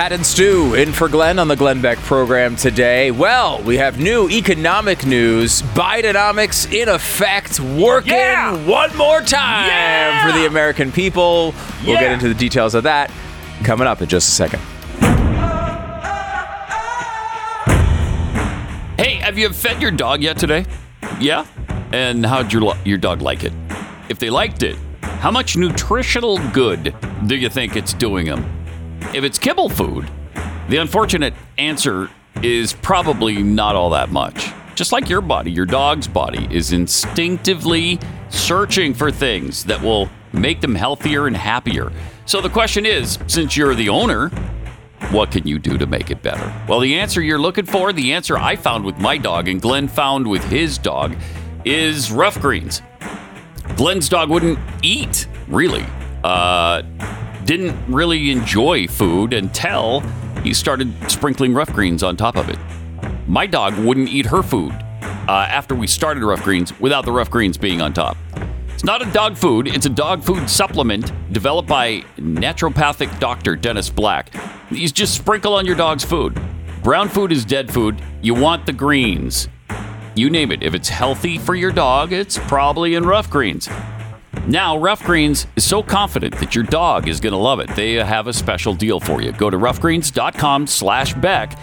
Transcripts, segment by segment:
Pat and Stu in for Glenn on the Glenn Beck program today. Well, we have new economic news. Bidenomics in effect, working Yeah! one more time Yeah! for the American people. We'll get into the details of that coming up in just a second. Hey, have you fed your dog yet today? Yeah? And how'd your, lo- your dog like it? If they liked it, how much nutritional good do you think it's doing them? If it's kibble food, the unfortunate answer is probably not all that much. Just like your body, your dog's body is instinctively searching for things that will make them healthier and happier. So the question is since you're the owner, what can you do to make it better? Well, the answer you're looking for, the answer I found with my dog and Glenn found with his dog, is rough greens. Glenn's dog wouldn't eat, really. Uh, didn't really enjoy food until he started sprinkling rough greens on top of it. My dog wouldn't eat her food uh, after we started rough greens without the rough greens being on top. It's not a dog food, it's a dog food supplement developed by naturopathic doctor Dennis Black. You just sprinkle on your dog's food. Brown food is dead food. You want the greens. You name it. If it's healthy for your dog, it's probably in rough greens. Now, Rough Greens is so confident that your dog is going to love it. They have a special deal for you. Go to roughgreens.com slash Beck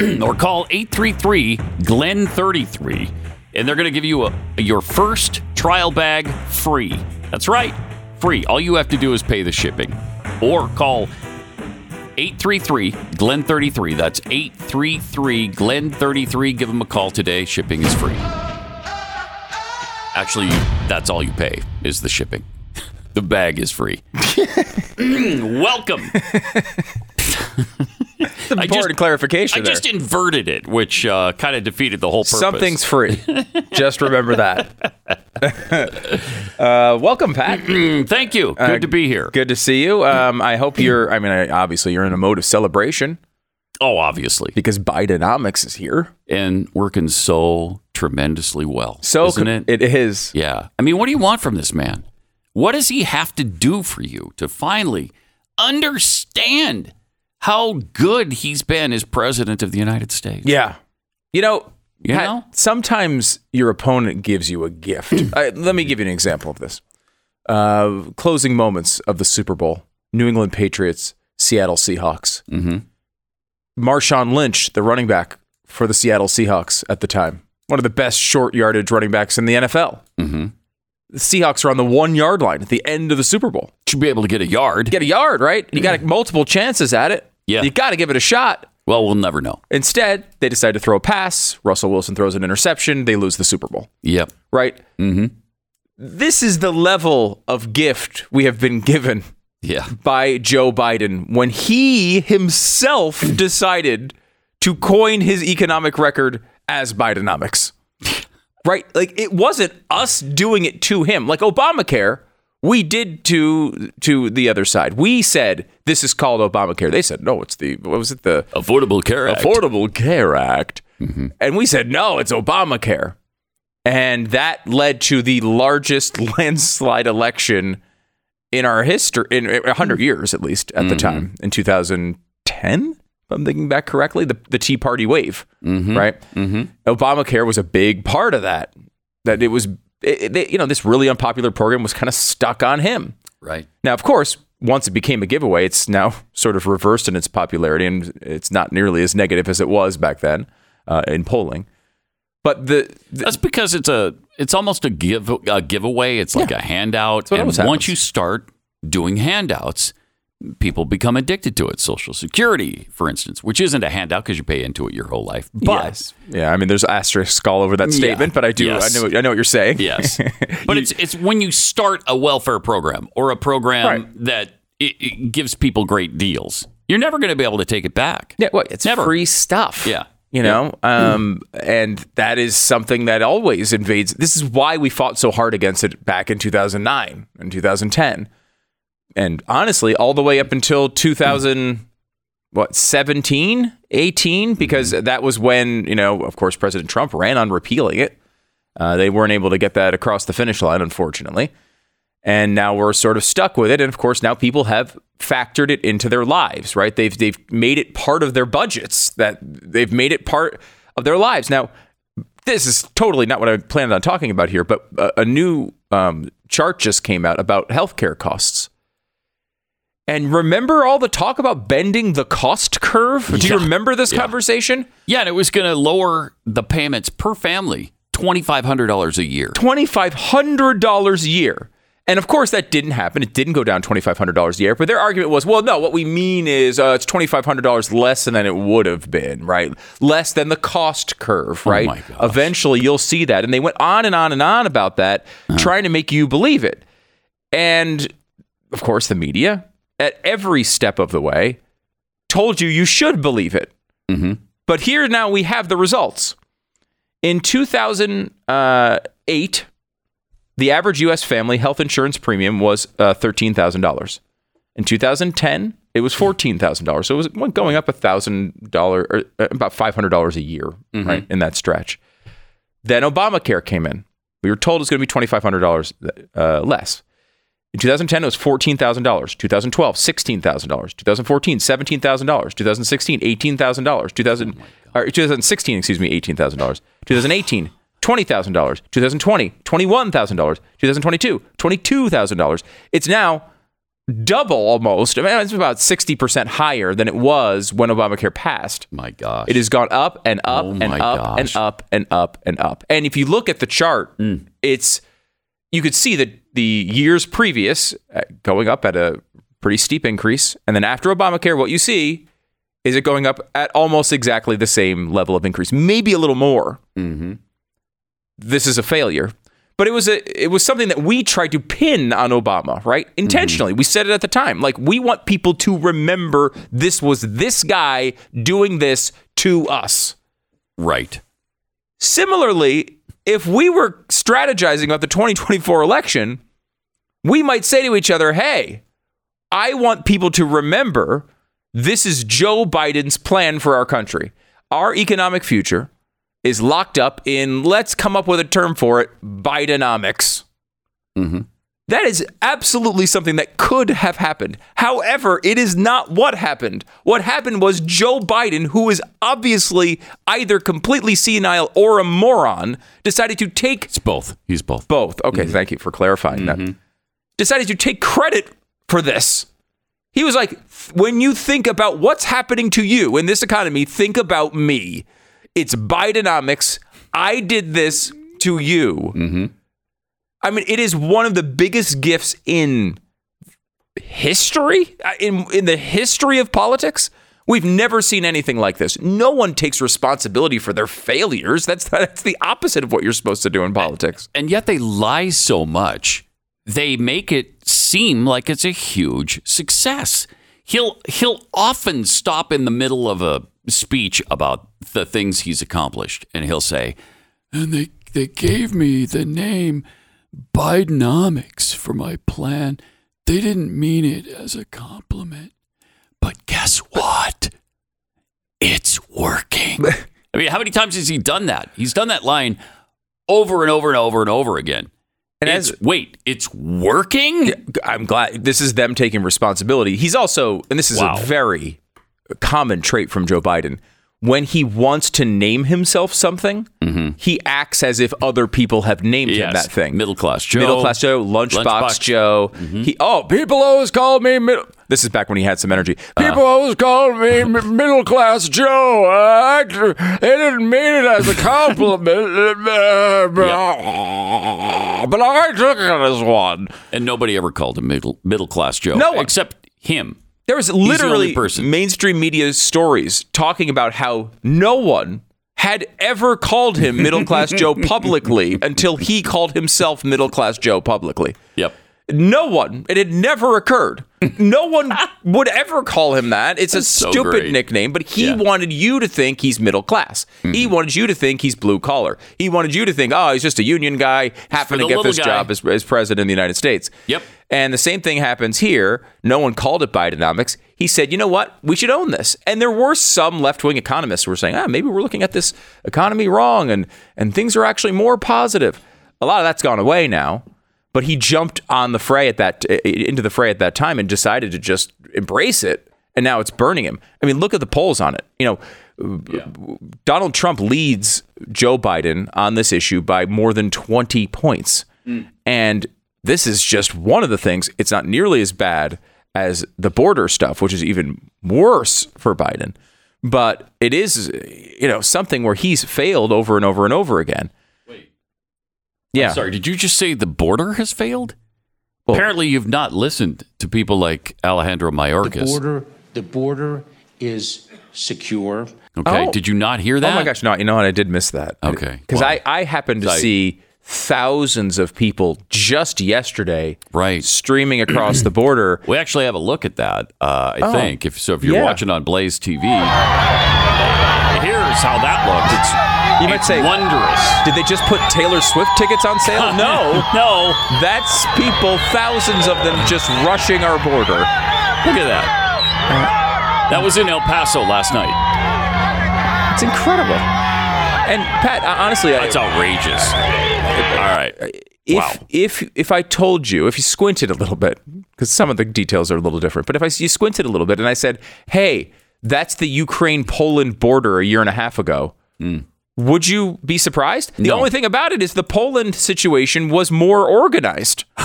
or call 833-GLEN33 and they're going to give you a, your first trial bag free. That's right, free. All you have to do is pay the shipping or call 833-GLEN33. That's 833-GLEN33. Give them a call today. Shipping is free. Actually, that's all you pay is the shipping. The bag is free. Welcome. I Important just, clarification I there. just inverted it, which uh, kind of defeated the whole purpose. Something's free. just remember that. uh, welcome, Pat. Mm, Thank you. Good to be here. Good to see you. Um, I hope you're. I mean, I, obviously, you're in a mode of celebration Oh, obviously, because Bidenomics is here. and working so tremendously well. So isn't it? It is. Yeah. I mean, what do you want from this man? What does he have to do for you to finally understand how good he's been as president of the United States? Yeah. You know, You Pat, know? sometimes your opponent gives you a gift. I, let me give you an example of this. Uh, closing moments of the Super Bowl New England Patriots, Seattle Seahawks. Mm-hmm. Marshawn Lynch, the running back for the Seattle Seahawks at the time, one of the best short yardage running backs in the NFL. Mm-hmm. The Seahawks are on the one yard line at the end of the Super Bowl. Should be able to get a yard. Get a yard, right? You got multiple chances at it. Yeah. You got to give it a shot. well, we'll never know. Instead, they decide to throw a pass. Russell Wilson throws an interception. They lose the Super Bowl, Yep. right? Mm-hmm. This is the level of gift we have been given Yeah. by Joe Biden when he himself decided to coin his economic record as Bidenomics. Right? Like it wasn't us doing it to him. Like Obamacare, we did to to the other side. We said this is called Obamacare. They said no, it's the what was it the Affordable Care Act. Affordable Care Act. Mm-hmm. And we said, no, it's Obamacare. And that led to the largest landslide election in our history, in 100 years at least, at the mm-hmm. time, in 2010, if I'm thinking back correctly, the, the Tea Party wave, right? Mm-hmm. Obamacare was a big part of that. That it was, it, it- you know, this really unpopular program was kind of stuck on him. Right. Now, of course, once it became a giveaway, it's now sort of reversed in its popularity, and it's not nearly as negative as it was back then uh, in polling. But the, the That's because it's a it's almost a give a giveaway. It's like a handout. and once happens. you start doing handouts, people become addicted to it. Social Security, for instance, which isn't a handout because you pay into it your whole life. But yes, yeah, I mean, there's asterisks all over that statement, but I do, Yes. I know, I know what you're saying. yes, but it's it's when you start a welfare program or a program Right. that it, it gives people great deals. You're never going to be able to take it back. Yeah, well, it's Never. free stuff. Yeah. You know, um, and that is something that always invades. This is why we fought so hard against it back in 2009 and 2010. And honestly, all the way up until 2000, what 17, 18 because that was when, you know, of course President Trump ran on repealing it. Uh, they weren't able to get that across the finish line unfortunately. And now we're sort of stuck with it and of course now people have factored it into their lives, right? They've they've made it part of their budgets that they've made it part of their lives. Now, this is totally not what I planned on talking about here, but a, a new um, chart just came out about healthcare costs. And remember all the talk about bending the cost curve? Do you remember this Yeah. conversation? Yeah, and it was going to lower the payments per family $2,500 a year. $2,500 a year. And of course, that didn't happen. It didn't go down $2,500 a year. But their argument was, well, no, what we mean is uh, it's $2,500 less than it would have been, right? Less than the cost curve, right? my gosh. Eventually, you'll see that. And they went on and on and on about that, trying to make you believe it. And of course, the media, at every step of the way, told you you should believe it. But here now we have the results. In 2008, the average U.S. family health insurance premium was uh, $13,000. In 2010, it was $14,000. So it was going up $1,000 or uh, about $500 a year, right, in that stretch. Then Obamacare came in. We were told it was going to be $2,500 uh, less. In 2010, it was $14,000. 2012, $16,000. 2014, $17,000. 2016, $18,000. 2000, or 2016, excuse me, $18,000. 2018, $20,000. 2020, $21,000. 2022, $22,000. It's now double almost. I mean, it's about 60% higher than it was when Obamacare passed. My gosh. It has gone up and up Oh and up and up and up and up. And if you look at the chart, Mm. it's you could see that the years previous uh, going up at a pretty steep increase, and then after Obamacare, what you see is it going up at almost exactly the same level of increase, maybe a little more. Mhm. This is a failure. But it was a it was something that we tried to pin on Obama, right? Intentionally. We said it at the time. Like we want people to remember this was this guy doing this to us. Right. Similarly, if we were strategizing about the 2024 election, we might say to each other, hey, I want people to remember this is Joe Biden's plan for our country. Our economic future is locked up in, let's come up with a term for it, Bidenomics. Mm-hmm. That is absolutely something that could have happened. However, it is not what happened. What happened was Joe Biden, who is obviously either completely senile or a moron, decided to take It's both. He's both. both. Okay, mm-hmm. thank you for clarifying that. Mm-hmm. Decided to take credit for this. He was like, when you think about what's happening to you in this economy, think about me. It's Bidenomics. I did this to you. Mm-hmm. I mean, it is one of the biggest gifts in history, uh, in in the history of politics. We've never seen anything like this. No one takes responsibility for their failures. That's that's the opposite of what you're supposed to do in politics. And yet they lie so much. They make it seem like it's a huge success. He'll he'll often stop in the middle of a speech about the things he's accomplished and he'll say, "And they they gave me the name Bidenomics for my plan. They didn't mean it as a compliment. But guess what? It's working." I mean, how many times has he done that? He's done that line over and over and over and over again. And It's- as- wait, it's working? I'm glad this is them taking responsibility. He's also, and this is Wow. a very common trait from Joe Biden. When he wants to name himself something, mm-hmm. he acts as if other people have named him that thing. Middle class Joe. Middle class Joe, lunchbox, Lunchbox. Joe. Mm-hmm. He oh, people always call me middle. This is back when he had some energy. Uh-huh. People always call me m- middle class Joe. Uh, actually, they didn't mean it as a compliment, uh, but I took it as one. And nobody ever called him middle middle class Joe. No one. except him. There was literally person. mainstream media stories talking about how no one had ever called him middle class Joe publicly until he called himself middle class Joe publicly. Yep. No one. It had never occurred. No one would ever call him that. It's a That's so stupid great. nickname, but he Yeah. Mm-hmm. wanted you to think he's middle class. He wanted you to think he's blue collar. He wanted you to think, oh, he's just a union guy, happened to get this guy. job as, as president of the United States. Yep. And the same thing happens here. No one called it Bidenomics. he said, you know what? We should own this. And there were some left wing economists who were saying, ah, maybe we're looking at this economy wrong and, and things are actually more positive. A lot of that's gone away now. But he jumped on the fray at that into the fray at that time and decided to just embrace it. And now it's burning him. I mean, look at the polls on it. You know, yeah. Donald Trump leads Joe Biden on this issue by more than 20 points. Mm. And this is just one of the things. It's not nearly as bad as the border stuff, which is even worse for Biden. But it is, you know, something where he's failed over and over and over again. Wait. Yeah. I'm sorry, did you just say the border has failed? Well, Apparently, you've not listened to people like Alejandro Mayorkas. The border, the border is secure. Okay. Oh. Did you not hear that? Oh my gosh, no. You know what? I did miss that. Okay. Because I, I happened to I, see thousands of people just yesterday right streaming across the border we actually have a look at that uh, i oh, think if so if you're yeah. watching on blaze tv here's how that looked it's you might say wondrous did they just put taylor swift tickets on sale no no that's people thousands of them just rushing our border look at that that was in el paso last night it's incredible and Pat, honestly, that's outrageous. All right. If wow. if if I told you, if you squinted a little bit, because some of the details are a little different, but if I you squinted a little bit and I said, "Hey, that's the Ukraine Poland border a year and a half ago," mm. Would you be surprised? The only thing about it is the Poland situation was more organized.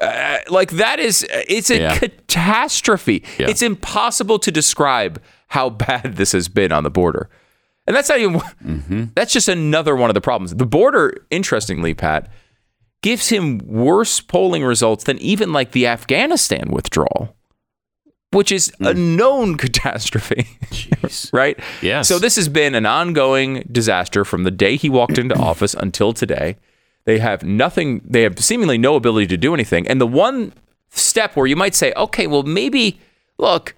Uh, like that is it's a yeah. catastrophe. Yeah. It's impossible to describe how bad this has been on the border. And that's not even, mm-hmm. that's just another one of the problems. The border, interestingly, Pat, gives him worse polling results than even like the Afghanistan withdrawal, which is mm. a known catastrophe. right? Yes. So this has been an ongoing disaster from the day he walked into office until today. They have nothing, they have seemingly no ability to do anything. And the one step where you might say, okay, well, maybe, look,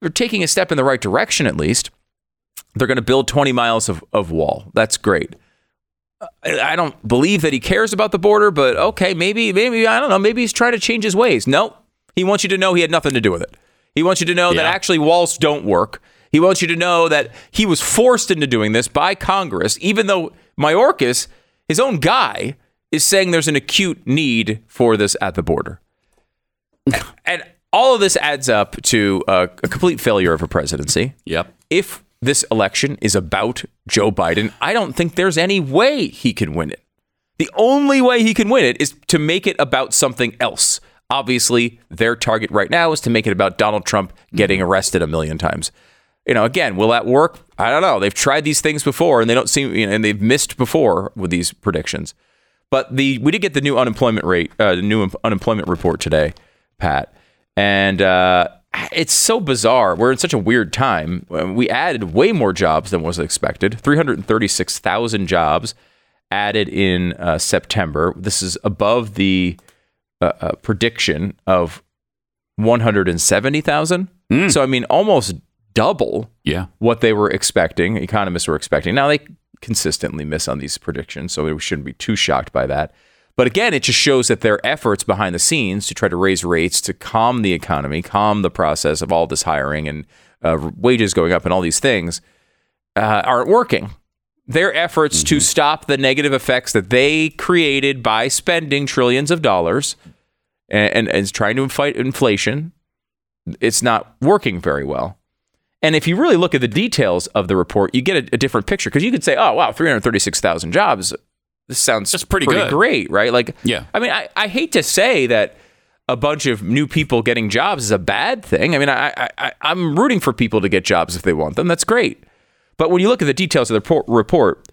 they're taking a step in the right direction at least they're going to build 20 miles of, of wall. That's great. I don't believe that he cares about the border, but okay, maybe, maybe, I don't know, maybe he's trying to change his ways. No, he wants you to know he had nothing to do with it. He wants you to know yeah. that actually walls don't work. He wants you to know that he was forced into doing this by Congress, even though Mayorkas, his own guy, is saying there's an acute need for this at the border. and all of this adds up to a, a complete failure of a presidency. Yep. If this election is about Joe Biden, I don't think there's any way he can win it. The only way he can win it is to make it about something else. Obviously, their target right now is to make it about Donald Trump getting arrested a million times. You know, again, will that work? I don't know. They've tried these things before, and they don't seem, you know, and they've missed before with these predictions. But the we did get the new unemployment rate, uh, the new unemployment report today, Pat, and uh, it's so bizarre. We're in such a weird time. We added way more jobs than was expected 336,000 jobs added in uh, September. This is above the uh, uh, prediction of 170,000. Mm. So, I mean, almost double yeah. what they were expecting, economists were expecting. Now, they consistently miss on these predictions, so we shouldn't be too shocked by that. But again, it just shows that their efforts behind the scenes to try to raise rates to calm the economy, calm the process of all this hiring and uh, wages going up and all these things uh, aren't working. Their efforts mm-hmm. to stop the negative effects that they created by spending trillions of dollars and, and, and trying to fight inflation, it's not working very well. And if you really look at the details of the report, you get a, a different picture because you could say, oh, wow, 336,000 jobs this sounds That's pretty, pretty good. great, right? Like, yeah. I mean, I, I hate to say that a bunch of new people getting jobs is a bad thing. I mean, I, I, I'm rooting for people to get jobs if they want them. That's great. But when you look at the details of the report,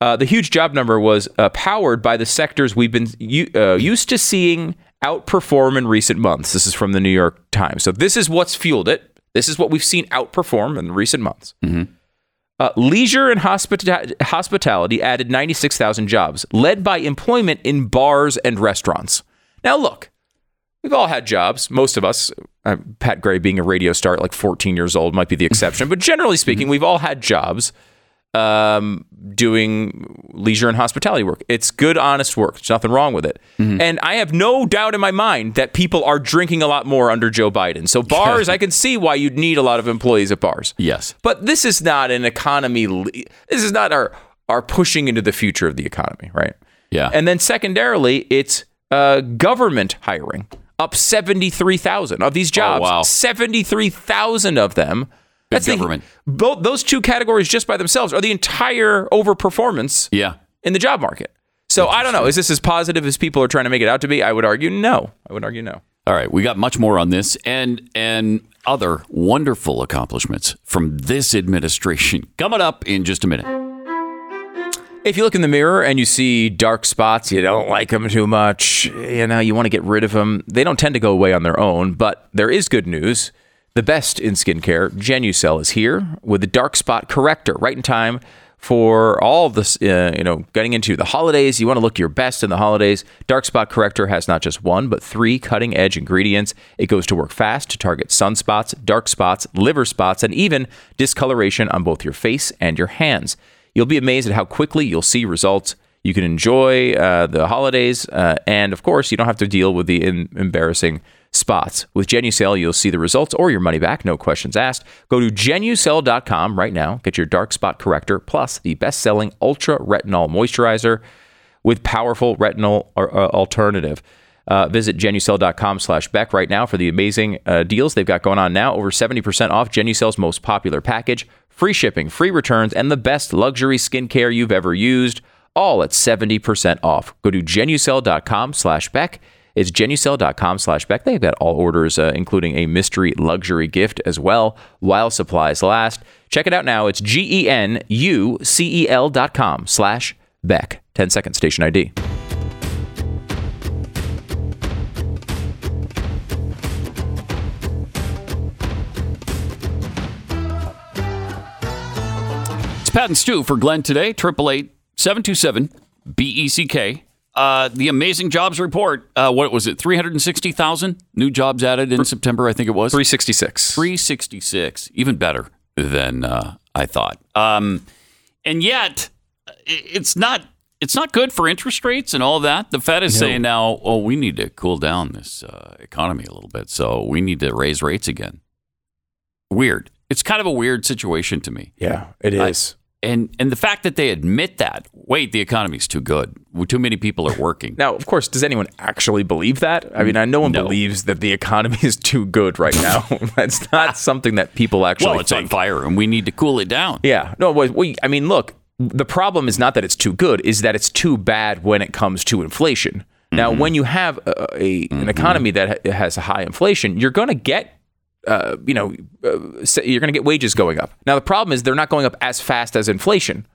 uh, the huge job number was uh, powered by the sectors we've been u- uh, used to seeing outperform in recent months. This is from the New York Times. So this is what's fueled it. This is what we've seen outperform in recent months. Mm-hmm. Uh, leisure and hospita- hospitality added 96,000 jobs, led by employment in bars and restaurants. Now, look, we've all had jobs. Most of us, uh, Pat Gray being a radio star at like 14 years old might be the exception, but generally speaking, mm-hmm. we've all had jobs um, doing leisure and hospitality work. It's good, honest work. There's nothing wrong with it. Mm-hmm. And I have no doubt in my mind that people are drinking a lot more under Joe Biden. So bars, I can see why you'd need a lot of employees at bars. Yes. But this is not an economy. le- This is not our our pushing into the future of the economy, right? Yeah. And then secondarily, it's uh, government hiring up seventy three thousand of these oh, jobs. Oh, wow. Seventy three thousand of them. That's the- government. both those two categories just by themselves are the entire overperformance Yeah. in the job market. So I don't know. Is this as positive as people are trying to make it out to be? I would argue no. I would argue no. All right, we got much more on this and and other wonderful accomplishments from this administration coming up in just a minute. If you look in the mirror and you see dark spots, you don't like them too much, you know, you want to get rid of them. They don't tend to go away on their own, but there is good news. The best in skincare, Genucel is here with the dark spot corrector right in time for all this, uh, you know, getting into the holidays. You want to look your best in the holidays. Dark spot corrector has not just one, but three cutting edge ingredients. It goes to work fast to target sunspots, dark spots, liver spots, and even discoloration on both your face and your hands. You'll be amazed at how quickly you'll see results. You can enjoy uh, the holidays, uh, and of course, you don't have to deal with the em- embarrassing spots. With Genucel, you'll see the results or your money back, no questions asked. Go to genucel.com right now. Get your dark spot corrector plus the best-selling Ultra Retinol Moisturizer with powerful retinol uh, alternative. Uh, visit genucel.com slash Beck right now for the amazing uh, deals they've got going on now. Over 70% off Genucel's most popular package, free shipping, free returns, and the best luxury skincare you've ever used, all at 70% off. Go to genucel.com slash Beck. It's genucel.com slash Beck. They've got all orders, uh, including a mystery luxury gift as well, while supplies last. Check it out now. It's G-E-N-U-C-E-L dot com slash Beck. 10 second station ID. Pat and Stu for Glenn today, 888 727 BECK. Uh, the amazing jobs report. Uh, what was it? 360,000 new jobs added in September, I think it was. 366. 366, even better than uh, I thought. Um, and yet, it's not it's not good for interest rates and all that. The Fed is saying now, oh, we need to cool down this uh, economy a little bit, so we need to raise rates again. Weird. It's kind of a weird situation to me. Yeah, it is. And and the fact that they admit that, wait, the economy's too good. Too many people are working. Now, of course, does anyone actually believe that? I mean, I no one No. believes that the economy is too good right now. That's not something that people actually well, it's on fire, and we need to cool it down. Yeah. No, we, I mean, look, the problem is not that it's too good, is that it's too bad when it comes to inflation. Now, Mm-hmm. when you have a, a an economy that has a high inflation, you're going to get uh, you know, uh, you're going to get wages going up. Now, the problem is they're not going up as fast as inflation.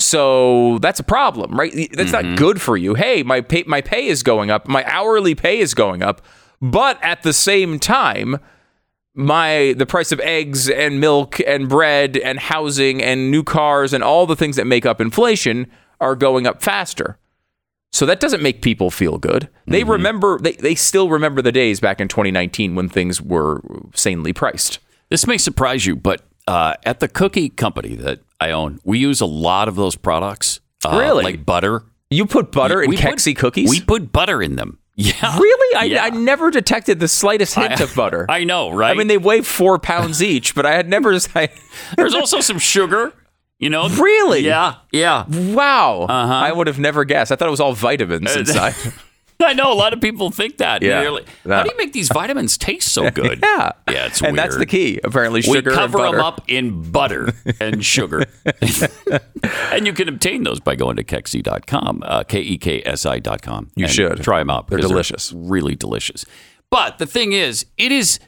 So that's a problem, right? That's not good for you. Hey, my pay, my pay is going up, my hourly pay is going up, but at the same time, my the price of eggs and milk and bread and housing and new cars and all the things that make up inflation are going up faster. So that doesn't make people feel good. They remember they, they still remember the days back in 2019 when things were sanely priced. This may surprise you, but uh, at the cookie company that I own, we use a lot of those products. Uh, Really? Like butter. You put butter in We put- Keksi cookies? We put butter in them. Yeah. really? I, Yeah. I never detected the slightest hint of butter. I know, right? I mean, they weigh four pounds each, but I had never. I, There's also some sugar, you know? Really? Yeah. Yeah. wow. Uh-huh. I would have never guessed. I thought it was all vitamins inside. I know a lot of people think that. Yeah. Like, Yeah. How do you make these vitamins taste so good? yeah. Yeah, it's and that's the key. Apparently, We sugar and cover butter. them up in butter and sugar. and you can obtain those by going to Keksi.com, uh, K E K S I.com. You should. Try them out. They're because delicious. really delicious. But the thing is, it is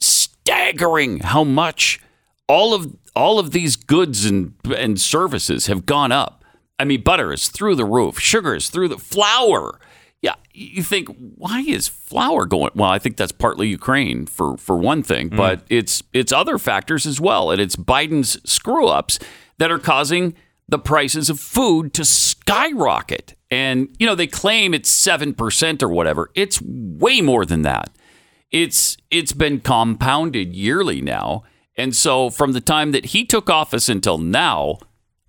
staggering how much all of all of these goods and and services have gone up. I mean, butter is through the roof, sugar is through the flour. Yeah, you think why is flour going? Well, I think that's partly Ukraine for for one thing, mm. but it's it's other factors as well, and it's Biden's screw ups that are causing the prices of food to skyrocket. And you know they claim it's seven percent or whatever. It's way more than that it's it's been compounded yearly now and so from the time that he took office until now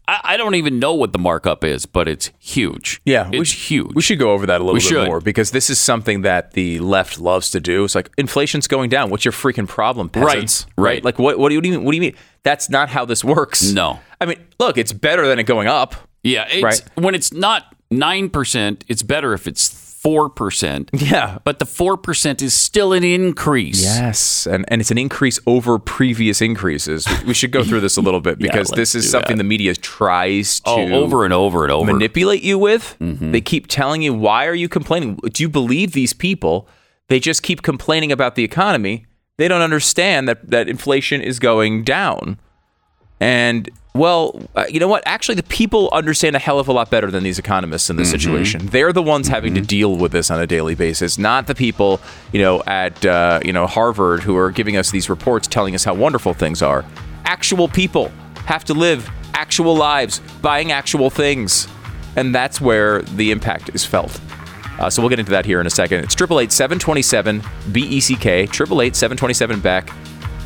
I, I don't even know what the markup is, but it's huge. Yeah, it's we sh- huge. We should go over that a little We bit should. more because this is something that the left loves to do. It's like inflation's going down. What's your freaking problem, peasants? right. Like what? What do you mean? What do you mean? That's not how this works. No. I mean, look, it's better than it going up. Yeah, it's, Right. when it's not nine percent, it's better if it's four percent. Yeah. But the four percent is still an increase. Yes, and and it's an increase over previous increases. We- should go through this a little bit because let's this is something that. the media tries to Oh, over and over and over. manipulate you with. Mm-hmm. They keep telling you, why are you complaining? Do you believe these people? They just keep complaining about the economy. They don't understand that, that inflation is going down. And, well, uh, you know what? Actually, the people understand a hell of a lot better than these economists in this Mm-hmm. situation. They're the ones having to deal with this on a daily basis, not the people, you know, at, uh, you know, Harvard who are giving us these reports telling us how wonderful things are. Actual people have to live actual lives, buying actual things. And that's where the impact is felt. Uh, so we'll get into that here in a second. It's 888 727 BECK, 888 727 Beck.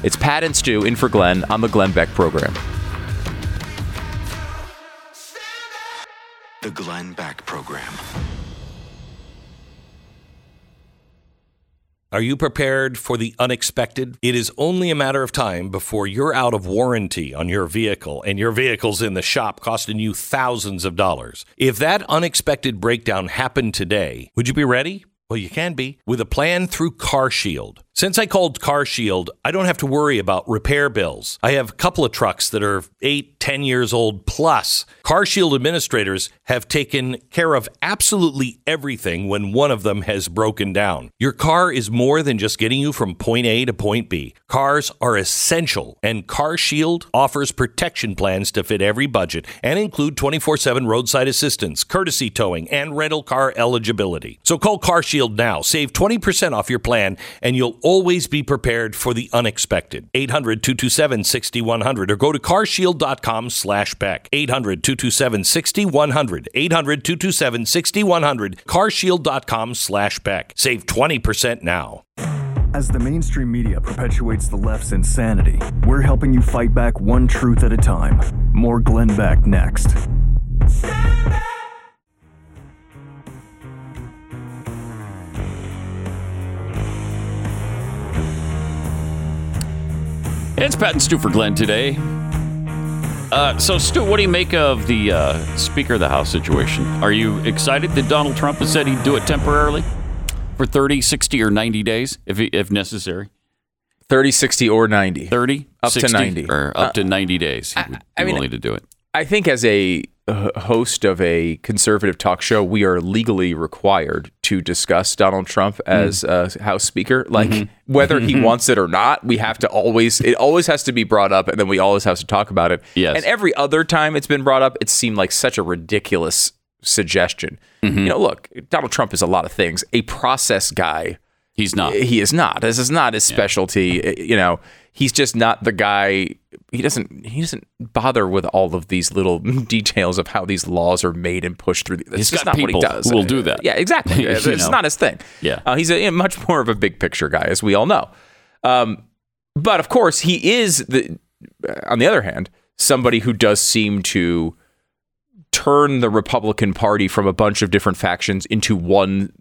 It's Pat and Stu in for Glenn on the Glenn Beck program. The Glenn Beck Program. Are you prepared for the unexpected? It is only a matter of time before you're out of warranty on your vehicle and your vehicle's in the shop costing you thousands of dollars. If that unexpected breakdown happened today, would you be ready? Well, you can be with a plan through CarShield. Since I called CarShield, I don't have to worry about repair bills. I have a couple of trucks that are eight, ten years old plus. CarShield administrators have taken care of absolutely everything when one of them has broken down. Your car is more than just getting you from point A to point B. Cars are essential, and CarShield offers protection plans to fit every budget and include 24 7 roadside assistance, courtesy towing, and rental car eligibility. So call CarShield now. Save 20% off your plan, and you'll always be prepared for the unexpected. 800 227 6100 or go to carshield.com slash Beck. 800 227 6100. 800 227 6100. Carshield.com slash Beck. Save 20% now. As the mainstream media perpetuates the left's insanity, we're helping you fight back one truth at a time. More Glenn Beck next. It's Pat and Stu for Glenn today. Uh, so, Stu, what do you make of the uh, Speaker of the House situation? Are you excited that Donald Trump has said he'd do it temporarily for 30, 60, or 90 days if, if necessary? 30, 60, or 90. 30, Up to 90. Or up to 90 days. He would be I mean, willing to do it. I think as a uh, host of a conservative talk show, we are legally required to discuss Donald Trump Hmm. as uh, House Speaker. Like Mm-hmm. whether he wants it or not, we have to always it always has to be brought up, and then we always have to talk about it. Yes. And every other time it's been brought up, it seemed like such a ridiculous suggestion. Mm-hmm. You know, look, Donald Trump is a lot of things. A process guy He's not. he is not. This is not his specialty. You know, he's just not the guy. He doesn't. He doesn't bother with all of these little details of how these laws are made and pushed through. That's He's just got not what he does. who will do that. Yeah, exactly. It's know. not his thing. Yeah. uh, he's a, much more of a big picture guy, as we all know. Um, but of course, he is the. On the other hand, somebody who does seem to turn the Republican Party from a bunch of different factions into one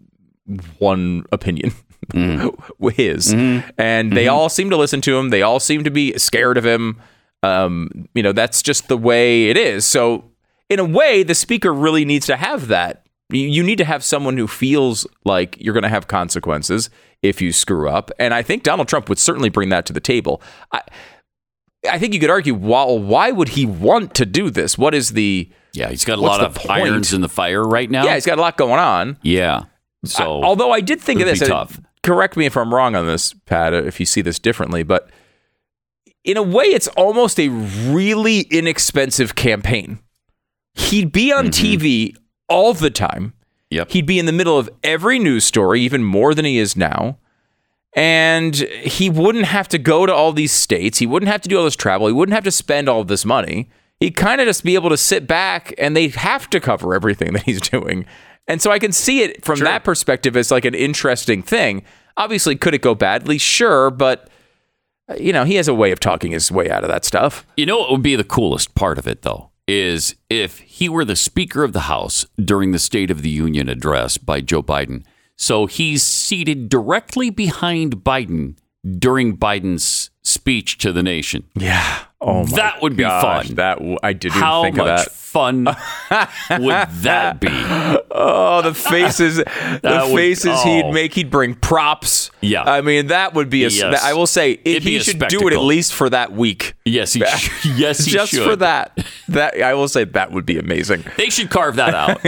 one opinion Mm. his mm-hmm. and they mm-hmm. all seem to listen to him they all seem to be scared of him um, you know that's just the way it is so in a way the speaker really needs to have that you, need to have someone who feels like you're going to have consequences if you screw up and i think donald trump would certainly bring that to the table i I think you could argue, well, why would he want to do this? What is the yeah, he's got a lot of point? irons in the fire right now. yeah? He's got a lot going on. Yeah. So, I- although I did think of this, be tough. Correct me if I'm wrong on this, Pat, if you see this differently, but in a way, it's almost a really inexpensive campaign. He'd be on mm-hmm. TV all the time. Yep. He'd be in the middle of every news story, even more than he is now. And he wouldn't have to go to all these states. He wouldn't have to do all this travel. He wouldn't have to spend all this money. He'd kind of just be able to sit back and they'd have to cover everything that he's doing. And so I can see it from that perspective as like an interesting thing. Obviously, could it go badly? Sure. But, uh, you know, he has a way of talking his way out of that stuff. You know what would be the coolest part of it, though, is if he were the Speaker of the House during the State of the Union address by Joe Biden. So he's seated directly behind Biden during Biden's speech to the nation. Yeah. Oh my That would be gosh, fun. That w- I didn't How think much of that. fun would that be? Oh, the faces, the would- faces oh. he'd make. He'd bring props. Yeah. I mean, that would be a. s- Yes. I will say It'd be he a should do it at spectacle. least for that week. Yes, he sh- yes he Just should. for that. That I will say that would be amazing. They should carve that out.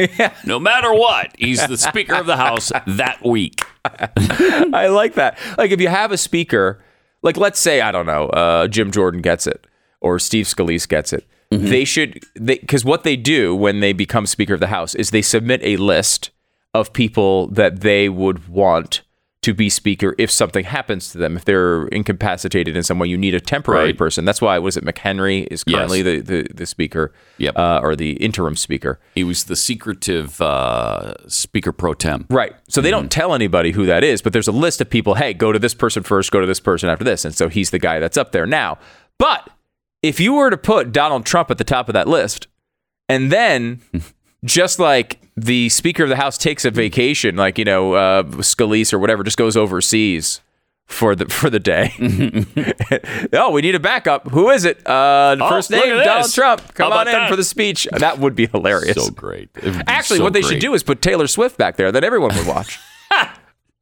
No matter what, he's the Speaker of the House that week. I like that. Like if you have a speaker, like let's say I don't know, uh, Jim Jordan gets it or Steve Scalise gets it. Mm-hmm. They should they because what they do when they become Speaker of the House is they submit a list of people that they would want to be speaker if something happens to them if they're incapacitated in some way you need a temporary Right. person that's why was it mchenry is currently Yes. the, the the speaker Yep. uh, or the interim speaker He was the secretive uh, Speaker pro tem. Right. So they Mm-hmm. don't tell anybody who that is, but there's a list of people, hey, go to this person first, go to this person after this. And so he's the guy that's up there now. But if you were to put Donald Trump at the top of that list, and then just like the Speaker of the House takes a vacation, like, you know, uh, Scalise or whatever, just goes overseas for the for the day. oh, we need a backup. Who is it? Uh, Oh, first name Donald this. Trump. Come on in that? for the speech. That would be hilarious. So great. It would be Actually, so what they great. should do is put Taylor Swift back there. Then everyone would watch.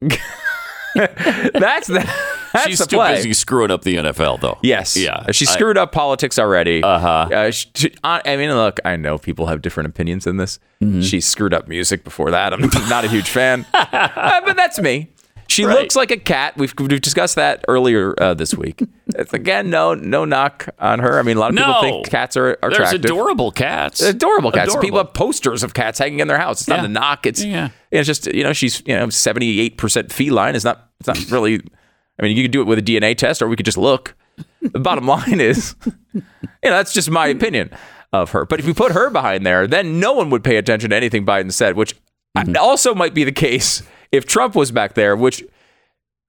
that's the that's She's the too play. busy screwing up the NFL, though. Yes. Yeah. She I- screwed up politics already. Uh-huh. Uh, she, I I mean, look, I know people have different opinions in this. Mm-hmm. She screwed up music before that. I'm not a huge fan, Uh, but that's me. She Right. looks like a cat. We've, we've discussed that earlier uh, this week. It's, again, no no knock on her. I mean, a lot of people think cats are, are There's attractive. adorable cats. adorable cats. Adorable. People have posters of cats hanging in their house. It's not Yeah. a knock. It's Yeah. it's just you know she's you know seventy eight percent feline. It's not it's not really. I mean, you could do it with a DNA test, or we could just look. The bottom line is, you know, that's just my opinion of her. But if you put her behind there, then no one would pay attention to anything Biden said, which Mm-hmm. also might be the case if Trump was back there, which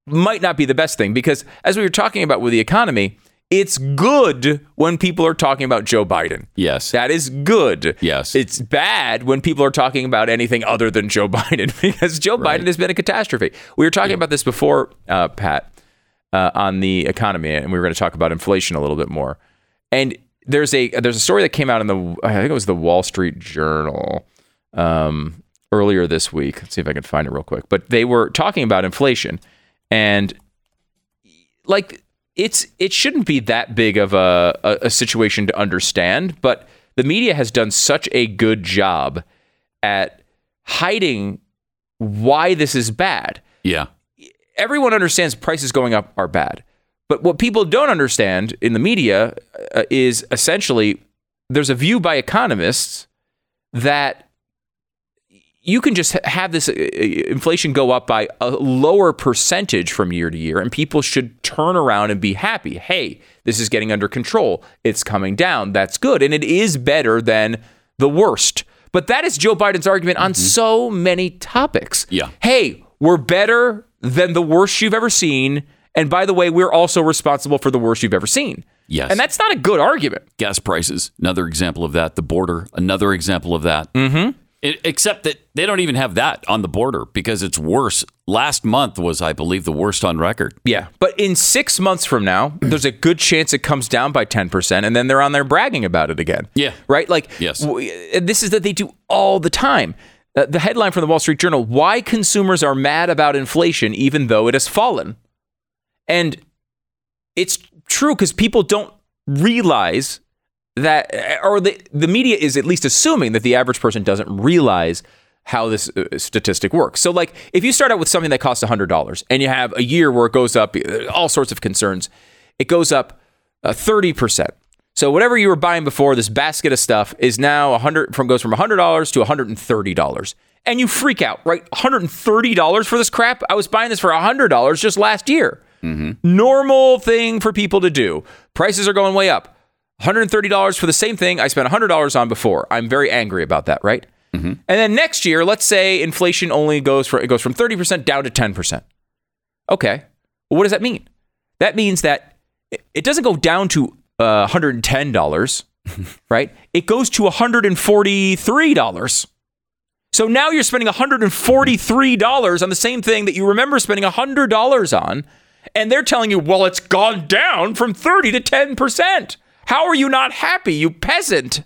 might not be the best thing because as we were talking about with the economy, it's good when people are talking about Joe Biden. Yes. That is good. Yes. It's bad when people are talking about anything other than Joe Biden because Joe Biden has been a catastrophe. We were talking about this before, uh, Pat, uh, on the economy, and we were going to talk about inflation a little bit more. And there's a there's a story that came out in the I think it was the Wall Street Journal um, earlier this week. Let's see if I can find it real quick. But they were talking about inflation, and like it's it shouldn't be that big of a, a, a situation to understand, but the media has done such a good job at hiding why this is bad. yeah. Everyone understands prices going up are bad. But what people don't understand in the media uh, is essentially there's a view by economists that you can just have this uh, inflation go up by a lower percentage from year to year, and people should turn around and be happy. Hey, this is getting under control. It's coming down. That's good. And it is better than the worst. But that is Joe Biden's argument on so many topics. Yeah. Hey, we're better than the worst you've ever seen. And by the way, we're also responsible for the worst you've ever seen. Yes. And that's not a good argument. Gas prices, another example of that. The border, another example of that. Mm-hmm. except that they don't even have that on the border because it's worse. Last month was, I believe, the worst on record. Yeah. But in six months from now, there's a good chance it comes down by 10%, and then they're on there bragging about it again. Yeah. Right? Like, Yes. w- this is that they do all the time. Uh, the headline from the Wall Street Journal Why Consumers Are Mad About Inflation Even Though It Has Fallen. And it's true because people don't realize that, or the, the media is at least assuming that the average person doesn't realize how this uh, statistic works. So, like, if you start out with something that costs $100 and you have a year where it goes up, uh, all sorts of concerns, it goes up uh, 30%. So whatever you were buying before, this basket of stuff is now 100 from goes from $100 to $130. And you freak out, right? $130 for this crap? I was buying this for $100 just last year. Mm-hmm. Normal thing for people to do. Prices are going way up. $130 for the same thing I spent $100 on before. I'm very angry about that, right? Mm-hmm. And then next year, let's say inflation only goes for it goes from 30% down to 10%. Okay. Well, what does that mean? That means that it doesn't go down to uh, $110 right? It goes to $143. So now you're spending $143 on the same thing that you remember spending $100 on. And they're telling you, well, it's gone down from 30 to 10%. How are you not happy, you peasant?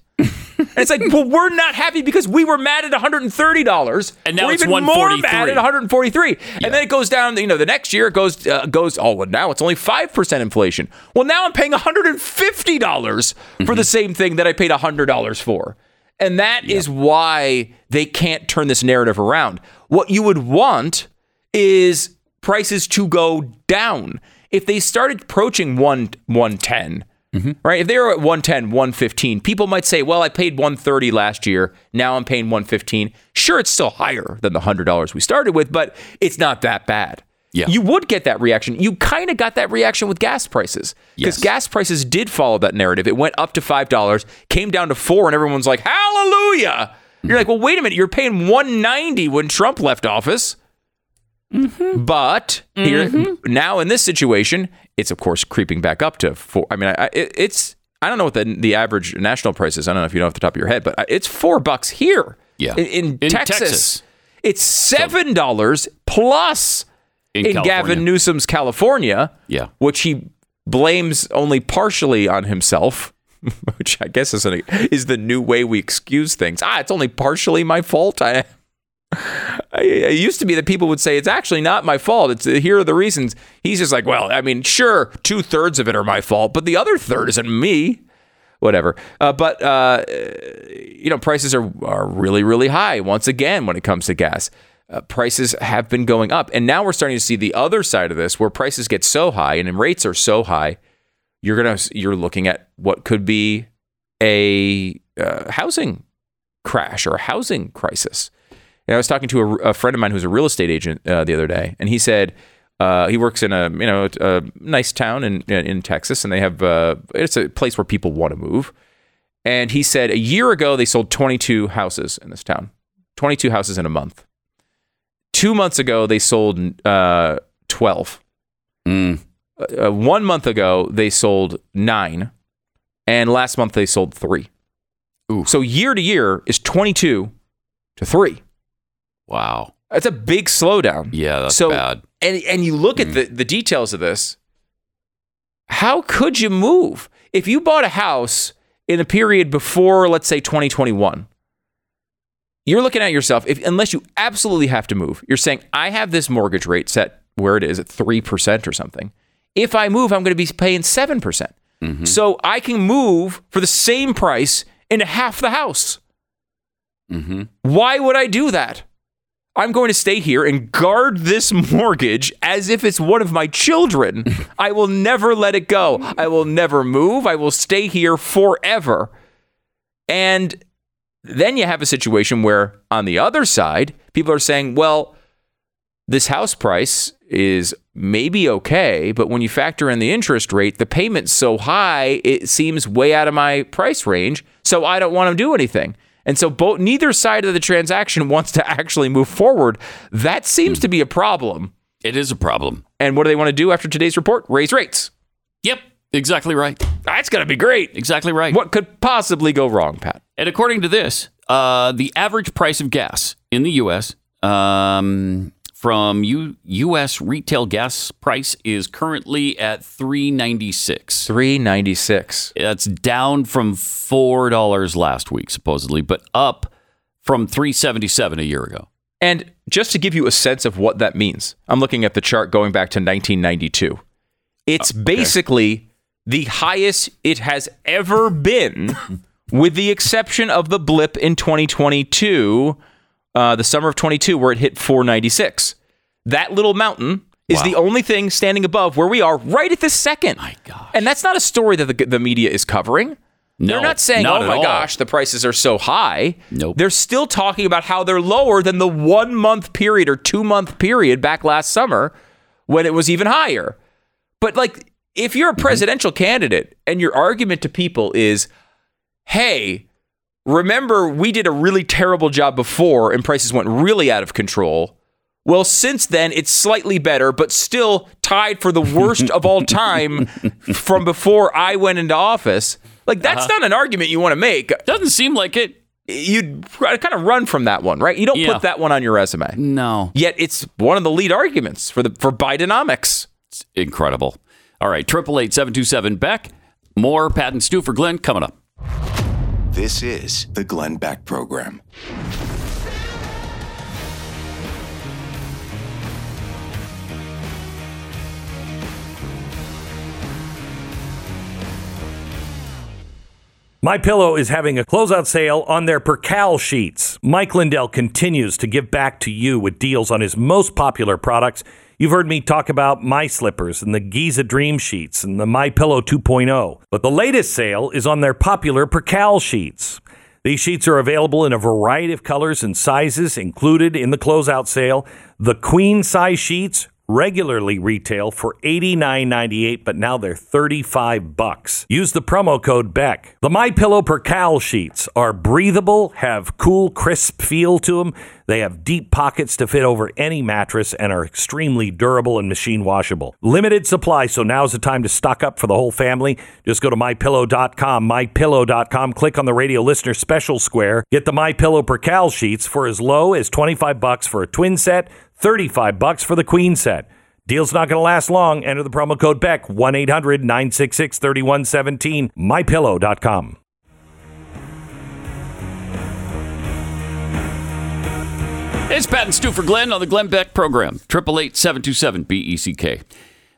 And it's like, well, we're not happy because we were mad at $130, And now we're it's even more mad 143. at 143. And then it goes down. You know, the next year it goes uh, goes. Oh, well, now it's only five percent inflation. Well, now I'm paying 150 dollars for Mm-hmm. the same thing that I paid 100 dollars for. And that is why they can't turn this narrative around. What you would want is prices to go down. If they started approaching one 110, Mm-hmm. right? If they were at 110, 115, people might say, "Well, I paid 130 last year. Now I'm paying 115." Sure, it's still higher than the $100 we started with, but it's not that bad. Yeah. You would get that reaction. You kind of got that reaction with gas prices because Yes. gas prices did follow that narrative. It went up to five dollars, came down to four, and everyone's like, "Hallelujah!" You're mm-hmm. like, "Well, wait a minute. You're paying 190 when Trump left office." Mm-hmm. But here mm-hmm. now in this situation, it's of course creeping back up to four. I mean, I, it, it's I don't know what the the average national price is. I don't know if you know off the top of your head, but uh, it's four bucks here. Yeah. in, in In Texas, Texas. it's seven dollars plus In in, Gavin Newsom's California. Yeah. which he blames only partially on himself. Which I guess is, an, is the new way we excuse things. Ah, it's only partially my fault. I I- It used to be that people would say it's actually not my fault. It's here are the reasons. He's just like, well, I mean, sure, two thirds of it are my fault, but the other third isn't me. Whatever. Uh, but uh, you know, prices are are really really high once again when it comes to gas. Uh, prices have been going up, and now we're starting to see the other side of this, where prices get so high and rates are so high. You're gonna you're looking at what could be a uh, housing crash or a housing crisis. And I was talking to a, a friend of mine who's a real estate agent uh, the other day, and he said uh, he works in a you know a nice town in in Texas, and they have uh, it's a place where people want to move. And he said a year ago they sold 22 houses in this town, 22 houses in a month. Two months ago they sold uh, 12. Mm. Uh, one month ago they sold nine, and last month they sold three. Ooh. So year to year is 22 to three. Wow. That's a big slowdown. Yeah, that's so, bad. And and you look at the, the details of this. How could you move if you bought a house in a period before, let's say, 2021? You're looking at yourself, if unless you absolutely have to move, you're saying, I have this mortgage rate set where it is at 3% or something. If I move, I'm going to be paying 7%. percent So I can move for the same price into half the house. Mm-hmm. Why would I do that? I'm going to stay here and guard this mortgage as if it's one of my children. I will never let it go. I will never move. I will stay here forever. And then you have a situation where, on the other side, people are saying, well, this house price is maybe okay, but when you factor in the interest rate, the payment's so high, it seems way out of my price range. So I don't want to do anything. And so both neither side of the transaction wants to actually move forward. That seems to be a problem. It is a problem. And what do they want to do after today's report? Raise rates. Yep. Exactly right. That's going to be great. Exactly right. What could possibly go wrong, Pat? And according to this, uh, the average price of gas in the U.S. Um, from U- U.S. retail gas price is currently at three ninety six. 396. That's down from four dollars last week, supposedly, but up from three seventy seven a year ago. And just to give you a sense of what that means, I'm looking at the chart going back to 1992. It's ah, basically the highest it has ever been, with the exception of the blip in 2022, uh, the summer of 22, where it hit 496. That little mountain is the only thing standing above where we are right at this second. My gosh. And that's not a story that the, the media is covering. No, They're not saying, not "Oh my all. gosh, the prices are so high." Nope. They're still talking about how they're lower than the one month period or two month period back last summer when it was even higher. But like, if you're a Mm-hmm. presidential candidate and your argument to people is, "Hey, remember we did a really terrible job before and prices went really out of control." Well, since then, it's slightly better, but still tied for the worst of all time from before I went into office. Like that's uh-huh. not an argument you want to make. Doesn't seem like it. You'd kind of run from that one, right? You don't Yeah. put that one on your resume. No. Yet it's one of the lead arguments for the for Bidenomics. It's incredible. All right, triple eight seven two seven Beck. More Pat and Stu for Glenn coming up. This is the Glenn Beck Program. My Pillow is having a closeout sale on their Percale sheets. Mike Lindell continues to give back to you with deals on his most popular products. You've heard me talk about my slippers and the Giza Dream sheets and the My Pillow 2.0. But the latest sale is on their popular Percale sheets. These sheets are available in a variety of colors and sizes included in the closeout sale. The queen size sheets regularly retail for $89.98, but now they're 35 bucks. Use the promo code BECK. The My Pillow Percale sheets are breathable, have cool, crisp feel to them. They have deep pockets to fit over any mattress and are extremely durable and machine washable. Limited supply, so now's the time to stock up for the whole family. Just go to mypillow.com, mypillow.com, click on the radio listener special square, get the My Pillow Percale sheets for as low as 25 bucks for a twin set, 35 bucks for the queen set. Deal's not going to last long. Enter the promo code BECK 1-800-966-3117 mypillow.com. It's Pat and Stu for Glenn on the Glenn Beck program. Triple eight seven two seven B E C K.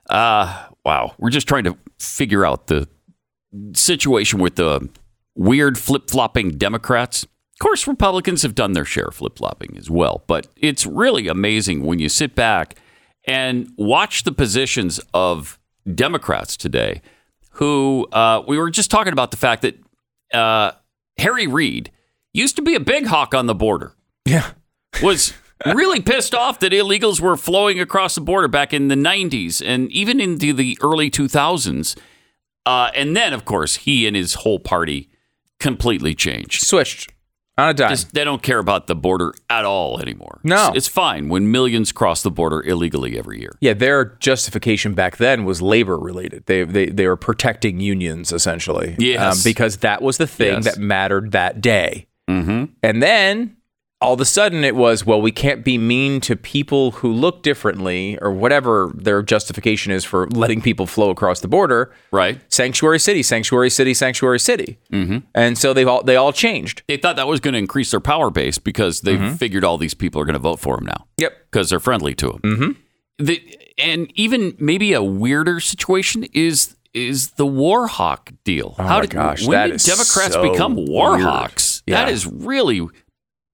Uh wow. We're just trying to figure out the situation with the weird flip flopping Democrats. Of course, Republicans have done their share of flip flopping as well, but it's really amazing when you sit back and watch the positions of Democrats today. Who uh, we were just talking about the fact that uh, Harry Reid used to be a big hawk on the border Yeah. was really pissed off that illegals were flowing across the border back in the 90s and even into the early 2000s. Uh, and then, of course, he and his whole party completely changed. Switched on a dime. Just, they don't care about the border at all anymore. No. It's, it's fine when millions cross the border illegally every year. Yeah, their justification back then was labor related. They they they were protecting unions essentially. Yes. because that was the thing Yes. that mattered that day. Mm-hmm. And then all of a sudden it was, well, we can't be mean to people who look differently or whatever their justification is for letting people flow across the border. Right. Sanctuary city, sanctuary city, sanctuary city. Mm-hmm. And so they've all they all changed. They thought that was going to increase their power base because they Mm-hmm. figured all these people are going to vote for him now. Yep. because they're friendly to him. Mm-hmm. The, and even maybe a weirder situation is is the war hawk deal. Oh my gosh, when that did is Democrats so become war weird. hawks? Yeah. That is really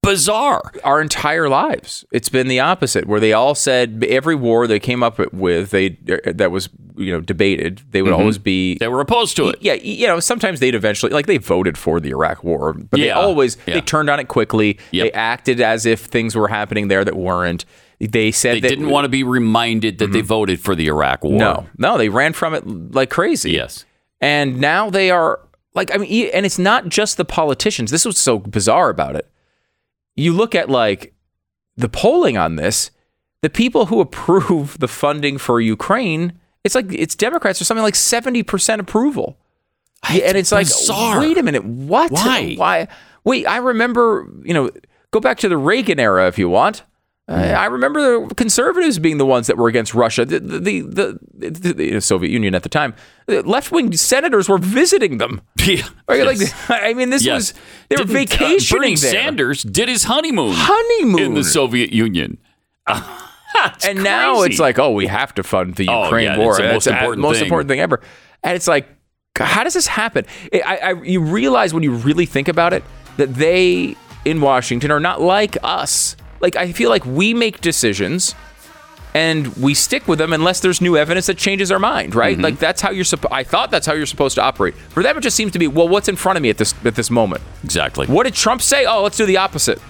bizarre. our entire lives. It's been the opposite, where they all said every war they came up with, they that was you know debated, they would mm-hmm. always be. They were opposed to it. yeah, you know, sometimes they'd eventually like they voted for the Iraq War, but they always yeah. they turned on it quickly. Yep. They acted as if things were happening there that weren't. They said They that didn't want to be reminded that they mm-hmm. voted for the Iraq War. no, no, they ran from it like crazy. Yes. And now they are like, I mean, and it's not just the politicians. This was so bizarre about it. You look at like the polling on this, the people who approve the funding for Ukraine, it's like it's Democrats or something like 70% approval. Yeah, and it's like, wait a minute, what? Why? Why? Wait, I remember, you know, go back to the Reagan era if you want. Uh, I remember the conservatives being the ones that were against Russia. The the the, the, the Soviet Union at the time, left wing senators were visiting them. Yeah. Yes. Like, I mean, this Yes. was they were Didn't, uh, vacationing Bernie there. Sanders did his honeymoon honeymoon in the Soviet Union. And now it's like, oh, we have to fund the Oh, Ukraine yeah, war. it's the most important most thing. important thing ever. And it's like, how does this happen? I, I, you realize when you really think about it that they in Washington are not like us. Like I feel like we make decisions and we stick with them unless there's new evidence that changes our mind, right? Mm-hmm. Like that's how you're supposed. I thought that's how you're supposed to operate. For them, it just seems to be, well, what's in front of me at this at this moment? exactly. What did Trump say? Oh, let's do the opposite.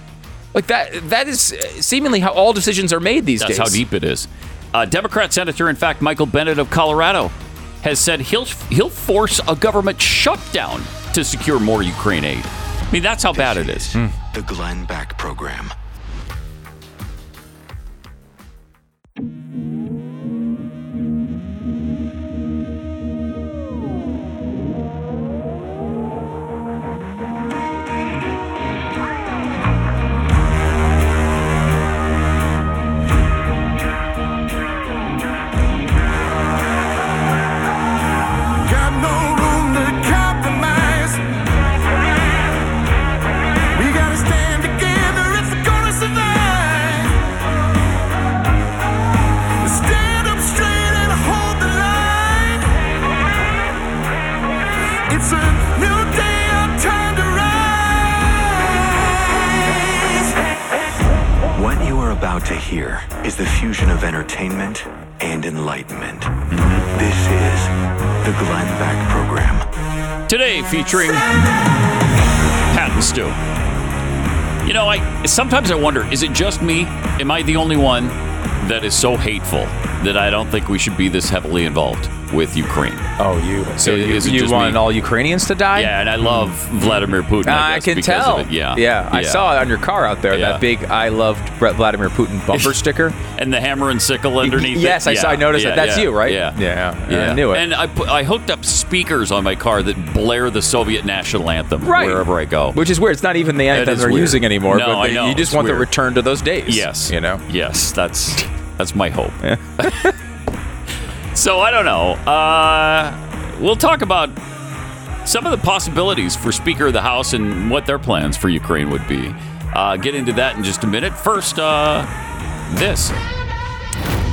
Like that. That is seemingly how all decisions are made these That's days. That's how deep it is. Uh, Democrat Senator, in fact, Michael Bennet of Colorado, has said he'll he'll force a government shutdown to secure more Ukraine aid. I mean, that's how bad it is. The Glenn Beck Program. Here is the fusion of entertainment and enlightenment. This is the Glenn Beck Program. Today featuring Pat and Stu. You know, I sometimes I wonder, is it just me? Am I the only one that is so hateful that I don't think we should be this heavily involved with Ukraine? Oh, you. So you, you want me? all Ukrainians to die? Yeah, and I love Vladimir Putin. I, I guess, can tell. Of it. Yeah, yeah. I saw it on your car out there. Yeah. That big "I loved Vladimir Putin" bumper sticker. and the hammer and sickle underneath. Yes, it. I saw- I noticed yeah, that. That's yeah, you, right? Yeah, Yeah, yeah. I knew it. And I put, I hooked up speakers on my car that blare the Soviet national anthem Right. wherever I go. Which is weird. It's not even the anthem they're weird. using anymore. No, but I know, you just it's want the return to those days. Yes. You know. Yes, that's that's my hope. so I don't know. Uh, we'll talk about some of the possibilities for Speaker of the House and what their plans for Ukraine would be. Uh, get into that in just a minute. First, uh, this.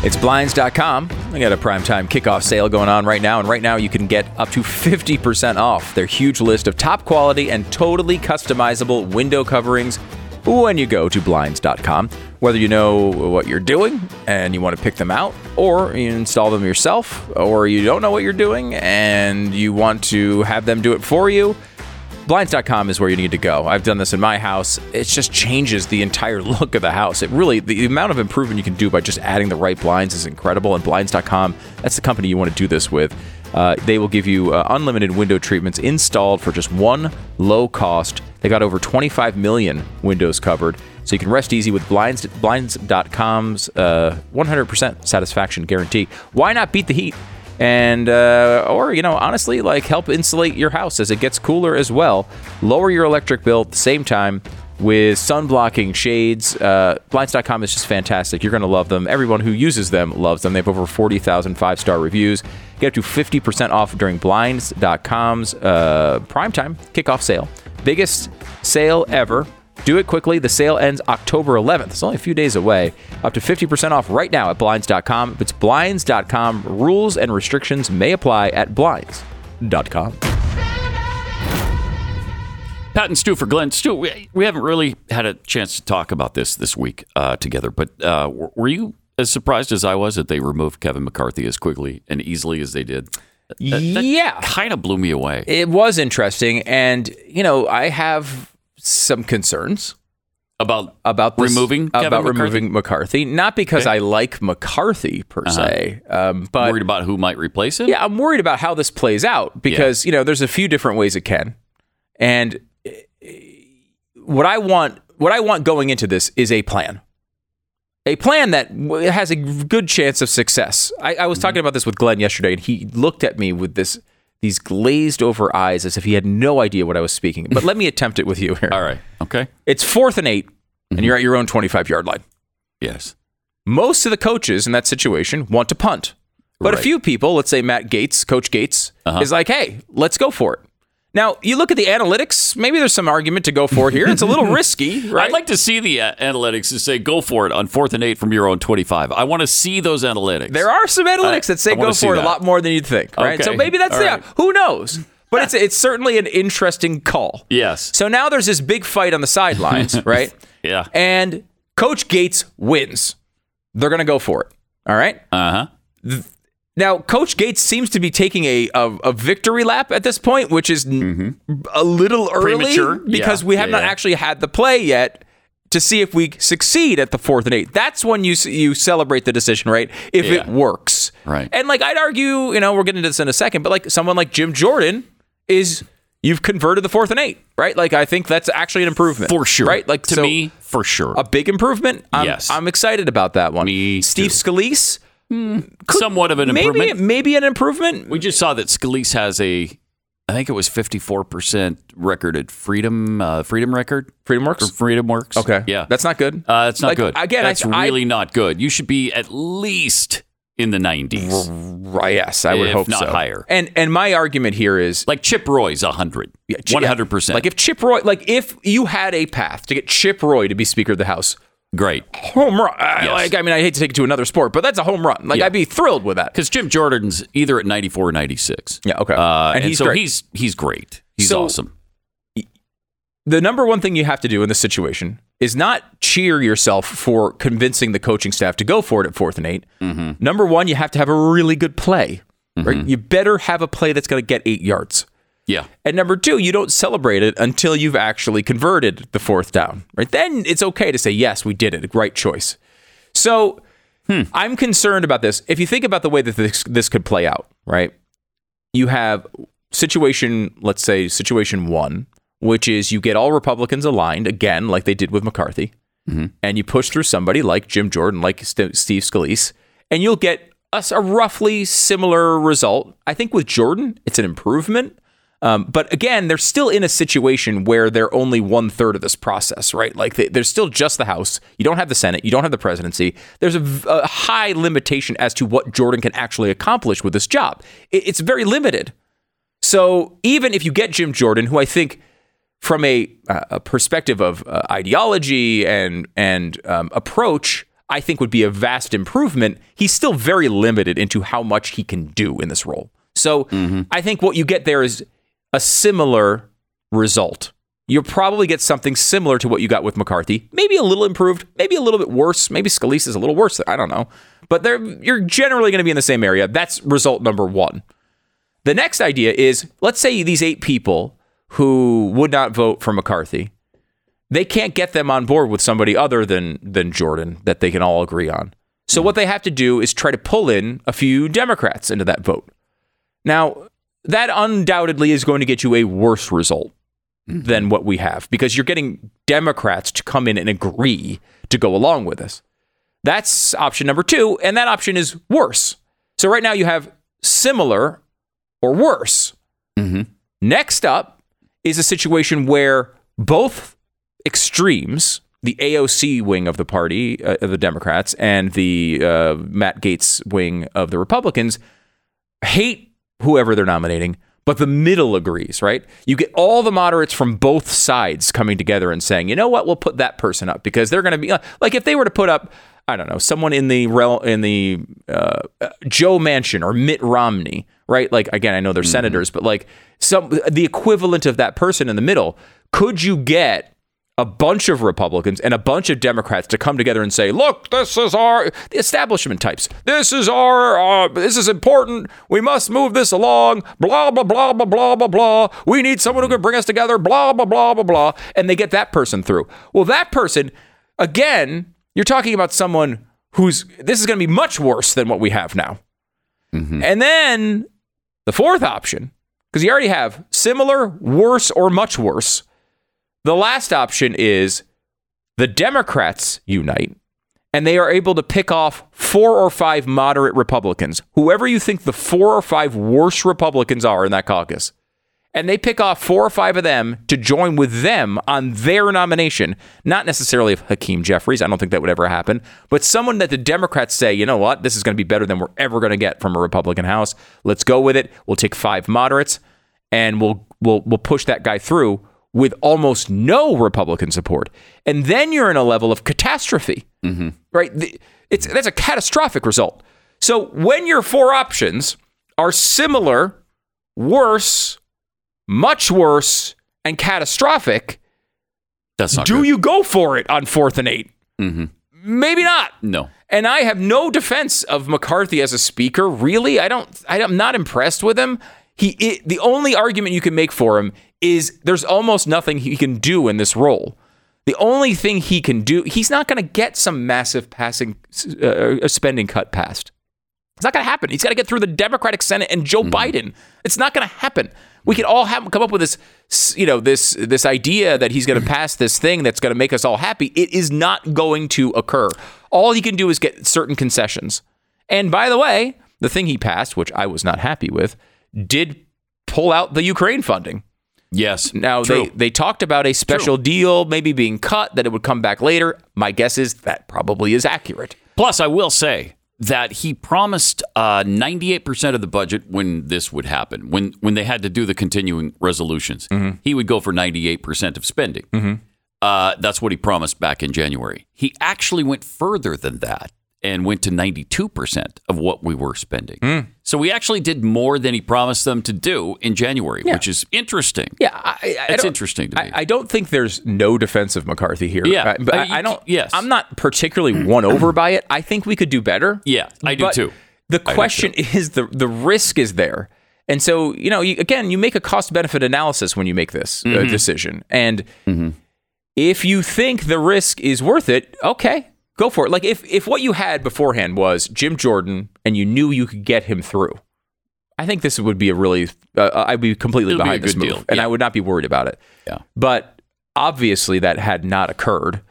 It's blinds.com. They got a primetime kickoff sale going on right now, and right now you can get up to 50% off their huge list of top quality and totally customizable window coverings when you go to blinds.com. Whether you know what you're doing and you want to pick them out, or you install them yourself, or you don't know what you're doing and you want to have them do it for you, Blinds.com is where you need to go. I've done this in my house. It just changes the entire look of the house. It really, the amount of improvement you can do by just adding the right blinds is incredible. And Blinds.com, that's the company you want to do this with. Uh, they will give you uh, unlimited window treatments installed for just one low cost. They got over 25 million windows covered, so you can rest easy with Blinds, Blinds.com's uh, 100% satisfaction guarantee. Why not beat the heat? and uh, or you know honestly like help insulate your house as it gets cooler as well. Lower your electric bill at the same time with sun blocking shades. Uh, blinds.com is just fantastic. You're going to love them. Everyone who uses them loves them. They have over 40000 five-star reviews. Get up to 50% off during blinds.com's uh, primetime kickoff sale. Biggest sale ever do it quickly. The sale ends October 11th. It's only a few days away. Up to 50% off right now at Blinds.com. If it's Blinds.com, rules and restrictions may apply at Blinds.com. Pat and Stu for Glenn. Stu, we, we haven't really had a chance to talk about this this week uh, together, but uh, were you as surprised as I was that they removed Kevin McCarthy as quickly and easily as they did? yeah. Kind of blew me away. It was interesting. And, you know, I have some concerns About about this, Removing about McCarthy? removing McCarthy. Not because Okay. I like McCarthy per se, um, but worried about who might replace him? Yeah, I'm worried about how this plays out because you know there's a few different ways it can, and uh, what I want, what I want going into this is a plan, a plan that has a good chance of success. I, I was Mm-hmm. talking about this with Glenn yesterday, and he looked at me with this these glazed over eyes as if he had no idea what I was speaking. But let me attempt it with you here. All right. Okay. It's fourth and 8 Mm-hmm. and you're at your own 25 yard line. Yes. Most of the coaches in that situation want to punt. But a few people, let's say Matt Gaetz, Coach Gaetz, Uh-huh. is like, hey, let's go for it. Now, you look at the analytics, maybe there's some argument to go for here. It's a little risky, right? I'd like to see the uh, analytics to say go for it on fourth and eight from your own 25. I want to see those analytics. there are some analytics I- that say I go for it a lot more than you'd think, right? Okay. So maybe that's yeah. right. Who knows? But it's it's certainly an interesting call. Yes. So now there's this big fight on the sidelines, right? Yeah. And Coach Gaetz wins. They're going to go for it. All right? Uh huh. Now, Coach Gaetz seems to be taking a, a, a victory lap at this point, which is mm-hmm. a little early Premature? because Yeah, we have yeah, not yeah. actually had the play yet to see if we succeed at the fourth and eight. That's when you you celebrate the decision, right? If it works, Right. And like I'd argue, you know, we're getting into this in a second, but like someone like Jim Jordan is you've converted the fourth and eight, right? Like I think that's actually an improvement For sure. right? Like to so me, for sure. a big improvement. I'm, Yes. I'm excited about that one. Me Steve too. Scalise, Somewhat of an improvement. maybe an improvement. We just saw that Scalise has a, I think it was 54% record at Freedom, uh, Freedom Record. Freedom Works. Or Freedom Works. Okay. Yeah. That's not good. Uh, that's not Like, good. again, that's I- really not good. You should be at least in the 90s. Right. Yes, I would If hope not so. higher. And and my argument here is Like Chip Roy's 100. Yeah, 100%. Like if Chip Roy, like if you had a path to get Chip Roy to be Speaker of the House, Great. home run. I- Yes. Like I mean, I hate to take it to another sport, but that's a home run. Like Yeah. I'd be thrilled with that. Because Jim Jordan's either at 94 or 96. Yeah, okay. Uh, And and he's so great. he's he's great. He's So- awesome. The number one thing you have to do in this situation is not cheer yourself for convincing the coaching staff to go for it at fourth and 8 Number one, you have to have a really good play. Right? You better have a play that's going to get eight yards. Yeah. And number two, you don't celebrate it until you've actually converted the fourth down. Right? Then it's okay to say, yes, we did it. Right choice. So hmm. I'm concerned about this. If you think about the way that this, this could play out, right? You have situation, let's say situation one, which is you get all Republicans aligned again, like they did with McCarthy, mm-hmm. and you push through somebody like Jim Jordan, like St- Steve Scalise, and you'll get us a roughly similar result. I think with Jordan, it's an improvement. Um, but again, they're still in a situation where they're only one third of this process, right? Like they, there's still just the House. You don't have the Senate. You don't have the presidency. There's a high limitation as to what Jordan can actually accomplish with this job. It- it's very limited. So even if you get Jim Jordan, who I think from a, uh, a perspective of uh, ideology and and um, approach, I think would be a vast improvement. He's still very limited into how much he can do in this role. So I think what you get there is a similar result. You'll probably get something similar to what you got with McCarthy, maybe a little improved, maybe a little bit worse. Maybe Scalise is a little worse. I don't know, but you're generally going to be in the same area. That's result number one. The next idea is let's say these eight people who would not vote for McCarthy, they can't get them on board with somebody other than than Jordan that they can all agree on. So what they have to do is try to pull in a few Democrats into that vote. Now, that undoubtedly is going to get you a worse result than what we have because you're getting Democrats to come in and agree to go along with this. That's option number two, and that option is worse. So right now you have similar or worse. Next up is a situation where both extremes, the AOC wing of the party, uh, of the Democrats, and the uh, Matt Gaetz wing of the Republicans, hate whoever they're nominating, but the middle agrees, right? You get all the moderates from both sides coming together and saying, you know what, we'll put that person up because they're going to be uh, like if they were to put up, I don't know, someone in the rel- in the uh, uh, Joe Manchin or Mitt Romney, right? Like again, I know they're senators, but like some the equivalent of that person in the middle. Could you get a bunch of Republicans and a bunch of Democrats to come together and say, "Look, this is our the establishment types. This is our uh, this is important. We must move this along. Blah blah blah blah blah blah blah. We need someone who can bring us together. Blah blah blah blah blah." And they get that person through. Well, that person, again, you're talking about someone who's this is going to be much worse than what we have now. And then the fourth option, because you already have similar, worse, or much worse. The last option is the Democrats unite and they are able to pick off four or five moderate Republicans, whoever you think the four or five worst Republicans are in that caucus. And they pick off four or five of them to join with them on their nomination. Not necessarily of Hakeem Jeffries. I don't think that would ever happen. But someone that the Democrats say, you know what, this is going to be better than we're ever going to get from a Republican House. Let's go with it. We'll take five moderates and we'll we'll we'll push that guy through with almost no Republican support. And then you're in a level of catastrophe. Mm-hmm. Right? It's that's a catastrophic result. So when your four options are similar, worse, much worse, and catastrophic, That's not do good. you go for it on fourth and 8 mm-hmm. Maybe not. No. And I have no defense of McCarthy as a speaker. Really, I don't. I, am not impressed with him. He it, the only argument you can make for him is there's almost nothing he can do in this role. The only thing he can do, he's not going to get some massive passing uh, spending cut passed. It's not going to happen. He's got to get through the Democratic Senate and Joe Biden. It's not going to happen. We could all have come up with this, you know, this this idea that he's going to pass this thing that's going to make us all happy. It is not going to occur. All he can do is get certain concessions. And by the way, the thing he passed, which I was not happy with, did pull out the Ukraine funding. Yes. Now True. they they talked about a special deal maybe being cut that it would come back later. My guess is that probably is accurate. Plus, I will say that he promised uh, 98% of the budget when this would happen, when when they had to do the continuing resolutions. He would go for 98% of spending. Uh, that's what he promised back in January. He actually went further than that and went to 92% of what we were spending. Hmm. So we actually did more than he promised them to do in January, which is interesting. Yeah, I, I It's don't- interesting to me. I, I don't think there's no defense of McCarthy here. Yeah, I- but uh, I, I don't. yes. I'm not particularly won over by it. I think we could do better. Yeah, I do too. The question is the the risk is there, and so you know, you, again, you make a cost benefit analysis when you make this Mm-hmm. uh, decision, and if you think the risk is worth it, okay, go for it. Like if if what you had beforehand was Jim Jordan, and you knew you could get him through. I think this would be a really, uh, I'd be completely It'll be behind this move, deal, and yeah. I would not be worried about it. Yeah. But obviously, that had not occurred.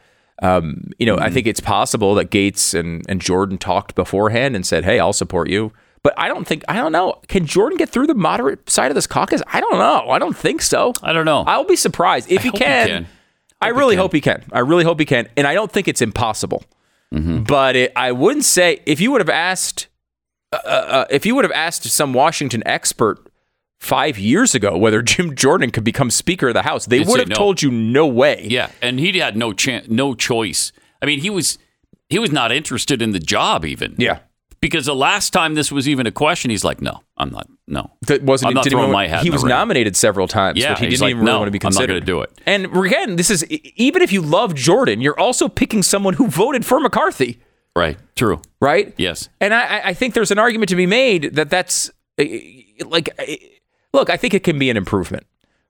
Um, you know, I Mm-hmm. think it's possible that Gaetz and, and Jordan talked beforehand and said, "Hey, I'll support you." But I don't think I don't know. Can Jordan get through the moderate side of this caucus? I don't know. I don't think so. I don't know. I'll be surprised if he, hope he can. I really hope he can. I really hope he can, and I don't think it's impossible. Mm-hmm. But it, I wouldn't say if you would have asked, uh, uh, if you would have asked some Washington expert five years ago whether Jim Jordan could become Speaker of the House, they They'd would have no. told you no way. Yeah, and he had no chance, no choice. I mean, he was he was not interested in the job even. Yeah. Because the last time this was even a question, he's like, "No, I'm not. No, That wasn't. I'm not throwing my hat He was nominated several times, Yeah, but he didn't like, even really "No, want to be I'm not considered. gonna do it. And again, this is even if you love Jordan, you're also picking someone who voted for McCarthy, right, true, right? yes, And I, I- think there's an argument to be made that that's like, look, I think it can be an improvement.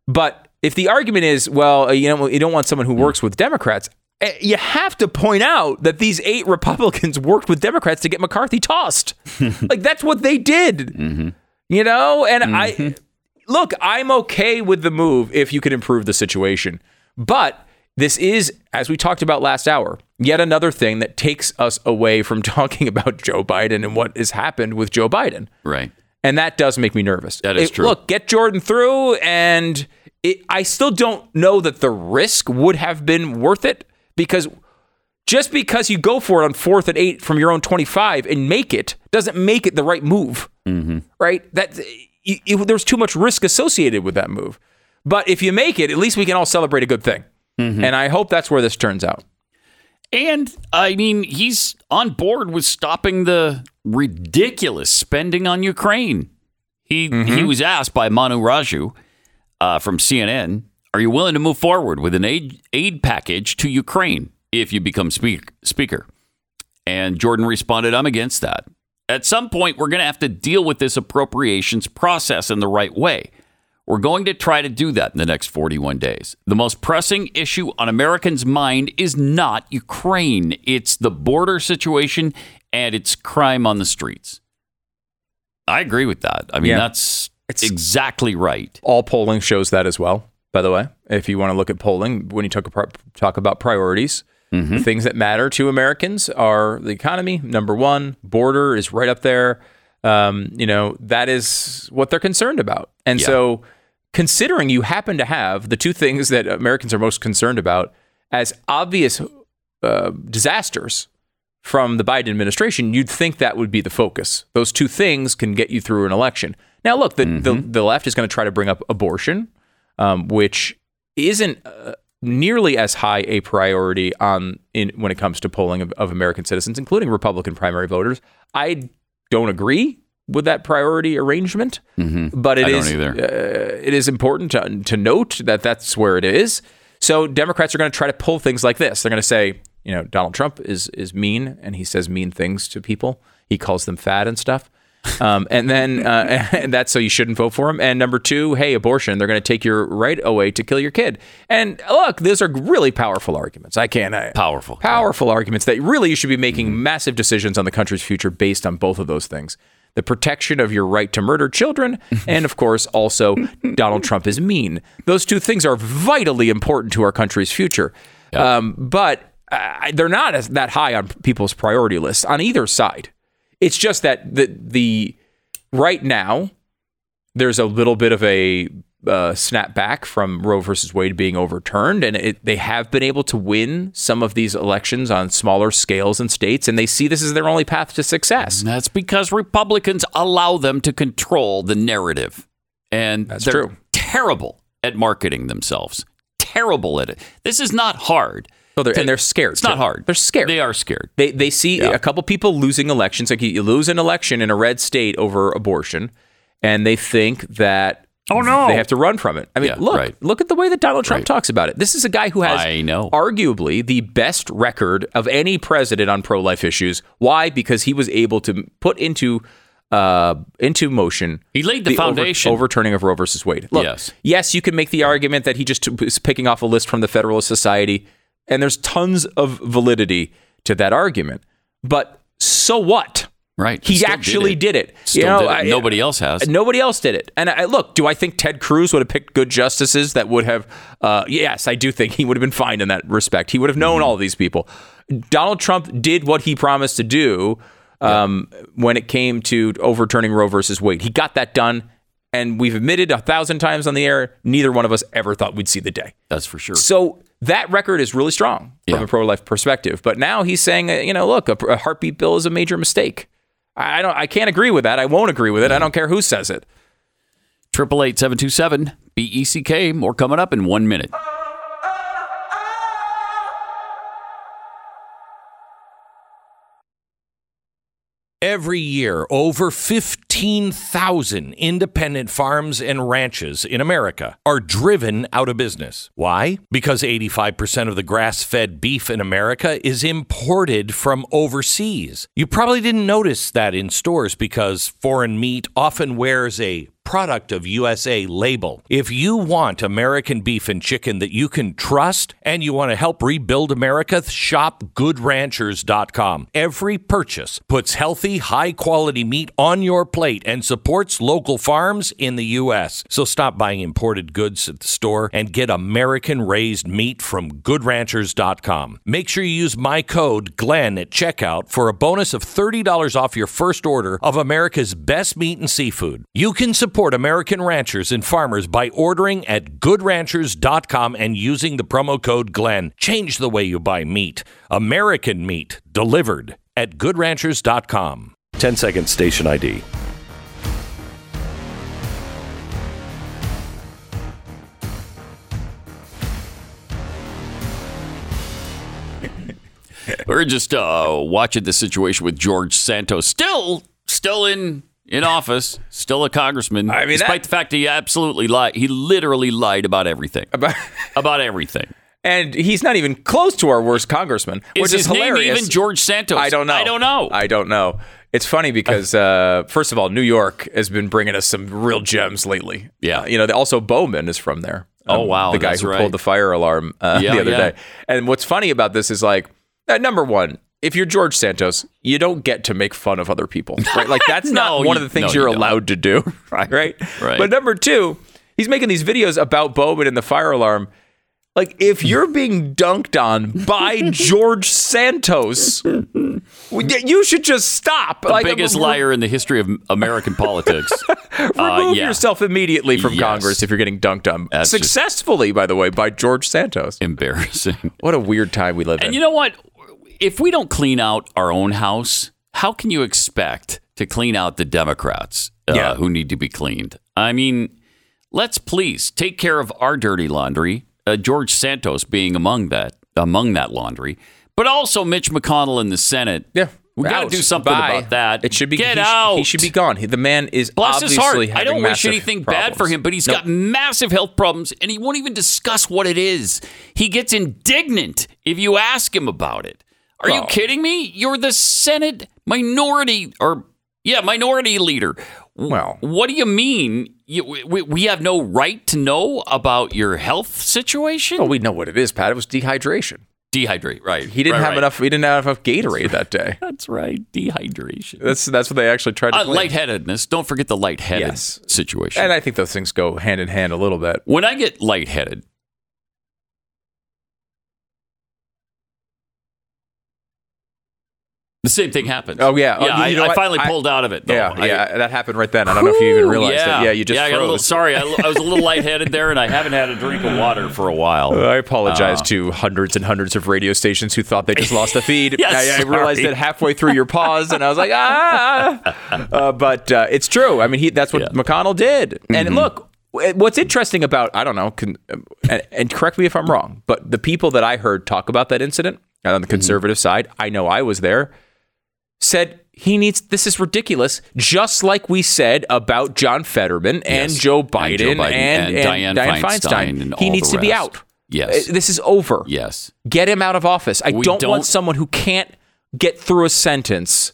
But if the argument is, well, you know, you don't want someone who hmm. works with Democrats, Eh, you have to point out that these eight Republicans worked with Democrats to get McCarthy tossed. like that's what they did. Mm-hmm. You know, and I mm-hmm. look, I'm okay with the move if you can improve the situation. But this is, as we talked about last hour, yet another thing that takes us away from talking about Joe Biden and what has happened with Joe Biden. right. And that does make me nervous. That is It- true. Look, get Jordan through, and it, I still don't know that the risk would have been worth it because just because you go for it on fourth and eight from your own 25 and make it doesn't make it the right move. Mm-hmm. Right? That you, you- there's too much risk associated with that move. But if you make it, at least we can all celebrate a good thing. Mm-hmm. And I hope that's where this turns out. And I mean, he's on board with stopping the ridiculous spending on Ukraine. He he was asked by Manu Raju uh, from CNN, "Are you willing to move forward with an aid aid package to Ukraine if you become speak, speaker?" And Jordan responded, "I'm against that. At some point, we're going to have to deal with this appropriations process in the right way." We're going to try to do that in the next 41 days. The most pressing issue on Americans' mind is not Ukraine, it's the border situation and it's crime on the streets. I agree with that. I mean, Yeah. that's It's- exactly right. All polling shows that as well, by the way. If you want to look at polling, when you talk, about- talk about priorities, Mm-hmm. things that matter to Americans are the economy, number one, border is right up there. Um, you know, that is what they're concerned about. And Yeah. so, considering you happen to have the two things that Americans are most concerned about as obvious uh, disasters from the Biden administration, you'd think that would be the focus. Those two things can get you through an election. Now, look, the, the, the left is going to try to bring up abortion, um, which isn't uh, nearly as high a priority on in when it comes to polling of, of American citizens, including Republican primary voters. I don't agree with that priority arrangement, but it is uh, it is important to, to note that that's where it is. So Democrats are going to try to pull things like this. They're going to say, you know, Donald Trump is is mean, and he says mean things to people. He calls them fat and stuff. Um, and then uh, and that's so you shouldn't vote for him. And number two, hey, abortion. They're going to take your right away to kill your kid. And look, those are really powerful arguments. I can't. I, Powerful. powerful arguments that really you should be making massive decisions on the country's future based on both of those things the protection of your right to murder children, and of course, also Donald Trump is mean. Those two things are vitally important to our country's future. Um, but uh, they're not as, that high on people's priority lists on either side. It's just that the, the right now, there's a little bit of a uh, snap back from Roe versus Wade being overturned, and it, they have been able to win some of these elections on smaller scales in states, and they see this as their only path to success. That's because Republicans allow them to control the narrative. And That's they're true. terrible at marketing themselves. Terrible at it. This is not hard. Oh, they're, and they're scared. It's not hard. They're scared. They are scared. They they see Yeah. a couple people losing elections. Like you lose an election in a red state over abortion, and they think that Oh, no. they have to run from it. I mean, Yeah, look right. look at the way that Donald Trump Right. talks about it. This is a guy who has I know. arguably the best record of any president on pro life issues. Why? Because he was able to put into uh, into motion. He laid the over- foundation. overturning of Roe versus Wade. Look, Yes. yes, you can make the argument that he just is picking off a list from the Federalist Society, and there's tons of validity to that argument. But so what? Right. He Still did actually it. did it. Still did it. Nobody else has. Nobody else did it. And I, look, do I think Ted Cruz would have picked good justices that would have? Uh, yes, I do think he would have been fine in that respect. He would have known all these people. Donald Trump did what he promised to do um, when it came to overturning Roe versus Wade. He got that done. And we've admitted a thousand times on the air, neither one of us ever thought we'd see the day. That's for sure. So that record is really strong from Yeah. a pro-life perspective. But now he's saying, uh, you know, look, a, a heartbeat bill is a major mistake. I I don't. I can't agree with that. I won't agree with it. I don't care who says it. Triple eight seven two seven B E C K. More coming up in one minute. Every year, over 15,000 independent farms and ranches in America are driven out of business. Why? Because 85% of the grass fed beef in America is imported from overseas. You probably didn't notice that in stores because foreign meat often wears a product of USA label. If you want American beef and chicken that you can trust and you want to help rebuild America, shop goodranchers.com. Every purchase puts healthy, high quality meat on your plate and supports local farms in the U.S. So stop buying imported goods at the store and get American raised meat from goodranchers.com. Make sure you use my code GLENN at checkout for a bonus of $30 off your first order of America's best meat and seafood. You can support American ranchers and farmers by ordering at goodranchers.com and using the promo code GLENN. Change the way you buy meat. American meat delivered at goodranchers.com. 10 second station ID. We're just uh, watching the situation with George Santos, still, still in in office, still a congressman. I mean, despite that- the fact that he absolutely lied, he literally lied about everything, About- about everything. and he's not even close to our worst congressman, Is which his is hilarious. name even George Santos? I don't know. I don't know. I don't know. It's funny because uh, first of all, New York has been bringing us some real gems lately. Yeah. Uh, you know. Also, Bowman is from there. Um, Oh, wow, the guy who right. pulled the fire alarm uh, Yeah, the other yeah. day. And what's funny about this is like, uh, number one, if you're George Santos, you don't get to make fun of other people, right? Like that's No, not one of the things no, you're you allowed to do, right? Right. Right. But number two, he's making these videos about Bowman and the fire alarm. Like, if you're being dunked on by George Santos, you should just stop. the like, biggest re- liar in the history of American politics. Remove Uh, yeah. yourself immediately from Yes. Congress if you're getting dunked on. That's Successfully, by the way, by George Santos. Embarrassing. What a weird time we live in. And you know what? If we don't clean out our own house, how can you expect to clean out the Democrats uh, Yeah. who need to be cleaned? I mean, let's please take care of our dirty laundry. Uh, George Santos being among that among that laundry, but also Mitch McConnell in the Senate. yeah. we got to do something Bye. about that. It should be get he sh- out. He should be gone. He- the man is Bless his obviously heart. I don't wish anything bad for him, but he's Nope. got massive health problems and he won't even discuss what it is. He gets indignant if you ask him about it. Are you kidding me? You're the Senate minority or yeah, minority leader. Well. what do you mean? You, we, we have no right to know about your health situation? Well, we know what it is, Pat. It was dehydration. Dehydrate, right. He didn't Right, have right. enough. He didn't have enough Gatorade that day. That's right. Dehydration. That's that's what they actually tried to Uh, claim. lightheadedness. Don't forget the lightheaded Yes. situation. And I think those things go hand in hand a little bit. when I get lightheaded, the same thing happened. Oh, yeah. Oh, yeah. I, you know I finally I- pulled out of it. Though. Yeah, I- yeah, that happened right then. I don't know if you even realized yeah. it. Yeah, you just yeah. I got a little sorry. I, I was a little lightheaded there, and I haven't had a drink of water for a while. I apologize Uh, to hundreds and hundreds of radio stations who thought they just lost the feed. Yes, I, I realized it halfway through your pause, and I was like, ah. Uh, but uh, it's true. I mean, he, that's what Yeah. McConnell did. And look, What's interesting about I don't know, can, and, and correct me if I'm wrong, but the people that I heard talk about that incident on the conservative side, I know I was there, said he needs this is ridiculous, just like we said about John Fetterman and, Yes. Joe, And Biden Joe Biden and, and Dianne Feinstein and he needs to be out. Yes. Uh, This is over. Yes. Get him out of office. I don't, don't- want someone who can't get through a sentence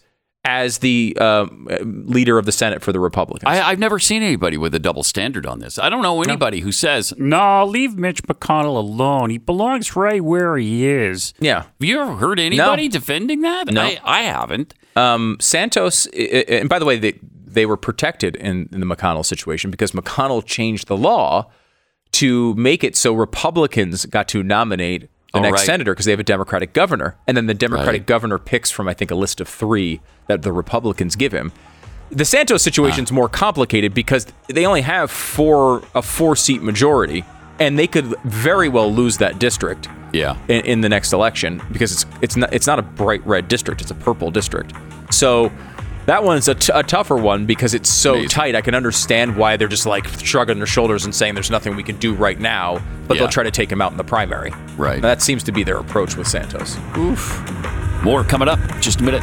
as the um, uh, leader of the Senate for the Republicans. I, I've never seen anybody with a double standard on this. I don't know anybody who says, No, leave Mitch McConnell alone. He belongs right where he is. yeah. have you ever heard anybody defending that? No. I, I haven't. Um, Santos, i- i- and by the way, they, they were protected in, in the McConnell situation because McConnell changed the law to make it so Republicans got to nominate the Oh, next right. senator because they have a Democratic governor. And then the Democratic Right. governor picks from, I think, a list of three that the Republicans give him. The Santos situation situation's more complicated because they only have four a four seat majority, and they could very well lose that district Yeah. in, in the next election because it's it's not it's not a bright red district; it's a purple district. So that one's a, t- a tougher one because it's so Amazing. tight. I can understand why they're just like shrugging their shoulders and saying there's nothing we can do right now, but Yeah. they'll try to take him out in the primary. Right. And that seems to be their approach with Santos. Oof. More coming up. Just a minute.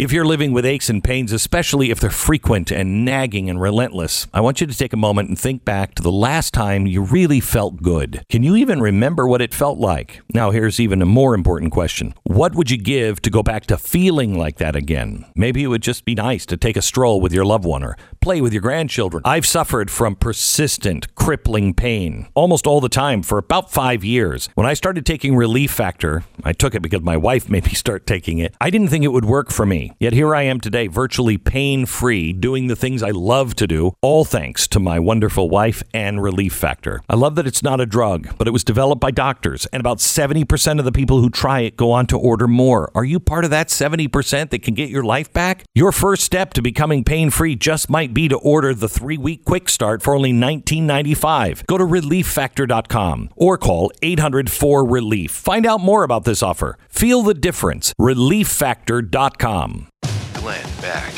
If you're living with aches and pains, especially if they're frequent and nagging and relentless, I want you to take a moment and think back to the last time you really felt good. Can you even remember what it felt like? Now, here's even a more important question What would you give to go back to feeling like that again? Maybe it would just be nice to take a stroll with your loved one or play with your grandchildren. I've suffered from persistent, crippling pain almost all the time for about five years. When I started taking Relief Factor, I took it because my wife made me start taking it. I didn't think it would work for me. Yet here I am today, virtually pain free, doing the things I love to do, all thanks to my wonderful wife and Relief Factor. I love that it's not a drug, but it was developed by doctors, and about 70% of the people who try it go on to order more. Are you part of that 70% that can get your life back? Your first step to becoming pain free just might be to order the three week quick start for only $19.95. Go to relieffactor.com or call 800 4 Relief. Find out more about this offer. Feel the difference. ReliefFactor.com. Glenn Beck.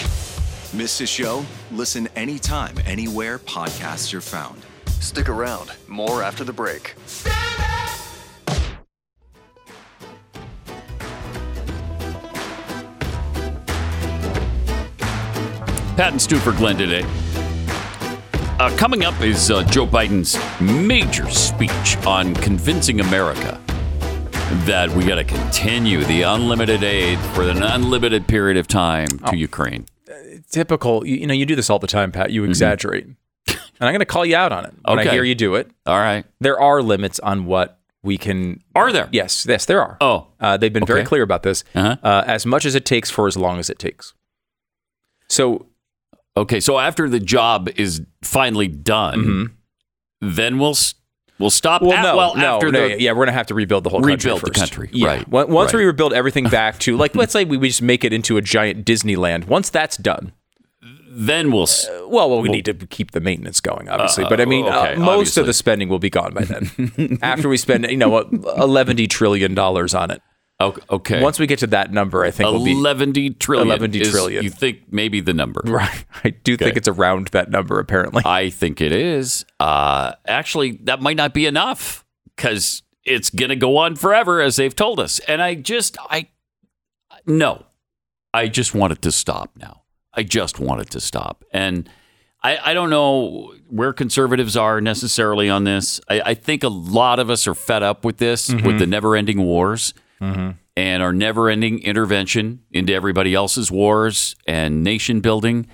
Miss a show? Listen anytime, anywhere podcasts are found. Stick around. More after the break. Pat and Stu for Glenn today. Uh, coming up is uh, Joe Biden's major speech on convincing America that we got to continue the unlimited aid for an unlimited period of time to Ukraine. Typical, you, you know, you do this all the time, Pat. You exaggerate. and I'm going to call you out on it when I Okay. hear you do it. All right. There are limits on what we can Are there? Yes, yes, there are. Oh. uh, they've been very clear about this. Uh-huh. Uh, as much as it takes for as long as it takes. So Okay. So after the job is finally done, then we'll s- we'll stop. Well, at- no, well, no, after no, the, yeah, we're gonna have to rebuild the whole country Rebuild the country, Yeah. right, Once once we rebuild everything back to like, let's say we, we just make it into a giant Disneyland. Once that's done, then we'll. s- well, well, we need to keep the maintenance going, obviously. but I mean, uh, most obviously. of the spending will be gone by then. After we spend, you know, eleven trillion dollars on it. Okay. Once we get to that number, I think we'll be 11 trillion. 11 is- trillion. You think maybe the number? right. I do think it's around that number. Apparently, I think it is. Uh, actually, that might not be enough because it's going to go on forever, as they've told us. And I just, I, no, I just want it to stop now. I just want it to stop. And I, I don't know where conservatives are necessarily on this. I, I think a lot of us are fed up with this, with the never ending wars Mm-hmm. and our never ending intervention into everybody else's wars and nation building.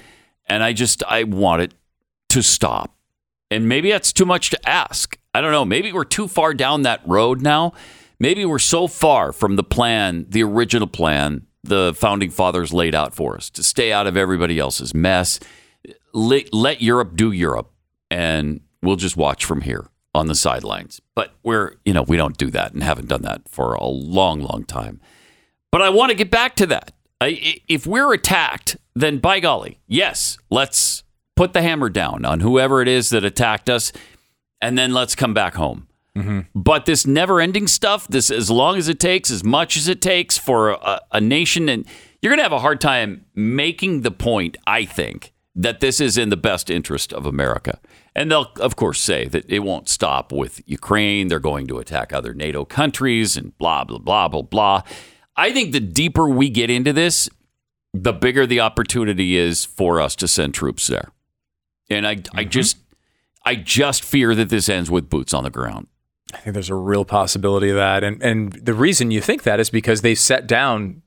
And I just, I want it to stop. And maybe that's too much to ask. I don't know. Maybe we're too far down that road now. Maybe we're so far from the plan, the original plan the founding fathers laid out for us to stay out of everybody else's mess. Let, let Europe do Europe, and we'll just watch from here on the sidelines. But we're, you know, we don't do that and haven't done that for a long, long time. But I want to get back to that. I, if we're attacked, then by golly, yes, let's put the hammer down on whoever it is that attacked us, and then let's come back home. Mm-hmm. But this never ending stuff, this as long as it takes, as much as it takes for a, a nation, and you're going to have a hard time making the point, I think, that this is in the best interest of America. And they'll, of course, say that it won't stop with Ukraine. They're going to attack other NATO countries and blah, blah, blah, blah, blah. I think the deeper we get into this, the bigger the opportunity is for us to send troops there. And I, I just, I just fear that this ends with boots on the ground. I think there's a real possibility of that, and and the reason you think that is because they set down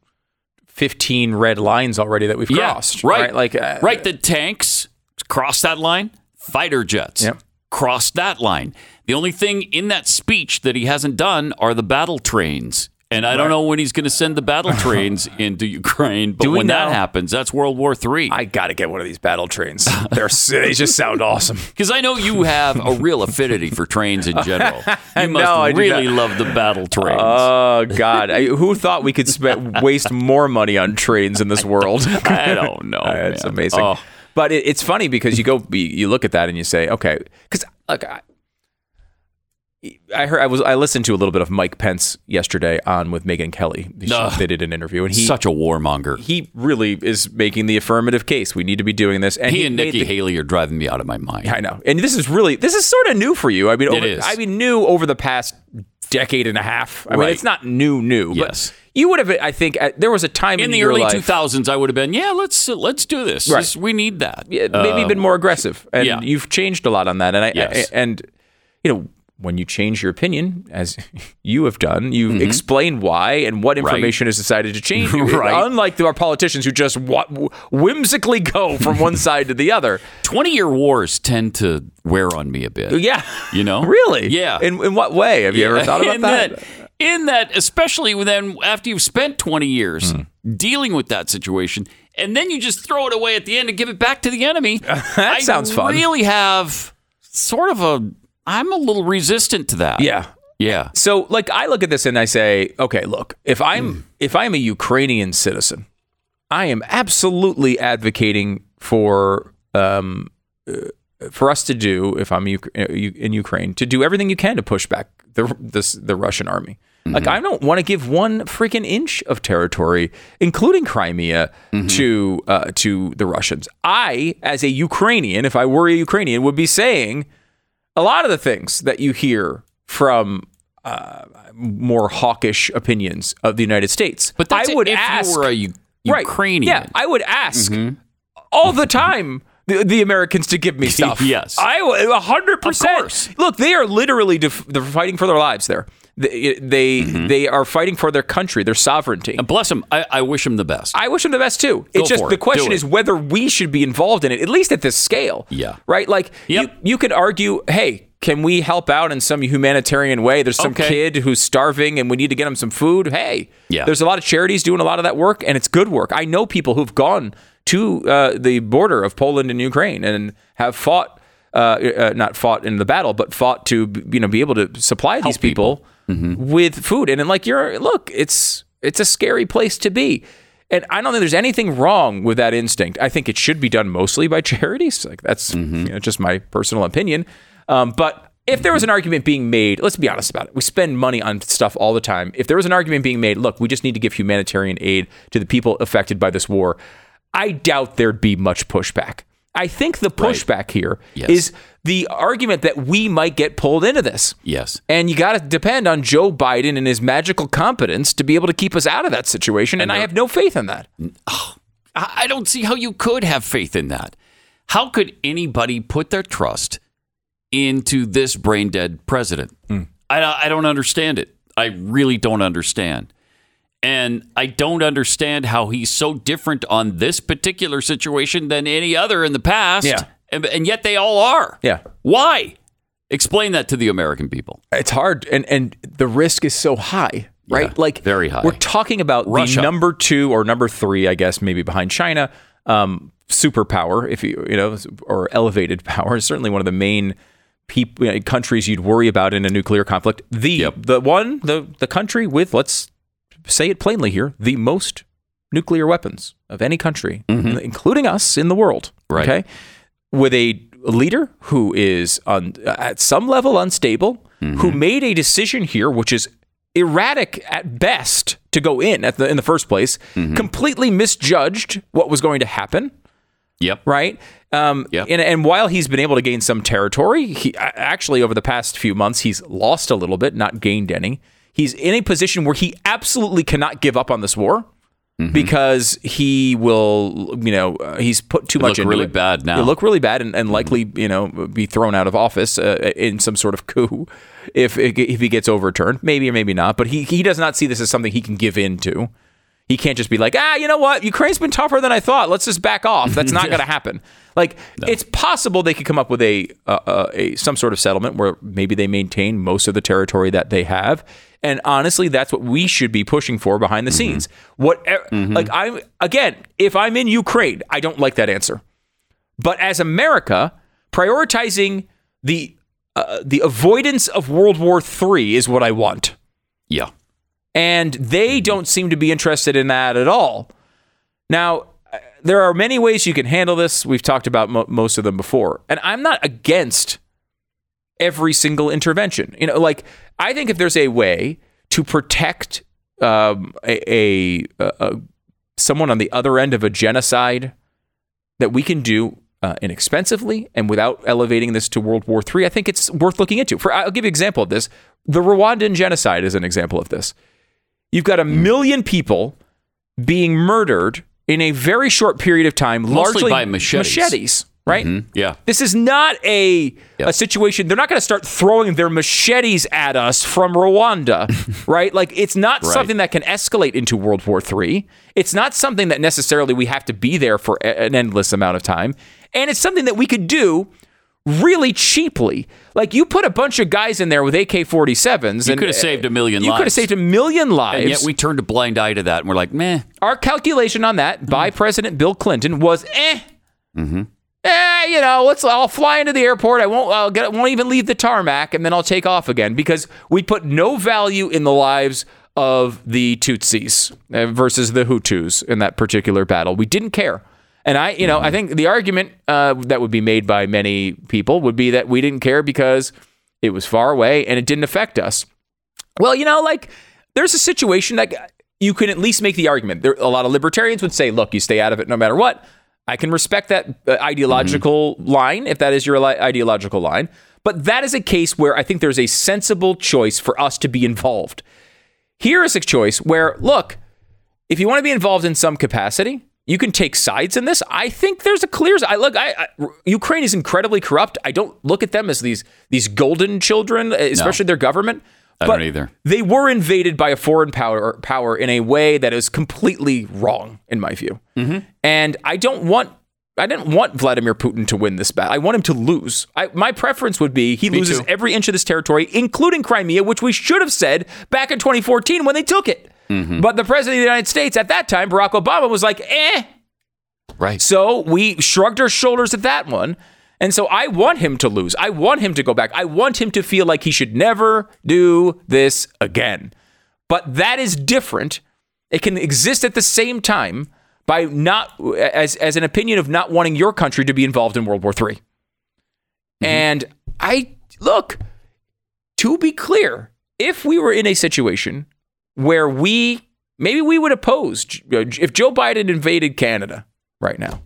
15 red lines already that we've crossed. right, Like uh, right. The tanks cross that line. Fighter jets Yep. cross that line. The only thing in that speech that he hasn't done are the battle trains. And I don't know when he's going to send the battle trains into Ukraine, but Do we when that know? happens, that's World War III. I got to get one of these battle trains. They're they just sound awesome. Because I know you have a real affinity for trains in general. You must No, I do really love the battle trains. Oh God! I, who thought we could spend, waste more money on trains in this world? I don't know. it's man. amazing. Oh. But it, it's funny because you go, you look at that and you say, okay, because look, I, I heard I was I listened to a little bit of Mike Pence yesterday on with Megyn Kelly. She- Ugh. they did an interview and he Such a warmonger. he really is making the affirmative case. We need to be doing this. And He and Nikki the, Haley are driving me out of my mind. I know. And this is really this is sort of new for you. I mean, It over, is. I mean, new over the past decade and a half. I mean, it's not new, new. Yes. You would have. I think uh, there was a time in, in the early life, 2000s, I would have been, yeah, let's let's do this. Right. This- we need that. yeah, maybe Uh, been more aggressive, and yeah. you've changed a lot on that. And I, Yes. I- and you know. When you change your opinion, as you have done, you Mm-hmm. explain why and what information is decided to change. Right. Unlike our politicians who just whimsically go from one side to the other. 20 year wars tend to wear on me a bit. Yeah. You know? Really? Yeah. In, in what way? Have you ever thought about in that? In that, especially then after you've spent 20 years Hmm. dealing with that situation, and then you just throw it away at the end and give it back to the enemy. that sounds fun. really have sort of a, I'm a little resistant to that. Yeah. Yeah. So like I look at this and I say, okay, look, if I'm Hmm. if I'm a Ukrainian citizen, I am absolutely advocating for um uh, for us to do if I'm uh, U- in Ukraine to do everything you can to push back the this the Russian army. Like I don't want to give one freaking inch of territory, including Crimea, to uh, to the Russians. I, as a Ukrainian, if I were a Ukrainian, would be saying a lot of the things that you hear from uh, more hawkish opinions of the United States. But that's I would if ask, you were a U- Right. Ukrainian. Yeah, I would ask all the time. The, the Americans to give me stuff. Yes. I a hundred percent. course. Look, they are literally def- they're fighting for their lives there. They they, mm-hmm. they are fighting for their country, their sovereignty. And bless them. I, I wish them the best. I wish them the best too. It's just the it. question Do it. is whether we should be involved in it, at least at this scale. Yeah. Right? Like Yep. you, you could argue, hey, can we help out in some humanitarian way? There's some Okay. kid who's starving and we need to get him some food. Hey, Yeah. there's a lot of charities doing a lot of that work and it's good work. I know people who've gone to uh, the border of Poland and Ukraine and have fought. Uh, uh, not fought in the battle, but fought to you know be able to supply these people, with food. And then, like you're look, it's it's a scary place to be. And I don't think there's anything wrong with that instinct. I think it should be done mostly by charities. Like that's you know, just my personal opinion. Um, but if there was an argument being made, let's be honest about it. We spend money on stuff all the time. If there was an argument being made, look, we just need to give humanitarian aid to the people affected by this war. I doubt there'd be much pushback. I think the pushback here is Yes. the argument that we might get pulled into this. yes. And you got to depend on Joe Biden and his magical competence to be able to keep us out of that situation. And, I have no faith in that. Oh, I I don't see how you could have faith in that. How could anybody put their trust into this brain dead president? Hmm. I, I don't understand it. I really don't understand. And I don't understand how he's so different on this particular situation than any other in the past. Yeah. And, and yet they all are. Yeah. Why? Explain that to the American people. It's hard. And, and the risk is so high, right? Yeah, like, very high. We're talking about Russia. the number two or number three, I guess, maybe behind China, um, superpower, if you, you know, or elevated power, is certainly one of the main peop- you know, countries you'd worry about in a nuclear conflict. The, Yep. the one, the, the country with, let's say it plainly here, the most nuclear weapons of any country, including us in the world. Mm-hmm. Right. Okay. With a leader who is on at some level unstable, Mm-hmm. who made a decision here, which is erratic at best to go in at the in the first place. Completely misjudged what was going to happen. Yep. Right. Um, Yep. and, and while he's been able to gain some territory, he actually over the past few months he's lost a little bit, not gained any. He's in a position where he absolutely cannot give up on this war Mm-hmm. because he will, you know, uh, he's put too He'll much look into really it. bad now. He'll look really bad and, and likely, you know, be thrown out of office uh, in some sort of coup if if he gets overturned. Maybe or maybe not. But he he does not see this as something he can give in to. He can't just be like, ah, you know what? Ukraine's been tougher than I thought. Let's just back off. That's not going to happen. Like, it's possible they could come up with a, uh, uh, a some sort of settlement where maybe they maintain most of the territory that they have. And honestly, that's what we should be pushing for behind the scenes. What, like, I again, if I'm in Ukraine, I don't like that answer. But as America, prioritizing the uh, the avoidance of World War III is what I want Yeah. and they don't seem to be interested in that at all. Now, there are many ways you can handle this. We've talked about mo- most of them before, and I'm not against every single intervention. You know, like I think if there's a way to protect um, a, a, a, someone on the other end of a genocide that we can do uh, inexpensively and without elevating this to World War III, I think it's worth looking into. For I'll give you an example of this. The Rwandan genocide is an example of this. You've got a million people being murdered in a very short period of time, Mostly largely by machetes. machetes, mm-hmm. right? Yeah. This is not a Yep. a situation. They're not going to start throwing their machetes at us from Rwanda, right? Like it's not Right. something that can escalate into World War III. It's not something that necessarily we have to be there for a- an endless amount of time, and it's something that we could do really cheaply. Like you put a bunch of guys in there with AK-47s, You and could have saved a million You could have saved a million lives. And yet we turned a blind eye to that and we're like, meh. Our calculation on that by President Bill Clinton was eh. Eh, you know, let's. I'll fly into the airport. I won't. I'll get. Won't even leave the tarmac, and then I'll take off again because we put no value in the lives of the Tutsis uh, versus the Hutus in that particular battle. We didn't care, and I, you know, I think the argument uh, that would be made by many people would be that we didn't care because it was far away and it didn't affect us. Well, you know, like there's a situation that you can at least make the argument. There, a lot of libertarians would say, "Look, you stay out of it no matter what." I can respect that uh, ideological line if that is your li- ideological line, but that is a case where I think there's a sensible choice for us to be involved. Here is a choice where, look, if you want to be involved in some capacity, you can take sides in this. I think there's a clear. I look. I, I Ukraine is incredibly corrupt. I don't look at them as these these golden children, especially their government. I but don't either. They were invaded by a foreign power power in a way that is completely wrong, in my view. Mm-hmm. And I don't want. I didn't want Vladimir Putin to win this battle. I want him to lose. I, my preference would be he loses too. every inch of this territory, including Crimea, which we should have said back in 2014 when they took it. Mm-hmm. But the president of the United States at that time, Barack Obama, was like, eh. Right. So we shrugged our shoulders at that one. And so I want him to lose. I want him to go back. I want him to feel like he should never do this again. But that is different. It can exist at the same time by not as as an opinion of not wanting your country to be involved in World War III. And I look to be clear, if we were in a situation where we maybe we would oppose uh, if Joe Biden invaded Canada right now.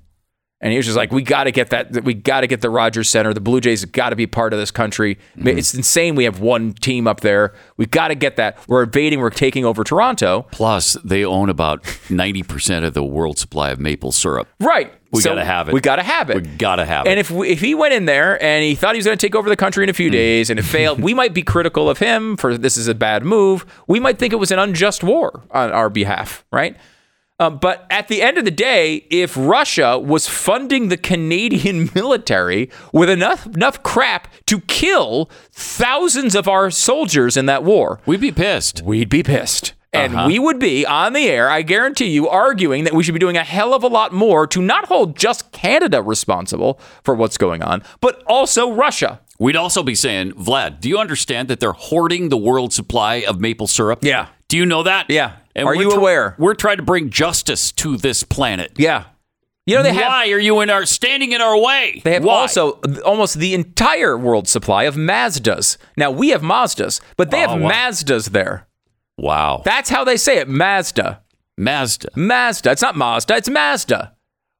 And he was just like, we got to get that. We got to get the Rogers Centre. The Blue Jays have got to be part of this country. It's insane. We have one team up there. We got to get that. We're invading. We're taking over Toronto. Plus, they own about 90% of the world supply of maple syrup. Right. We So gotta have it. We got to have it. We gotta have it. And if we, if he went in there and he thought he was going to take over the country in a Mm. few days and it failed, we might be critical of him for this is a bad move. We might think it was an unjust war on our behalf, right? Um, but at the end of the day, if Russia was funding the Canadian military with enough enough crap to kill thousands of our soldiers in that war, We'd be pissed. we'd be pissed. And Uh-huh. we would be on the air, I guarantee you, arguing that we should be doing a hell of a lot more to not hold just Canada responsible for what's going on, but also Russia. We'd also be saying, Vlad, do you understand that they're hoarding the world supply of maple syrup? Yeah. Do you know that? Yeah. Are we're you aware? We're trying to bring justice to this planet. Yeah. You know, they have. Why are you in our standing in our way? They have Why? also almost the entire world supply of Mazdas. Now we have Mazdas, but they Oh, have wow. Mazdas there. Wow. That's how they say it. Mazda. Mazda. Mazda. It's not Mazda. It's Mazda.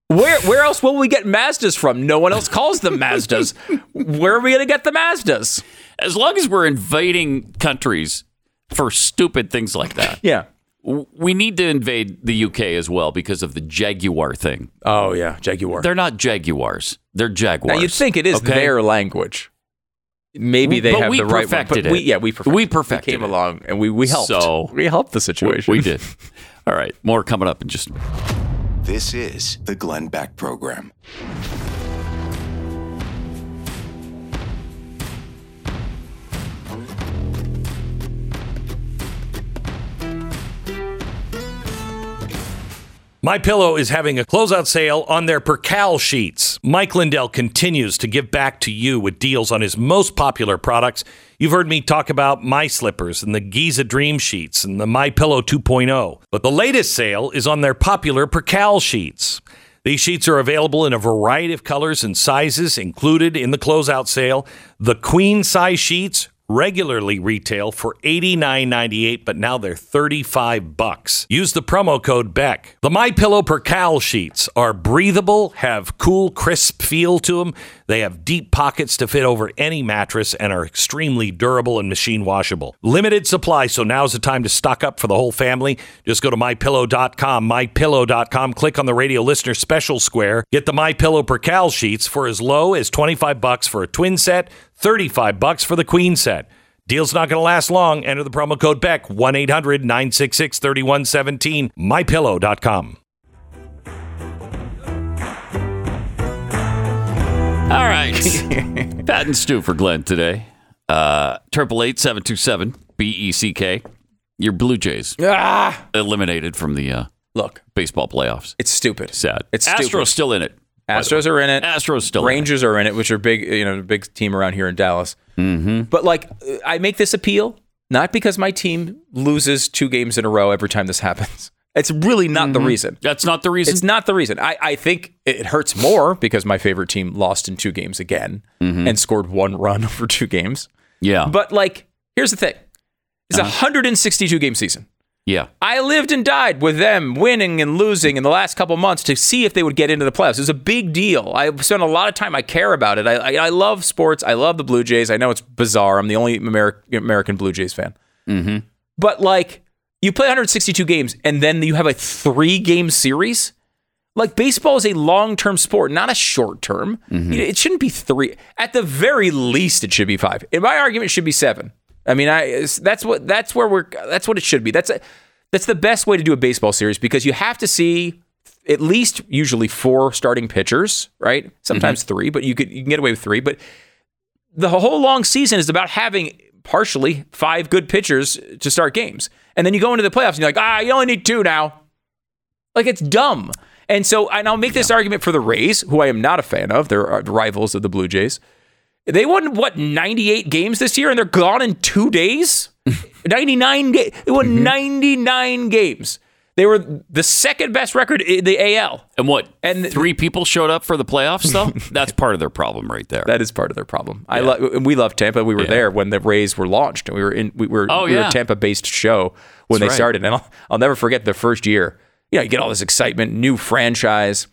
Where where else will we get Mazdas from? No one else calls them Mazdas. Where are we going to get the Mazdas? As long as we're invading countries for stupid things like that. Yeah. W- We need to invade the UK as well because of the Jaguar thing. Oh yeah, Jaguar. They're not Jaguars. They're Jaguars. Now you'd think it is okay? their language. Maybe they But have we the right one, perfected but we, it. yeah, we perfected. We it. perfected came it. along and we we helped. So- we helped the We, situation. we did. All right. More coming up in just This is the Glenn Beck Program. My Pillow is having a closeout sale on their Percale sheets. Mike Lindell continues to give back to you with deals on his most popular products. You've heard me talk about my slippers and the Giza Dream sheets and the My Pillow 2.0. But the latest sale is on their popular Percale sheets. These sheets are available in a variety of colors and sizes included in the closeout sale. The queen size sheets regularly retail for $89.98, but now they're 35 bucks. Use the promo code BECK. The My Pillow Percale sheets are breathable, have cool, crisp feel to them. They have deep pockets to fit over any mattress and are extremely durable and machine washable. Limited supply, so now's the time to stock up for the whole family. Just go to mypillow.com, mypillow.com, click on the radio listener special square, get the My Pillow Percale sheets for as low as 25 bucks for a twin set, 35 bucks for the queen set. Deal's not going to last long. Enter the promo code BECK 1-800-966-3117 mypillow.com. All right. Pat and Stu for Glenn today. Uh, Triple eight seven two seven B E C K. Your Blue Jays ah, eliminated from the uh, look, baseball playoffs. it's stupid. Sad. It's Astros stupid. still in it. Astros are in it. Astros still in it. Rangers are in it, which are big, you know, big team around here in Dallas. Mm-hmm. But like, I make this appeal not because my team loses two games in a row every time this happens. It's really not the mm-hmm. reason. That's not the reason. It's not the reason. I, I think it hurts more because my favorite team lost in two games again mm-hmm. and scored one run over two games. yeah. But like, here's the thing: it's a uh-huh. 162 game season. yeah. I lived and died with them winning and losing in the last couple months to see if they would get into the playoffs. It was a big deal. I spent a lot of time. I care about it. I, I, I love sports. I love the Blue Jays. I know it's bizarre. I'm the only Ameri- American Blue Jays fan. Mm-hmm. But like, you play 162 games and then you have a three game series. Like baseball is a long term sport, not a short term. Mm-hmm. It shouldn't be three. At the very least, it should be five. In my argument, it should be seven. I mean, I that's what that's where we're that's what it should be. That's a, that's the best way to do a baseball series because you have to see at least usually four starting pitchers, right? Sometimes three, but you could you can get away with three. But the whole long season is about having partially five good pitchers to start games. And then you go into the playoffs and you're like, ah, you only need two now. Like it's dumb. And so, and I'll make this argument for the Rays, who I am not a fan of. They're uh, rivals of the Blue Jays. They won what 98 games this year, and they're gone in two days. 99 games. They won 99 games. They were the second best record in the AL. And what? And- three people showed up for the playoffs, though. That's part of their problem, right there. That is part of their problem. I lo- we love Tampa. We were Yeah. there when the Rays were launched. and We were in. We were. Oh, we were yeah. a Tampa-based show when That's they right. started, and I'll, I'll never forget the first year. You know, you get all this excitement, new franchise,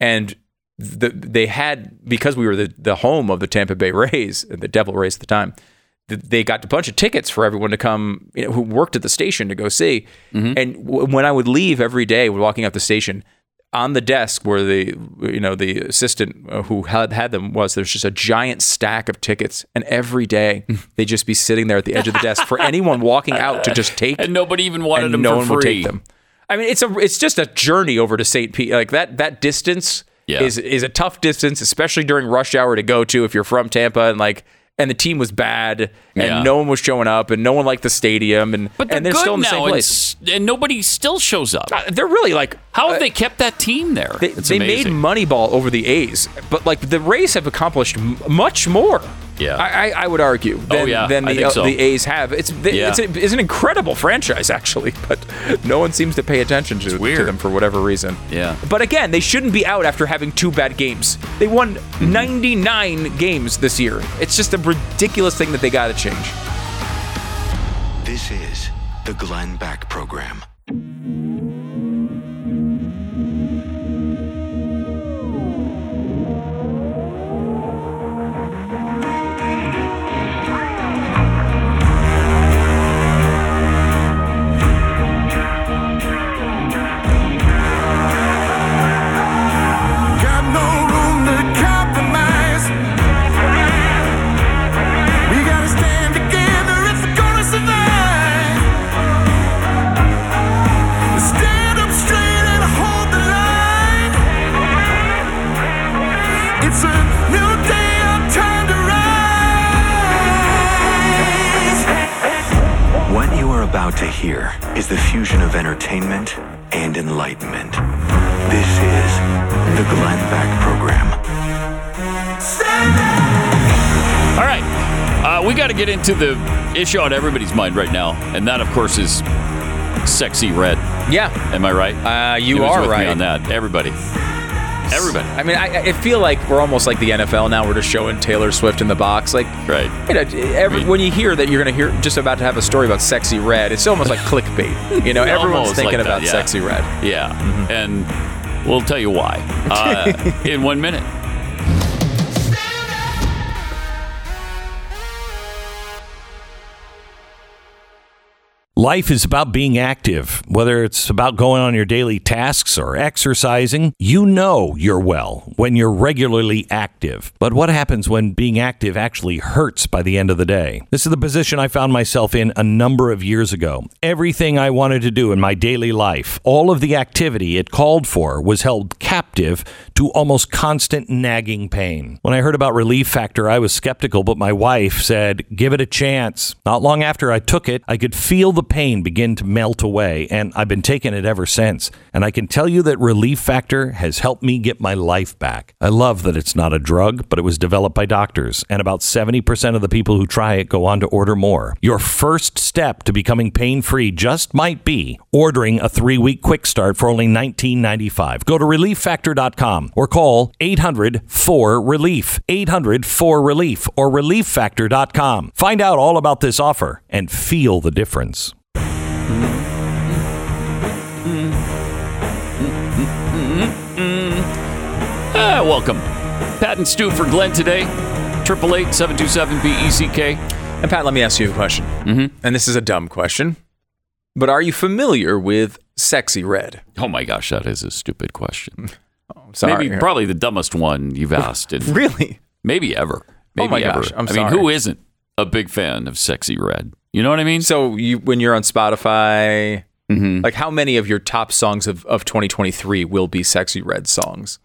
and the, they had because we were the, the home of the Tampa Bay Rays, and the Devil Rays at the time. Th- They got a bunch of tickets for everyone to come, you know, who worked at the station to go see. Mm-hmm. And w- when I would leave every day, walking up the station, on the desk where the you know the assistant uh, who had had them was there's just a giant stack of tickets and every day they'd just be sitting there at the edge of the desk for anyone walking out to just take and nobody even wanted them no for one free. would take them i mean it's a it's just a journey over to st pete like that that distance Yeah. is is a tough distance especially during rush hour to go to if you're from tampa and like and the team was bad and Yeah. no one was showing up and no one liked the stadium and But they're, and they're good still in the now, same place s- and nobody still shows up. Uh, they're really like How have uh, they kept that team there? They, they made amazing. Moneyball over the A's, but like the Rays have accomplished m- much more. Yeah. I, I, I would argue than, Oh, yeah, than I the think so. the A's have. It's they, Yeah. it's, a, it's an incredible franchise actually, but no one seems to pay attention to, to them for whatever reason. Yeah. But again, they shouldn't be out after having two bad games. They won Mm-hmm. 99 games this year. It's just a ridiculous thing that they got to change. This is the Glenn Beck Program. What you are about to hear is the fusion of entertainment and enlightenment. This is the Glenn Beck Program. All right. Uh, we got to get into the issue on everybody's mind right now. And that, of course, is Sexyy Red. Yeah. Am I right? Uh, you Who's are with me right. on that. Everybody. Everybody. I mean, I, I feel like we're almost like the NFL now. We're just showing Taylor Swift in the box. Like, right. You know, every, when you hear that you're going to hear just about to have a story about Sexyy Red, it's almost like clickbait. You know, everyone's thinking like that, about yeah. Sexyy Red. Yeah. And we'll tell you why uh, in one minute. Life is about being active, whether it's about going on your daily tasks or exercising. You know you're well when you're regularly active. But what happens when being active actually hurts by the end of the day? This is the position I found myself in a number of years ago. Everything I wanted to do in my daily life, all of the activity it called for, was held captive to almost constant nagging pain. When I heard about Relief Factor, I was skeptical, but my wife said, give it a chance. Not long after I took it, I could feel the pain begin to melt away, and I've been taking it ever since. And I can tell you that Relief Factor has helped me get my life back. I love that it's not a drug, but it was developed by doctors, and about 70% of the people who try it go on to order more. Your first step to becoming pain free just might be ordering a three week quick start for only $19.95. Go to relieffactor.com or call 800 4 Relief, 800 4 Relief, or relieffactor.com. Find out all about this offer and feel the difference. Ah, welcome. Pat and Stu for Glenn today. Triple eight seven two seven B E C K. And Pat, let me ask you a question. Mm-hmm. And this is a dumb question, but are you familiar with Sexyy Red? Oh my gosh, that is a stupid question. sorry. Maybe probably the dumbest one you've asked. Really? Maybe ever. Maybe Oh my ever. gosh, I'm I mean, who isn't a big fan of Sexyy Red? You know what I mean? So you, when you're on Spotify, Mm-hmm. like how many of your top songs of, of 2023 will be Sexyy Red songs?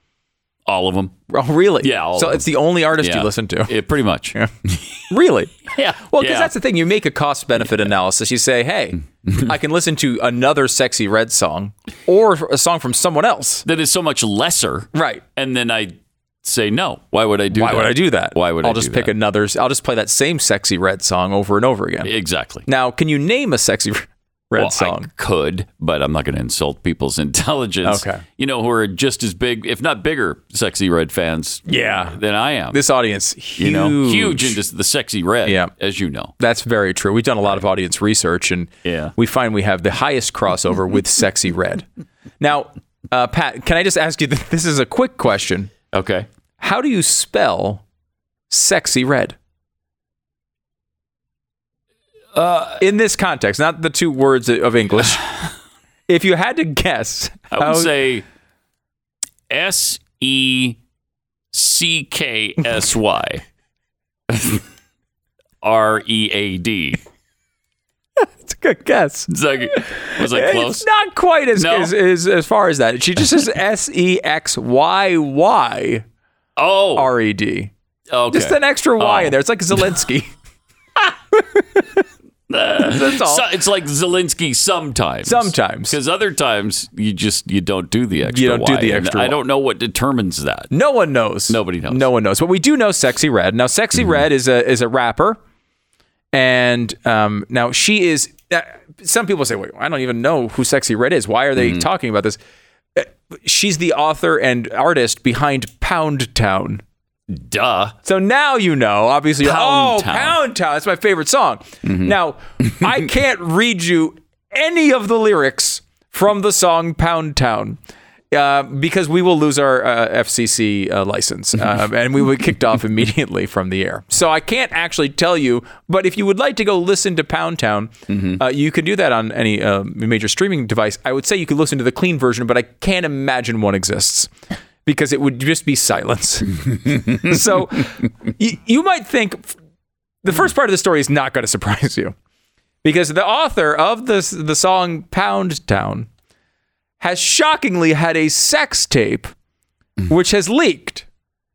All of them. Oh, really? Yeah. all so of it's them. the only artist Yeah. you listen to. Yeah, pretty much. Yeah. Really? Yeah. Well, because Yeah. that's the thing. You make a cost benefit analysis. You say, hey, I can listen to another Sexyy Red song or a song from someone else. that is so much lesser. Right. And then I say no. Why would I do Why that? would I do that? Why would I'll I just pick that? another. I'll just play that same Sexyy Red song over and over again. Exactly. Now, can you name a sexy red well, song? I could, but I'm not going to insult people's intelligence. Okay. You know, who are just as big, if not bigger, Sexyy Red fans Yeah. than I am. This audience, huge. you know, huge into the Sexyy Red, Yeah. as you know. That's very true. We've done a lot of audience research, and Yeah. we find we have the highest crossover with Sexyy Red. Now, uh, Pat, can I just ask you? This is a quick question. Okay. How do you spell Sexyy Red? Uh, In this context, not the two words of English. if you had to guess, I would how- say S E C K S Y R E A D. it's a good guess. It's like, was I close? It's not quite as, No? as, as as far as that. She just says S E X Y Y Oh, R E D. okay. Just an extra Y Oh. in there. It's like Zelensky. That's all. So, it's like Zelensky sometimes. Sometimes. because other times you just you don't do the extra. You don't do the extra I Y. don't know what determines that. No one knows. Nobody knows. No one knows. But we do know Sexyy Red. Now, Sexy Mm-hmm. Red is a is a rapper, and um, now she is. Uh, some people say, "Wait, I don't even know who Sexyy Red is. Why are they Mm-hmm. talking about this?" She's the author and artist behind Pound Town. Duh. So now you know, obviously. Pound oh, Town. Pound Town. That's my favorite song. Mm-hmm. Now, I can't read you any of the lyrics from the song Pound Town. Uh, because we will lose our uh, FCC uh, license uh, and we will be kicked off immediately from the air. So I can't actually tell you, but if you would like to go listen to Pound Town, uh, you can do that on any uh, major streaming device. I would say you could listen to the clean version, but I can't imagine one exists because it would just be silence. so y- you might think the first part of the story is not going to surprise you because the author of this the song Pound Town has shockingly had a sex tape which has leaked.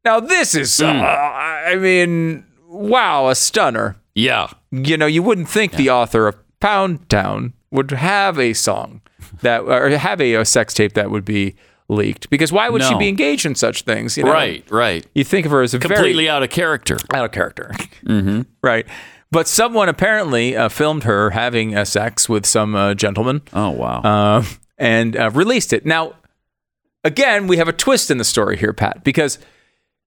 Now this is uh, I mean wow, a stunner. Yeah. You know, you wouldn't think the author of Pound Town would have a song that or have a, a sex tape that would be leaked because why would she be engaged in such things, you know? Right, right. You think of her as a Completely very out of character. out of character. mm-hmm. Right. But someone apparently uh, filmed her having uh, sex with some uh, gentleman Oh, wow. And uh, released it. Now, again, we have a twist in the story here, Pat, because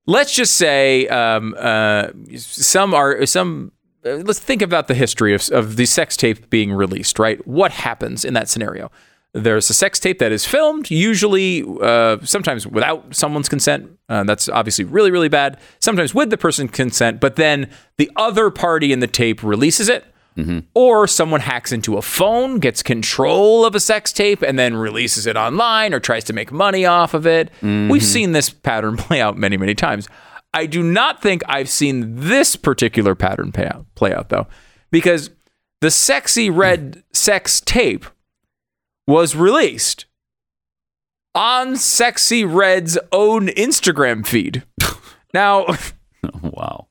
let's just say um, uh, some are some. Uh, let's think about the history of, of the sex tape being released, right? What happens in that scenario? There's a sex tape that is filmed, usually, uh, sometimes without someone's consent. Uh, that's obviously really, really bad. Sometimes with the person's consent, but then the other party in the tape releases it Mm-hmm. or someone hacks into a phone, gets control of a sex tape, and then releases it online or tries to make money off of it. Mm-hmm. We've seen this pattern play out many, many times. I do not think I've seen this particular pattern play out, play out though, because the Sexyy Red mm. sex tape was released on Sexyy Red's own Instagram feed. Now, wow.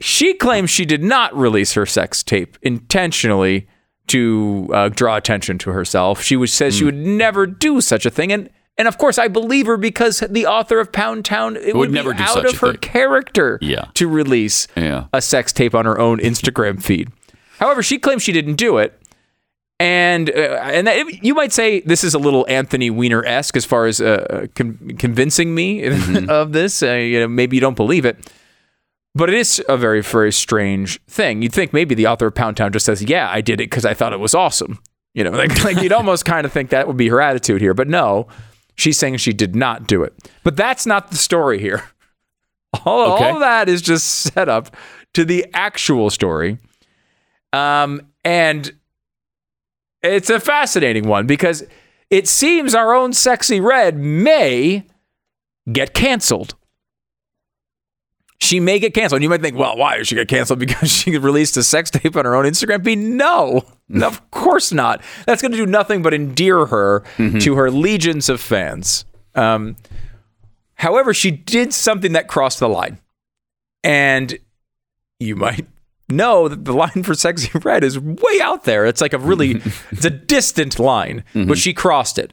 She claims she did not release her sex tape intentionally to uh, draw attention to herself. She was, says she Hmm. would never do such a thing, and and of course I believe her because the author of Pound Town it would, Would never be do out such of a her thing. character Yeah. to release Yeah. a sex tape on her own Instagram feed. However, she claims she didn't do it. And uh, and that, you might say this is a little Anthony Weiner esque as far as uh, con- convincing me Mm-hmm. of this. Uh, you know, maybe you don't believe it, but it is a very very strange thing. You'd think maybe the author of Pound Town just says, "Yeah, I did it because I thought it was awesome." You know, like, like you'd almost kind of think that would be her attitude here, but no, she's saying she did not do it. But that's not the story here. All, Okay. all of that is just set up to the actual story. Um, and it's a fascinating one because it seems our own Sexyy Red may get canceled. She may get canceled. And you might think, well, why did she get canceled? Because she released a sex tape on her own Instagram feed? No, of course not. That's going to do nothing but endear her to her legions of fans. Um, however, she did something that crossed the line. And you might know that the line for Sexyy Red is way out there. It's like a really, it's a distant line, but she crossed it.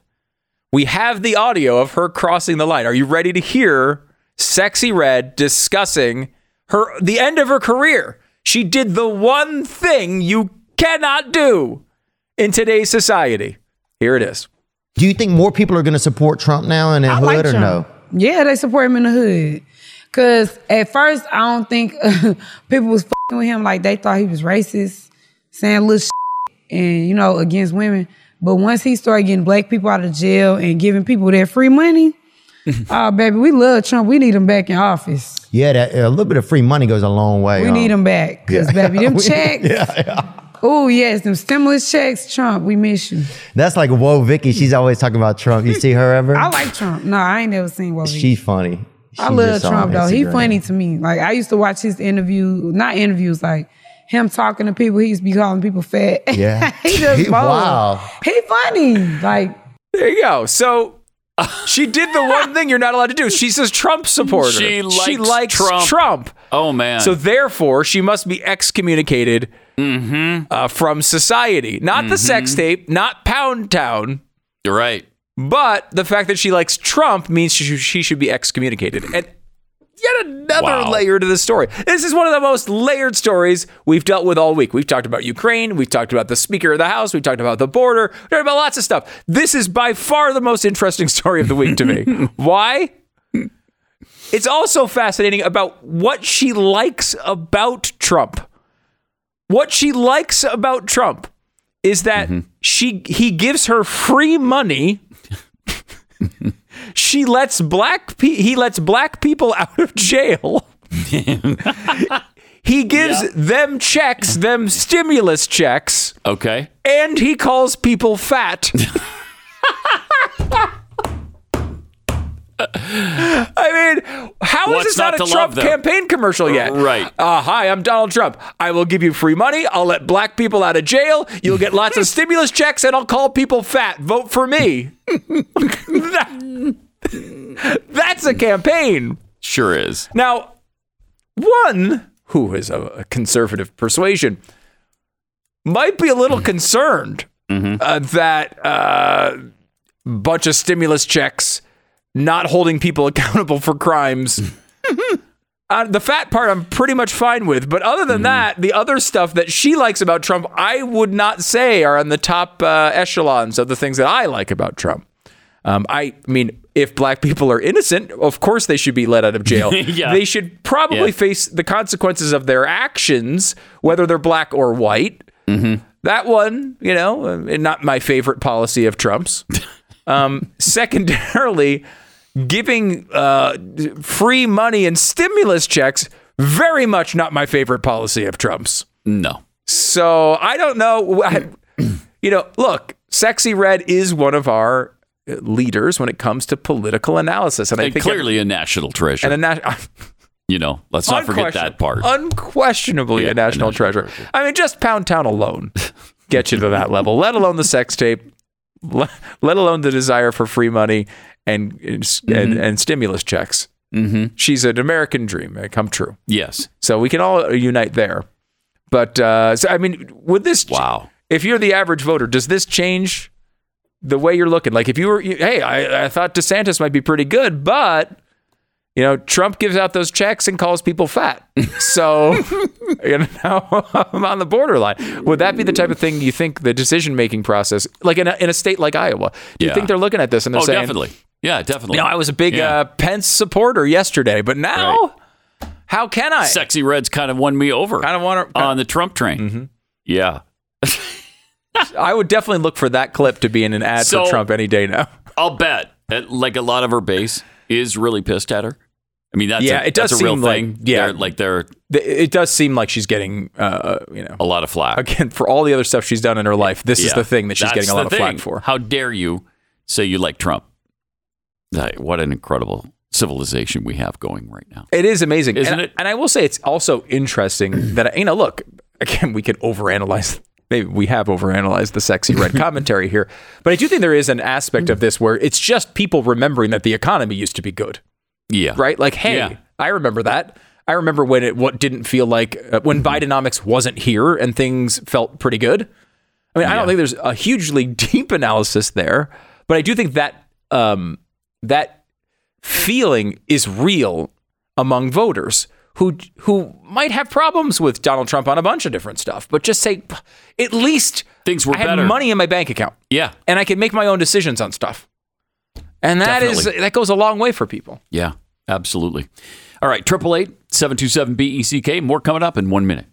We have the audio of her crossing the line. Are you ready to hear Sexyy Red discussing her the end of her career? She did the one thing you cannot do in today's society. Here it is. Do you think more people are going to support Trump now in the I hood like or Trump. no? Yeah, they support him in the hood. Cause at first I don't think people was fucking with him like they thought he was racist, saying little shit and you know against women. But once he started getting black people out of jail and giving people their free money, oh baby, we love Trump. We need him back in office. Yeah, that, a little bit of free money goes a long way. We huh? need uh, him back. Cause Yeah. baby, them We- checks. yeah, Oh yes, them stimulus checks, Trump. We miss you. That's like Woah Vicky. She's always talking about Trump. You see her ever? I like Trump. No, I ain't never seen what She's funny. I love Trump though. He funny to me. Like I used to watch his interview, not interviews, like him talking to people. He used to be calling people fat. Yeah. he just He- bold. wow. He funny. Like There you go. So she did the one thing you're not allowed to do. She's a Trump supporter. She likes likes Trump. Trump. Oh man. So therefore, she must be excommunicated uh, from society. Not the sex tape, not Pound Town, You're right. but the fact that she likes Trump means she, she should be excommunicated. And yet another Wow. layer to the story. This is one of the most layered stories we've dealt with all week. We've talked about Ukraine. We've talked about the Speaker of the House. We've talked about the border. We've talked about lots of stuff. This is by far the most interesting story of the week to me. Why? It's also fascinating about what she likes about Trump. What she likes about Trump. is that mm-hmm. she he gives her free money. she lets black pe- he lets black people out of jail. he gives them checks, them stimulus checks, Okay. and he calls people fat. I mean, how is What's this not, not a Trump love, campaign commercial yet? Right. Uh, hi, I'm Donald Trump. I will give you free money. I'll let black people out of jail. You'll get lots of stimulus checks, and I'll call people fat. Vote for me. That- that's a campaign. Sure is. Now, one who is of a conservative persuasion might be a little concerned uh, that uh, bunch of stimulus checks not holding people accountable for crimes. Uh, the fat part I'm pretty much fine with, but other than that, the other stuff that she likes about Trump, I would not say are on the top uh, echelons of the things that I like about Trump. Um, I mean, if black people are innocent, of course they should be let out of jail. Yeah. They should probably Yeah. face the consequences of their actions, whether they're black or white. That one, you know, not my favorite policy of Trump's. Um, secondarily, giving uh, free money and stimulus checks, very much not my favorite policy of Trump's. No. So I don't know. I- You know, look, Sexyy Red is one of our leaders when it comes to political analysis, and I think clearly a national treasure. and a national. you know, let's not forget that part. Unquestionably Yeah, a national a national treasure. I mean, just Pound Town alone gets you to that level, let alone the sex tape, le- let alone the desire for free money and and, and, and stimulus checks. Mm-hmm. She's an American dream uh, come true. Yes. So we can all unite there. But uh, so I mean, would this? Wow. If you're the average voter, does this change the way you're looking? Like if you were, you, hey, I, I thought DeSantis might be pretty good, but you know, Trump gives out those checks and calls people fat. So you know, I'm on the borderline. Would that be the type of thing you think the decision making process, like in a, in a state like Iowa, do you Yeah. think they're looking at this and they're Oh, saying, definitely. Yeah, definitely. You know, I was a big Yeah. uh, Pence supporter yesterday, but now, how can I? Sexyy Red's kind of won me over. Kind of want to on the Trump train. Mm-hmm. Yeah. I would definitely look for that clip to be in an ad So- for Trump any day now. I'll bet that like a lot of her base is really pissed at her. I mean, that's yeah, a, it does that's a real seem like thing. yeah, They're, like they're it does seem like she's getting uh, you know a lot of flack again for all the other stuff she's done in her life. This is the thing that she's getting a lot of flack for. How dare you say you like Trump? Like, what an incredible civilization we have going right now. It is amazing, Isn't and, it? And I will say it's also interesting that you know, look again, we could overanalyze. Maybe we have overanalyzed the Sexyy Red commentary here, but I do think there is an aspect of this where it's just people remembering that the economy used to be good. Yeah. right? Like, hey, Yeah. I remember that. I remember when it what didn't feel like uh, when Bidenomics wasn't here and things felt pretty good. I mean, I don't think there's a hugely deep analysis there, but I do think that um, that feeling is real among voters who who might have problems with Donald Trump on a bunch of different stuff, but just say at least Things were I had better. money in my bank account Yeah. and I can make my own decisions on stuff. And that is Definitely. that goes a long way for people. Yeah. Absolutely. All right. Triple eight seven two seven B E C K. More coming up in one minute.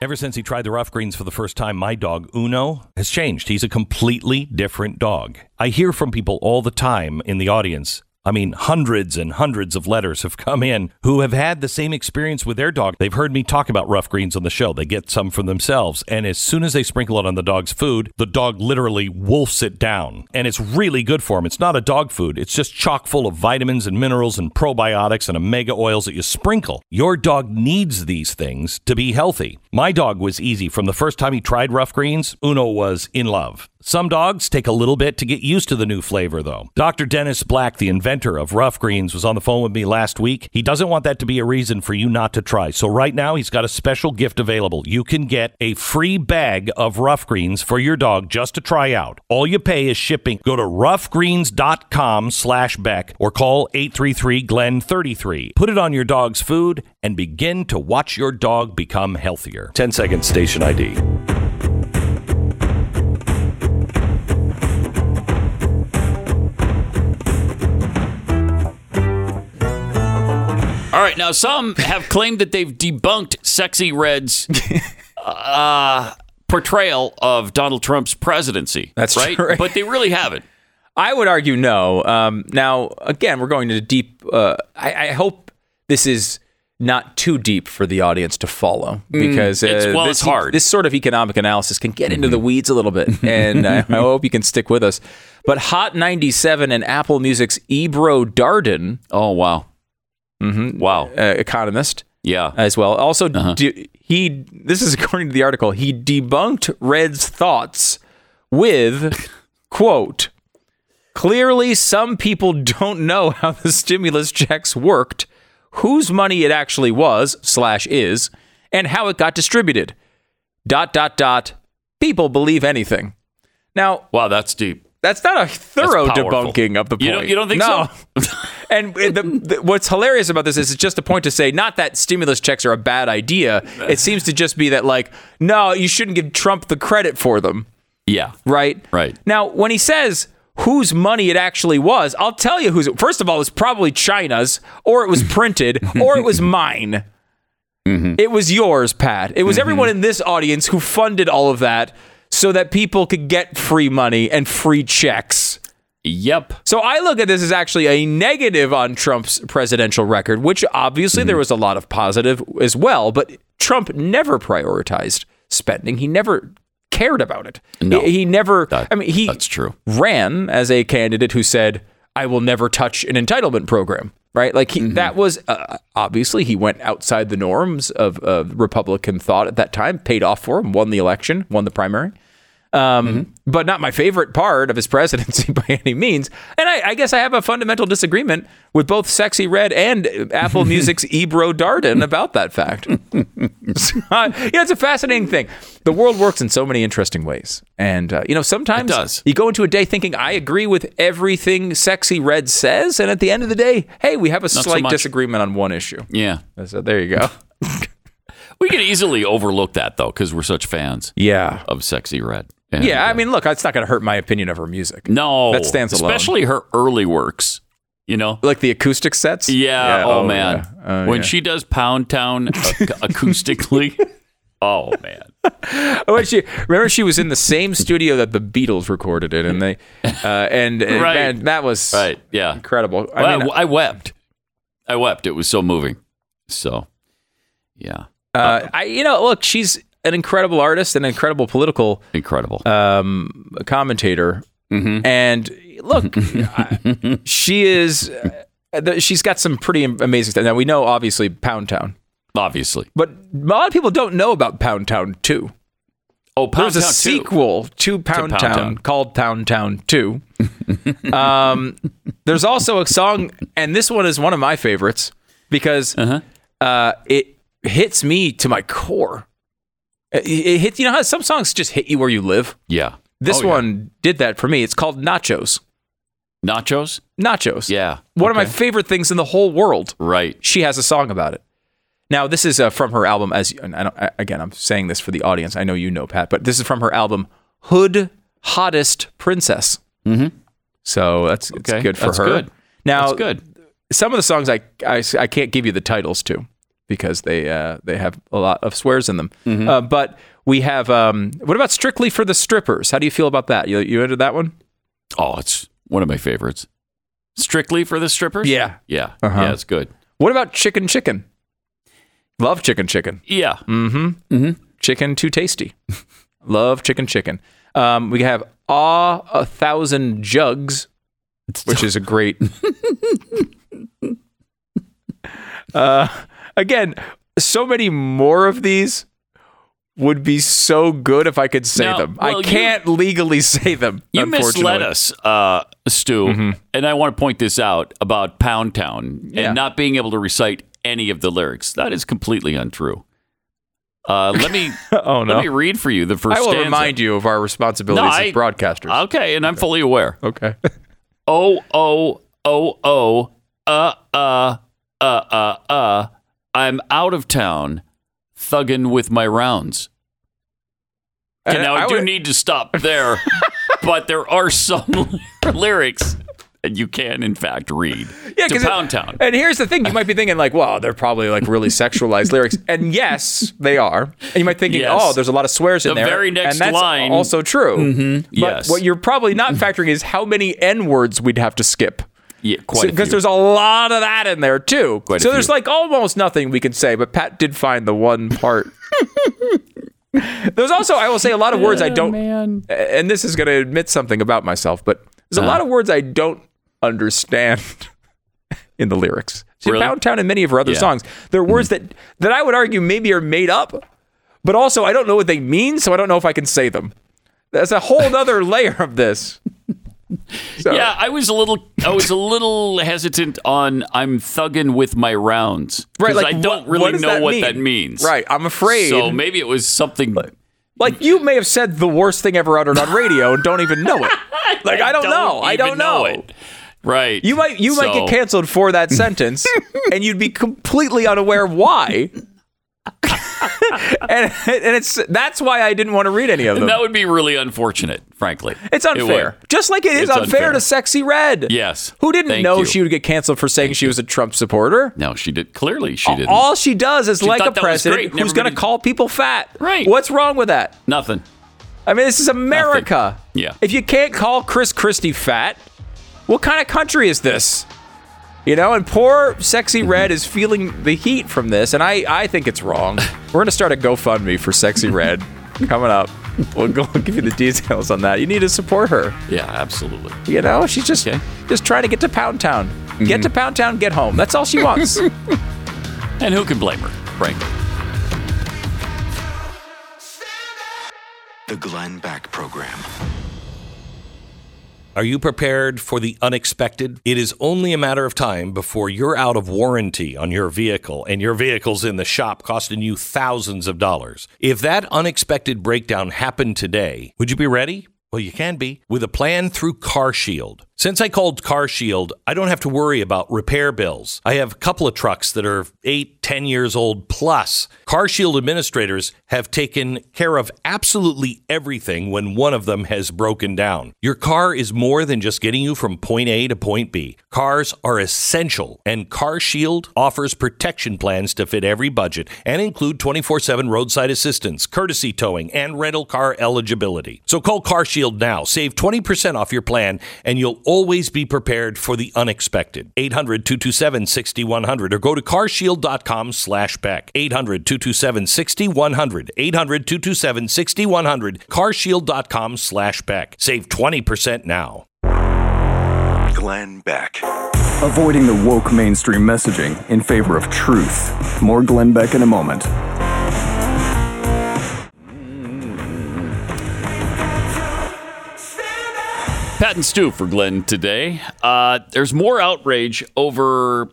Ever since he tried the rough greens for the first time, my dog Uno has changed. He's a completely different dog. I hear from people all the time in the audience. I mean, hundreds and hundreds of letters have come in who have had the same experience with their dog. They've heard me talk about rough greens on the show. They get some for themselves. And as soon as they sprinkle it on the dog's food, the dog literally wolfs it down. And it's really good for them. It's not a dog food, it's just chock full of vitamins and minerals and probiotics and omega oils that you sprinkle. Your dog needs these things to be healthy. My dog was easy. From the first time he tried rough greens, Uno was in love. Some dogs take a little bit to get used to the new flavor, though. Dr. Dennis Black, the inventor of rough greens, was on the phone with me last week. He doesn't want that to be a reason for you not to try. So, right now, he's got a special gift available. You can get a free bag of rough greens for your dog just to try out. All you pay is shipping. Go to roughgreens.com slash Beck or call 833 Glen 33. Put it on your dog's food and begin to watch your dog become healthier. 10 seconds station ID. All right. now, some have claimed that they've debunked Sexyy Red's uh, portrayal of Donald Trump's presidency. That's right, true. but they really haven't. I would argue no. Um, now, again, we're going to deep. Uh, I, I hope this is not too deep for the audience to follow because uh, it's- well, this, it's hard. This sort of economic analysis can get into the weeds a little bit, and I, I hope you can stick with us. But Hot 97 and Apple Music's Ebro Darden, Oh wow, mhm, wow, uh, economist, yeah. as well. Also, Uh-huh. de- he this is according to the article. He debunked Red's thoughts with quote. Clearly, some people don't know how the stimulus checks worked, whose money it actually was slash is, and how it got distributed. Dot dot dot. People believe anything. Now, Wow, that's deep. That's not a thorough debunking of the point. You don't- you don't think no. so? and the, the, what's hilarious about this is it's just a point to say not that stimulus checks are a bad idea. It seems to just be that like, no, you shouldn't give Trump the credit for them, Yeah, right? Right. Now, when he says whose money it actually was, I'll tell you whose. First of all, it was probably China's, or it was printed, or it was mine. Mm-hmm. It was yours, Pat. It was everyone in this audience who funded all of that so that people could get free money and free checks. Yep. So I look at this as actually a negative on Trump's presidential record, which obviously Mm-hmm. there was a lot of positive as well, but Trump never prioritized spending. He never cared about it. No. he, he never That- I mean he that's true. ran as a candidate who said I will never touch an entitlement program, right? Like he, Mm-hmm. that was uh, obviously he went outside the norms of, of Republican thought at that time, paid off for him, won the election, won the primary um, but not my favorite part of his presidency by any means. And I, I guess I have a fundamental disagreement with both Sexyy Red and Apple Music's Ebro Darden about that fact. So, uh, yeah, it's a fascinating thing. The world works in so many interesting ways, and uh, you know sometimes you go into a day thinking I agree with everything Sexyy Red says, and at the end of the day, hey, we have a so slight much. disagreement on one issue. Yeah. So there you go. We can easily overlook that though, because we're such fans Yeah. of Sexyy Red. And, Yeah, I uh, mean, look, it's not going to hurt my opinion of her music. no, that stands alone. Especially her early works. You know, like the acoustic sets. Yeah. oh, man, yeah. Oh, when yeah. she does Pound Town acoustically. Oh man. Oh, she remember she was in the same studio that the Beatles recorded it, and they uh, and, and Right. man, that was Right. Yeah. incredible. I Well, mean, I, wept. I wept. It was so moving. So, yeah, uh, I you know, look, she's an incredible artist and an incredible political incredible. um, commentator, Mm-hmm. and look, I- she is. Uh, the- she's got some pretty amazing stuff. Now we know, obviously, Pound Town, Obviously. but a lot of people don't know about Pound Town Two. Oh, Pound There's a Town 2. sequel to Pound, Pound Town, Town. called Pound Town 2. um, there's also a song, and this one is one of my favorites because Uh-huh. uh, it hits me to my core. It, it hits, you know how some songs just hit you where you live? Yeah. This Oh, yeah. one did that for me. It's called Nachos. Nachos. Nachos. Yeah. One of my favorite things in the whole world. Right. She has a song about it. Now, this is uh, from her album. As and I don't, I- again, I'm saying this for the audience. I know you know Pat, but this is from her album Hood Hottest Princess. Mm-hmm. So that's it's Okay, good for that's her. good. Now, That's good. some of the songs I, I I can't give you the titles to because they uh, they have a lot of swears in them. Mm-hmm. Uh, but we have um, what about Strictly for the Strippers? How do you feel about that? You you into that one? Oh, it's one of my favorites. Strictly for the strippers. Yeah. Yeah. Uh-huh. Yeah. It's good. What about Chicken Chicken? Love Chicken Chicken. Yeah. Mm-hmm. Mm-hmm. Chicken too tasty. Love chicken chicken. Um, we have awe a thousand jugs, which is a great. uh, again, so many more of these would be so good if I could say Now, them. well, I can't legally say them. You misled us, uh, Stu, and I want to point this out about Pound Town Mm-hmm. Yeah. and not being able to recite any of the lyrics. That is completely untrue. Uh, let me Oh no! let me read for you the first. I will stanza. remind you of our responsibilities No, I- as broadcasters. Okay, and I'm fully aware. okay. Oh oh oh oh uh uh uh uh uh. I'm out of town, thugging with my rounds. And now I, I do would- need to stop there, but there are some lyrics And you can, in fact, read Yeah, to 'cause it- Pound Town. And here's the thing: you might be thinking like, "Well, they're probably like really sexualized lyrics," and yes, they are. And you might think, Yes. "Oh, there's a lot of swears in there." The there." very next and that's line- also true. Mhm, But yes. what you're probably not factoring is how many n words we'd have to skip. Yeah, quite Because few. there's a lot of that in there too. Quite so there's like almost nothing we can say, but Pat did find the one part. there's also, I will say, a lot of words I don't, and this is going to admit something about myself, but there's a Uh-huh. lot of words I don't understand in the lyrics. See, Really? Pound Town and many of her other Yeah. songs, there are words that that I would argue maybe are made up, but also I don't know what they mean, so I don't know if I can say them. That's a whole other layer of this. So- Yeah, I was a little, I was a little hesitant on "I'm thugging with my rounds" Right, because like, I don't what- really what know that what mean? that means. Right, I'm afraid. So maybe it was something. Like you may have said the worst thing ever uttered on radio and don't even know it. Like I don't, know. I don't know. it. Right. You might you might get canceled for that sentence and you'd be completely unaware why. and and it's that's why I didn't want to read any of them. And that would be really unfortunate, frankly. it's unfair. would. Just like it is unfair, unfair. to Sexyy Red. Yes. Who didn't Thank know you. she would get canceled for saying she was a Trump supporter? No, she did. Clearly, she didn't. All she does is She like a thought that was president who's going to call people fat. Right. What's wrong with that? Nothing. I mean, this is America. Yeah. If you can't call Chris Christie fat, what kind of country is this? You know, and poor Sexy Mm-hmm. Red is feeling the heat from this, and I, I think it's wrong. We're going to start a GoFundMe for Sexyy Red coming up. We'll go give you the details on that. You need to support her. Yeah, absolutely. You know, she's just Okay. just trying to get to Pound Town. Mm-hmm. Get to Pound Town, get home. That's all she wants. And who can blame her, frankly? The Glenn Beck Program. Are you prepared for the unexpected? It is only a matter of time before you're out of warranty on your vehicle and your vehicle's in the shop costing you thousands of dollars. If that unexpected breakdown happened today, would you be ready? Well, you can be with a plan through CarShield. Since I called CarShield, I don't have to worry about repair bills. I have a couple of trucks that are eight, ten years old plus. CarShield administrators have taken care of absolutely everything when one of them has broken down. Your car is more than just getting you from point A to point B. Cars are essential, and CarShield offers protection plans to fit every budget and include 24 7 roadside assistance, courtesy towing, and rental car eligibility. So call CarShield now. Save 20% off your plan, and you'll always be prepared for the unexpected. 800 227 6100 or go to carshield.com slash Beck. 800 227 6100. 800 227 6100. Carshield.com slash Beck. Save 20% now. Glenn Beck. Avoiding the woke mainstream messaging in favor of truth. More Glenn Beck in a moment. Pat and Stu for Glenn today. Uh, there's more outrage over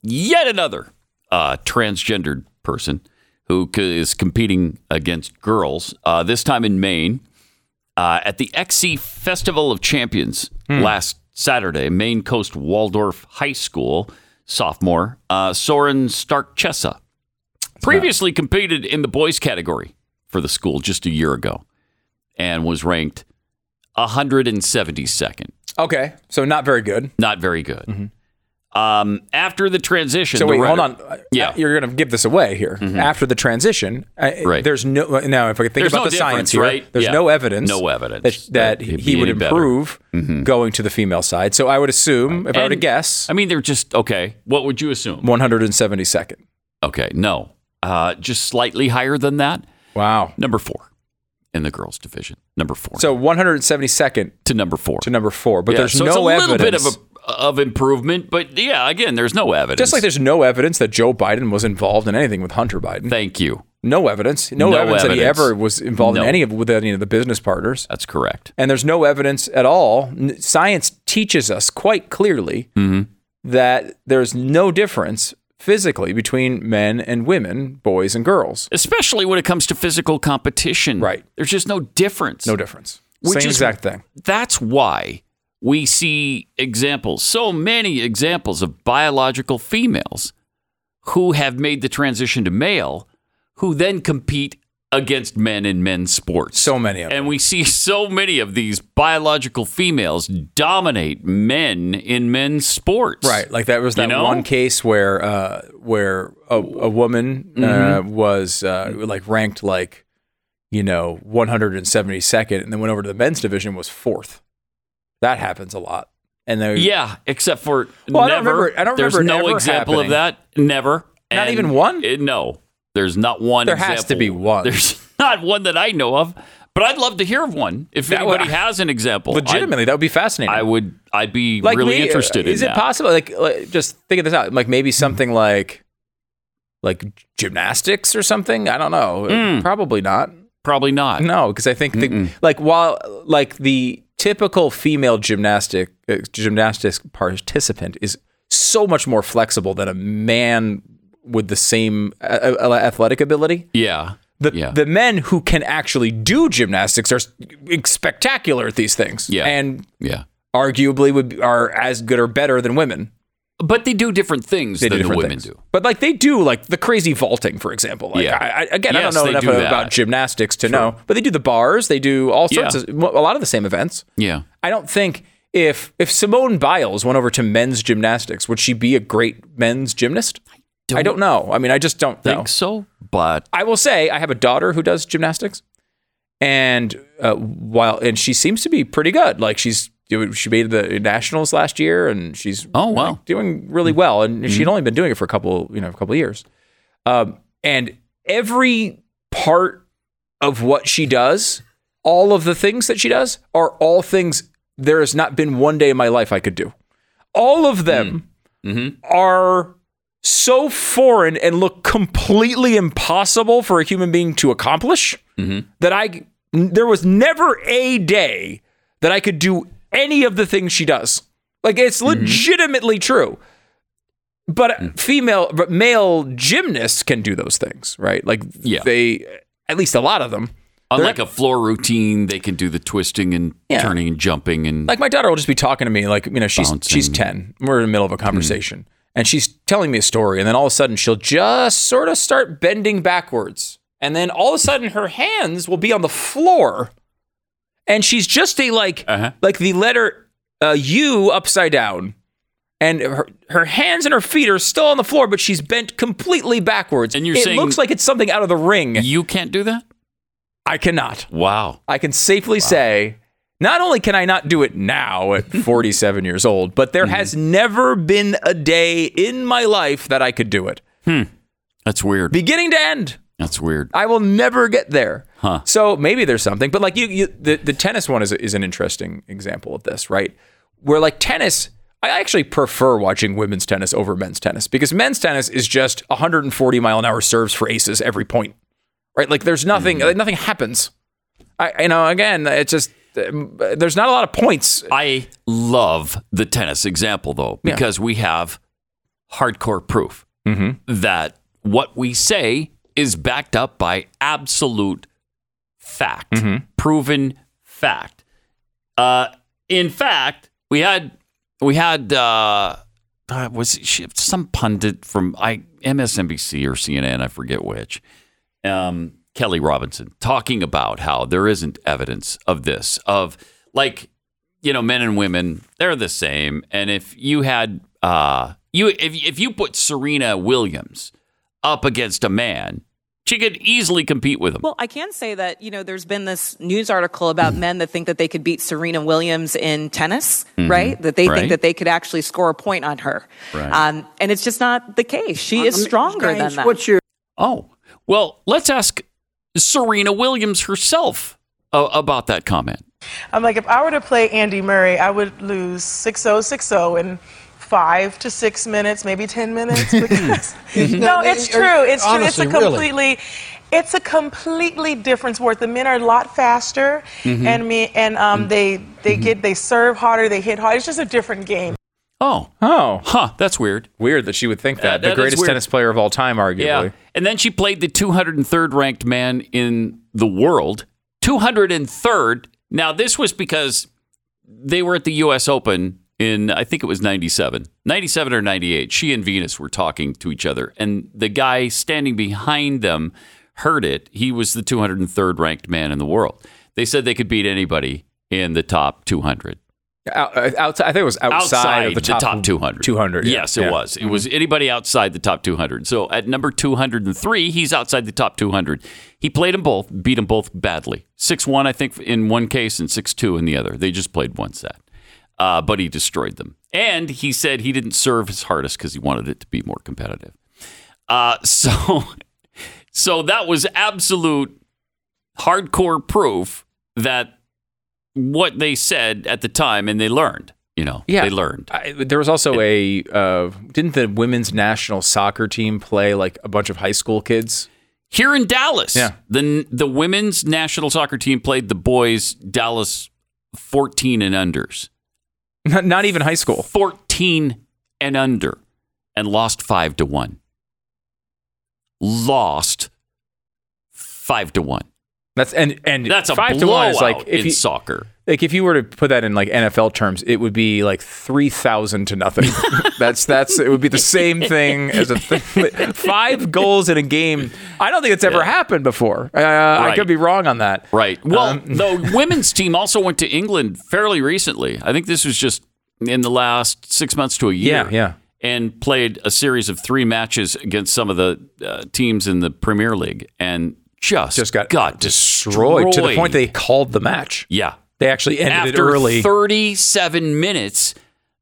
yet another uh, transgendered person who is competing against girls, uh, this time in Maine, uh, at the XC Festival of Champions last Saturday, Maine Coast Waldorf High School sophomore uh, Soren Stark-Chessa previously competed in the boys category for the school just a year ago and was ranked 172nd. okay, so not very good. Not very good. Um, after the transition, So wait, hold on. Yeah. Mm-hmm. you're going to give this away here. After the transition, Right. there's no now. If I think There's about no the science here, right? there's Yeah. no evidence. No evidence that, that he would better. Mm-hmm. improve going to the female side. So I would assume, if I were to guess, I mean, they're just okay. What would you assume? 172nd. Okay, no, uh, just slightly higher than that. Wow. Number four in the girls division. Number four So 172nd to number four. to number four, but Yeah, there's so no it's a little evidence. bit of a, of improvement, but yeah, again, there's no evidence. just like there's no evidence that Joe Biden was involved in anything with Hunter Biden. Thank you. No evidence. No, No evidence, that he ever was involved No. in any of with any of the business partners. That's correct. And there's no evidence at all. Science teaches us quite clearly Mm-hmm. that there's no difference physically between men and women, boys and girls. Especially when it comes to physical competition. Right. There's just no difference. No difference. Which Same is- exact thing. That's why we see examples, so many examples of biological females who have made the transition to male, who then compete against men in men's sports. So many of them. And we see so many of these biological females dominate men in men's sports. Right, like that was You that know? one case where uh, where a, a woman uh, Mhm. was uh, like ranked like you know 172nd, and then went over to the men's division was fourth. That happens a lot, and they Yeah, except for Well, I don't never. remember- I don't There's remember no example happening. of that. Never. Not And even one? it- no, there's not one. There has to be one. There's not one that I know of. But I'd love to hear of one. If That would- anybody has an example, legitimately that would be fascinating. I, would. I'd be really may- interested Is in it that. possible? Like, like, just think of this out. Like maybe something like like gymnastics or something. I don't know. Mm. Probably not. Probably not. No, because I think the, like while like the typical female gymnastic uh, gymnastics participant is so much more flexible than a man with the same athletic ability. Yeah. The, Yeah. the men who can actually do gymnastics are spectacular at these things. Yeah. And Yeah. arguably would be, are as good or better than women. But they do different things They than different women things. do. But like they do like the crazy vaulting, for example. Like Yeah. I, I, again, I don't know enough do about gymnastics to know, but they do the bars. They do all sorts Yeah. of a lot of the same events. Yeah. I don't think if if Simone Biles went over to men's gymnastics, would she be a great men's gymnast? I don't know. I mean, I just don't Think know. so, but I will say I have a daughter who does gymnastics, and uh, while and she seems to be pretty good. Like she's she made the nationals last year, and she's Oh, wow. like, doing really well. And she'd only been doing it for a couple you know a couple years, um, and every part of what she does, all of the things that she does, are all things. There has not been one day in my life I could do. All of them are so foreign and look completely impossible for a human being to accomplish mm-hmm. that I there was never a day that I could do any of the things she does. Like it's mm-hmm. legitimately true. But mm. female but male gymnasts can do those things, right? Like Yeah. they at least a lot of them. on They're- like a floor routine, they can do the twisting and Yeah. turning and jumping and like my daughter will just be talking to me like you know she's Bouncing. she's 10 we're in the middle of a conversation and she's telling me a story and then all of a sudden she'll just sort of start bending backwards and then all of a sudden her hands will be on the floor and she's just a like Uh-huh. like the letter uh, U upside down and her, her hands and her feet are still on the floor but she's bent completely backwards And you're saying it saying- looks like it's something out of the ring you can't do that. I cannot Wow. I can safely say not only can I not do it now at 47 years old, but there hmm. has never been a day in my life that I could do it. Hmm. That's weird. Beginning to end. That's weird. I will never get there. Huh. So maybe there's something, but like you, you the, the tennis one is, is an interesting example of this, right? Where like tennis, I actually prefer watching women's tennis over men's tennis because men's tennis is just 140 mile an hour serves for aces every point, right? Like there's nothing, hmm. like, nothing happens. I, you know, again, it's just there's not a lot of points. I love the tennis example though, Yeah. because we have hardcore proof that what we say is backed up by absolute fact, proven fact. Uh, in fact, we had we had uh, uh, was she- some pundit from I MSNBC or CNN, I forget which, um, Kelley Robinson, talking about how there isn't evidence of this of like you know men and women they're the same, and if you had uh, you if if you put Serena Williams up against a man, she could easily compete with him. Well, I can say that, you know, there's been this news article about men that think that they could beat Serena Williams in tennis, Mhm. right? That they Right. think that they could actually score a point on her. Right. Um, and it's just not the case. She is stronger than that. What's your Oh, well, let's ask Serena Williams herself uh, about that comment. I'm like, if I were to play Andy Murray, I would lose 6 0, 6 0 in five to six minutes, maybe 10 minutes. Because, no, it's true. It's true. It's a Honestly, really. completely. It's a completely different sport. The men are a lot faster, Mhm. and me and um, they they get they serve harder, they hit harder. It's just a different game. Oh, oh, huh? That's weird. Weird that she would think that Uh, the that greatest tennis player of all time, arguably. Yeah. And then she played the 203rd ranked man in the world. 203rd. Now, this was because they were at the U.S. Open in, I think it was 97, 97 or 98. She and Venus were talking to each other. And the guy standing behind them heard it, he was the 203rd ranked man in the world. They said they could beat anybody in the top 200. Out, uh, outside, I think it was outside, of the top, 200. 200. yeah. Yes, it Yeah. was. It was anybody outside the top 200. So at number 203, he's outside the top 200. He played them both, beat them both badly. 6 1, I think, in one case, and 6 2 in the other. They just played one set. Uh, but he destroyed them. And he said he didn't serve his hardest because he wanted it to be more competitive. Uh, so, so that was absolute hardcore proof that what they said at the time and they learned. You know, Yeah, they learned. I, there was also a uh, didn't the women's national soccer team play like a bunch of high school kids? Here in Dallas, Yeah. the the women's national soccer team played the boys Dallas 14 and unders. Not, not even high school. 14 and under and lost 5 to 1. Lost 5 to 1. That's and and That's a five to one is like if in you, soccer. Like if you were to put that in like NFL terms, it would be like three thousand to nothing. that's that's it would be the same thing as a th- five goals in a game. I don't think it's ever happened before. Uh, I could be wrong on that. Right. Well, Um, the women's team also went to England fairly recently. I think this was just in the last six months to a year. Yeah, yeah. And played a series of three matches against some of the uh, teams in the Premier League, and just Just got got destroyed to the point they called the match. yeah They actually ended after it early. 37 minutes.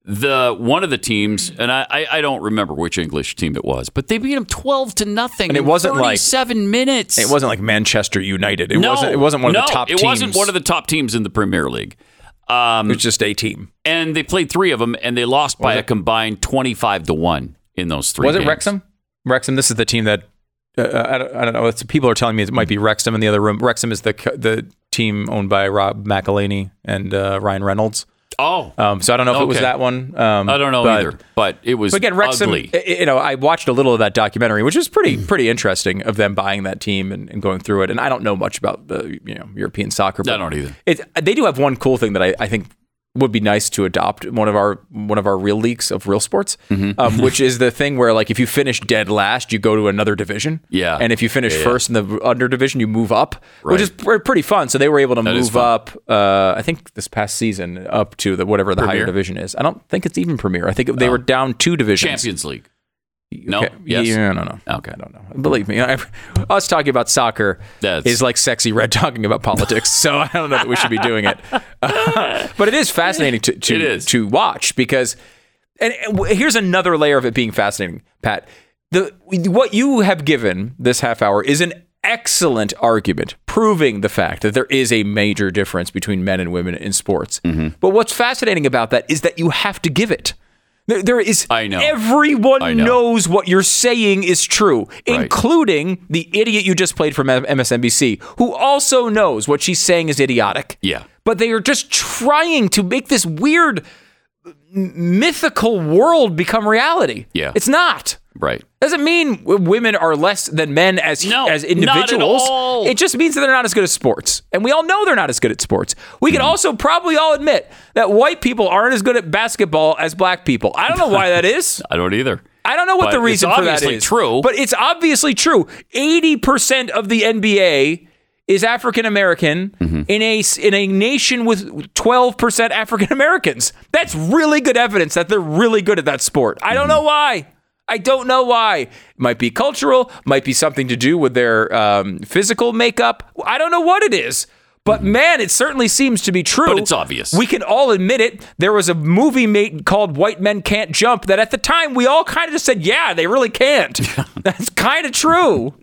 The one of the teams, and I, I, don't remember which English team it was, but they beat them 12 to nothing. And it wasn't like- 37 minutes. it wasn't like Manchester United. It no, wasn't. It wasn't one no, of the top It teams. wasn't one of the top teams in the Premier League. Um, It was just a team. and they played three of them, and they lost by Was a combined 25 to one in those three. Was it. Wrexham? Wrexham. This is the team that uh, I, don't, I don't know. It's, people are telling me it might be Wrexham in the other room. Wrexham is the the team owned by Rob McElhenney and uh, Ryan Reynolds. Oh, Um, so I don't know if it was that one. Um, I don't know but- either, but it was But again, Wrexham. ugly. You know, I watched a little of that documentary, which is pretty pretty interesting of them buying that team and, and going through it. And I don't know much about the you know European soccer. But I don't either. It, they do have one cool thing that I, I think would be nice to adopt one of our one of our real leagues of real sports, Mm-hmm. um, which is the thing where like if you finish dead last, you go to another division. Yeah. and if you finish Yeah, yeah. first in the under division, you move up, which is pr- pretty fun. So they were able to That move up. Uh, I think this past season up to the whatever the Premier? higher division is. I don't think it's even Premier. I think they Oh. were down two divisions. Champions League. No? Okay. Yes? Yeah, no, no. Okay. I don't know. Believe me, I, us talking about soccer That's- is like Sexyy Red talking about politics. so I don't know that we should be doing it. but it is fascinating to to, is. to watch because, and, and here's another layer of it being fascinating, Pat. The what you have given this half hour is an excellent argument proving the fact that there is a major difference between men and women in sports. Mm-hmm. But what's fascinating about that is that you have to give it. There- there is I know. everyone I know. knows what you're saying is true, including the idiot you just played from MSNBC, who also knows what she's saying is idiotic. Yeah. But they are just trying to make this weird mythical world become reality. Yeah. It's not. Right. Doesn't mean women are less than men as No, as individuals. It just means that they're not as good at sports, and we all know they're not as good at sports. We Hmm. can also probably all admit that white people aren't as good at basketball as black people. I don't know why that is. I don't either. I don't know what But the reason for that obviously is. true. but it's obviously true. Eighty percent of the NBA is African American Mm-hmm. in a in a nation with twelve percent African Americans. That's really good evidence that they're really good at that sport. I Mm-hmm. don't know why. I don't know why. It Might be cultural. Might be something to do with their um, physical makeup. I don't know what it is. But man, it certainly seems to be true. Mm-hmm. But it's obvious. We can all admit it. There was a movie made called White Men Can't Jump that at the time we all kind of just said, yeah, they really can't. That's kind of true.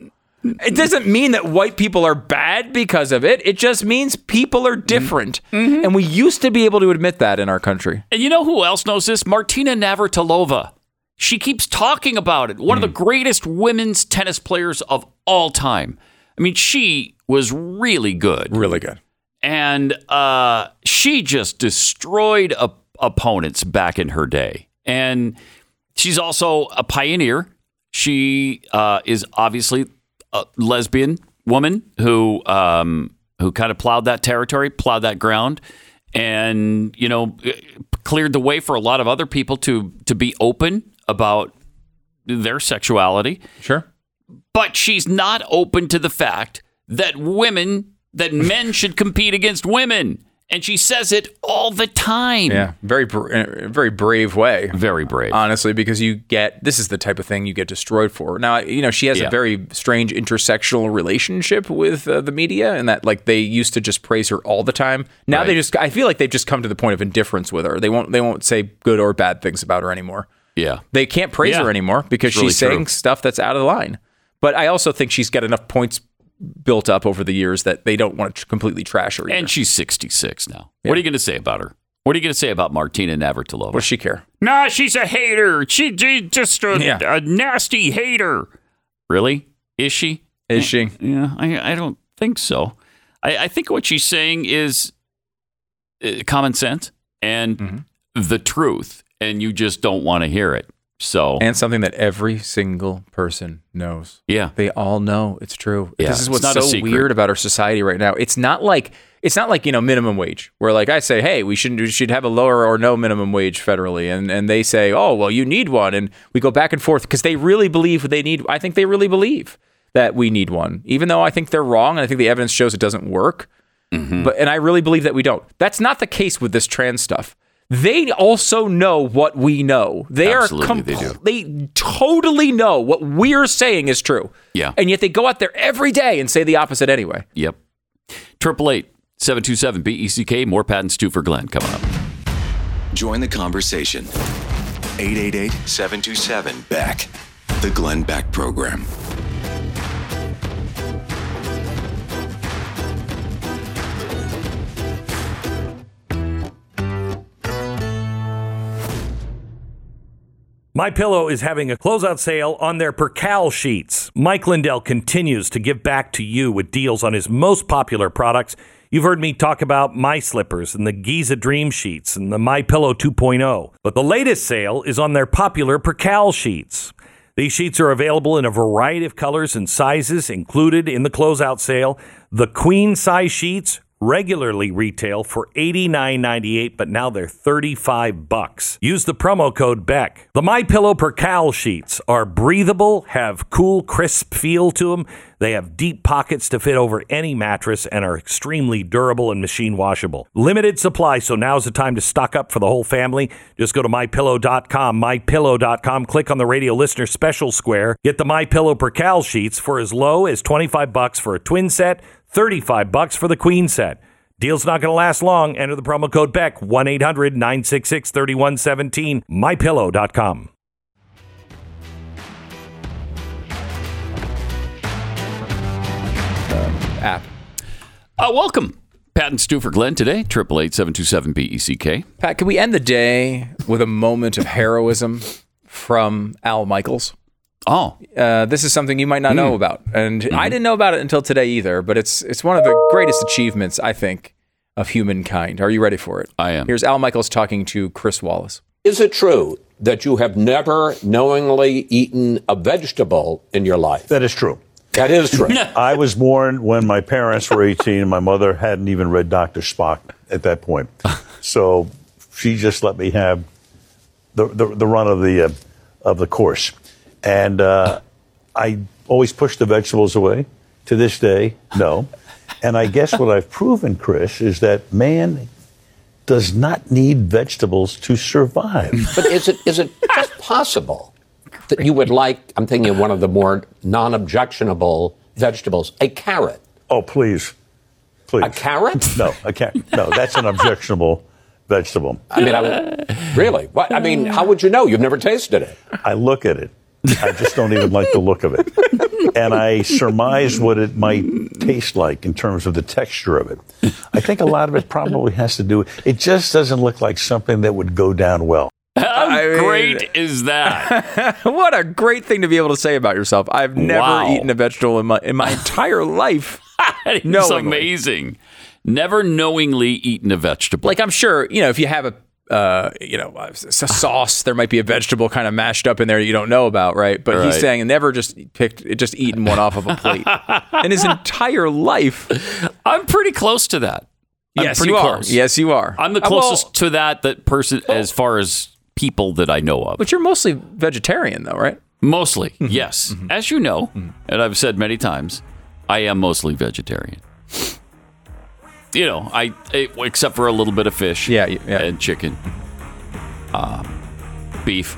It doesn't mean that white people are bad because of it. It just means people are different. Mm-hmm. And we used to be able to admit that in our country. And you know who else knows this? Martina Navratilova. She keeps talking about it. One of the greatest women's tennis players of all time. I mean, she was really good. Really good. And uh, she just destroyed op- opponents back in her day. And she's also a pioneer. She uh, is obviously a lesbian woman who um, who kind of plowed that territory, plowed that ground, and you know cleared the way for a lot of other people to to be open about their sexuality. Sure. but she's not open to the fact that women, that men should compete against women. And she says it all the time. Yeah, very br- uh, very brave way. Very brave. Honestly, because you get this is the type of thing you get destroyed for. Now, you know, she has Yeah. a very strange intersectional relationship with uh, the media and that like they used to just praise her all the time. Now they just I feel like they've just come to the point of indifference with her. They won't they won't say good or bad things about her anymore. Yeah. They can't praise Yeah. her anymore because really she's saying stuff that's out of the line. But I also think she's got enough points built up over the years that they don't want to completely trash her. Either. And she's 66 now. What are you going to say about her? What are you going to say about Martina Navratilova? What does she care? Nah, she's a hater. She, she just a, Yeah. a nasty hater. Really? Is she? Is she? Yeah, I, I don't think so. I, I think what she's saying is uh, common sense and Mm-hmm. the truth, and you just don't want to hear it. So, and something that every single person knows. Yeah. They all know it's true. Yeah, this is what's not so weird about our society right now. It's not like it's not like, you know, minimum wage, where like I say, hey, we should we should have a lower or no minimum wage federally. And and they say, Oh, well, you need one. And we go back and forth because they really believe they need I think they really believe that we need one. Even though I think they're wrong and I think the evidence shows it doesn't work. Mm-hmm. But and I really believe that we don't. That's not the case with this trans stuff. They also know what we know. They Absolutely, are they do. they totally know what we're saying is true. Yeah. And yet they go out there every day and say the opposite anyway. yep. Triple eight seven two seven B E C K. More patents too for Glenn coming up. Join the conversation. 888 727 Beck. The Glenn Beck Program. My Pillow is having a closeout sale on their Percale sheets. Mike Lindell continues to give back to you with deals on his most popular products. You've heard me talk about my slippers and the Giza Dream sheets and the My Pillow 2.0, but the latest sale is on their popular Percale sheets. These sheets are available in a variety of colors and sizes included in the closeout sale. The queen size sheets regularly retail for $89.98, but now they're 35 bucks. Use the promo code BECK. The My Pillow Percale sheets are breathable, have cool, crisp feel to them. They have deep pockets to fit over any mattress and are extremely durable and machine washable. Limited supply, so now's the time to stock up for the whole family. Just go to mypillow.com, mypillow.com, click on the radio listener special square, get the My Pillow Percale sheets for as low as 25 bucks for a twin set, 35 bucks for the queen set. Deal's not going to last long. Enter the promo code BECK 1-800-966-3117 mypillow.com. App. Uh, welcome. Patents Stu for Glenn today. Triple eight seven two seven B E C K. Pat, can we end the day with a moment of heroism from Al Michaels? Oh, uh, this is something you might not know about, and I didn't know about it until today either. But it's it's one of the greatest achievements I think of humankind. Are you ready for it? I am. Here's Al Michaels talking to Chris Wallace. Is it true that you have never knowingly eaten a vegetable in your life? That is true. That is true. I was born when my parents were 18 and my mother hadn't even read Dr. Spock at that point. So she just let me have the, the, the run of the, uh, of the course. And uh, I always push the vegetables away. To this day, no. And I guess what I've proven, Chris, is that man does not need vegetables to survive. But is it is it just possible that you would like? I'm thinking of one of the more non-objectionable vegetables, a carrot. Oh, please, please. A carrot? No, a carrot. No, that's an objectionable vegetable. I mean, I would, really? What? I mean, how would you know? You've never tasted it. I look at it. I just don't even like the look of it. And I surmise what it might taste like in terms of the texture of it. I think a lot of it probably has to do, it just doesn't look like something that would go down well. How I mean- great is that? what a great thing to be able to say about yourself. I've never Wow. eaten a vegetable in my in my entire life. It's amazing. Never knowingly eaten a vegetable. Like I'm sure, you know, if you have a uh, you know, a a sauce, there might be a vegetable kind of mashed up in there you don't know about, right? But he's saying never just picked, just eaten one off of a plate in his entire life. I'm pretty close to that. I'm yes, pretty you close. are. Yes, you are. I'm the Uh, well, closest to that that person as far as people that I know of. but you're mostly vegetarian, though, right? Mostly, yes. As you know, and I've said many times, I am mostly vegetarian. You know, I, I- except for a little bit of fish, yeah, and chicken, uh, beef.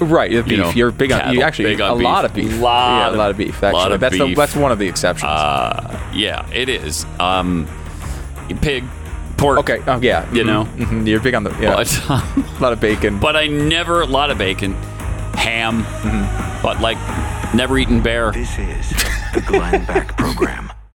Right, beef. You know, You're big on. You actually big on a beef. lot of beef. Lot yeah, of- a lot of beef. lot Actually, of that's the, that's one of the exceptions. Uh, yeah, it is. Um, pig, pork. Okay. Oh yeah. You know, Mhm. you're big on the yeah. But, a lot of bacon. but I never a lot of bacon, ham, but like never eaten bear. This is the Glenn Beck Program.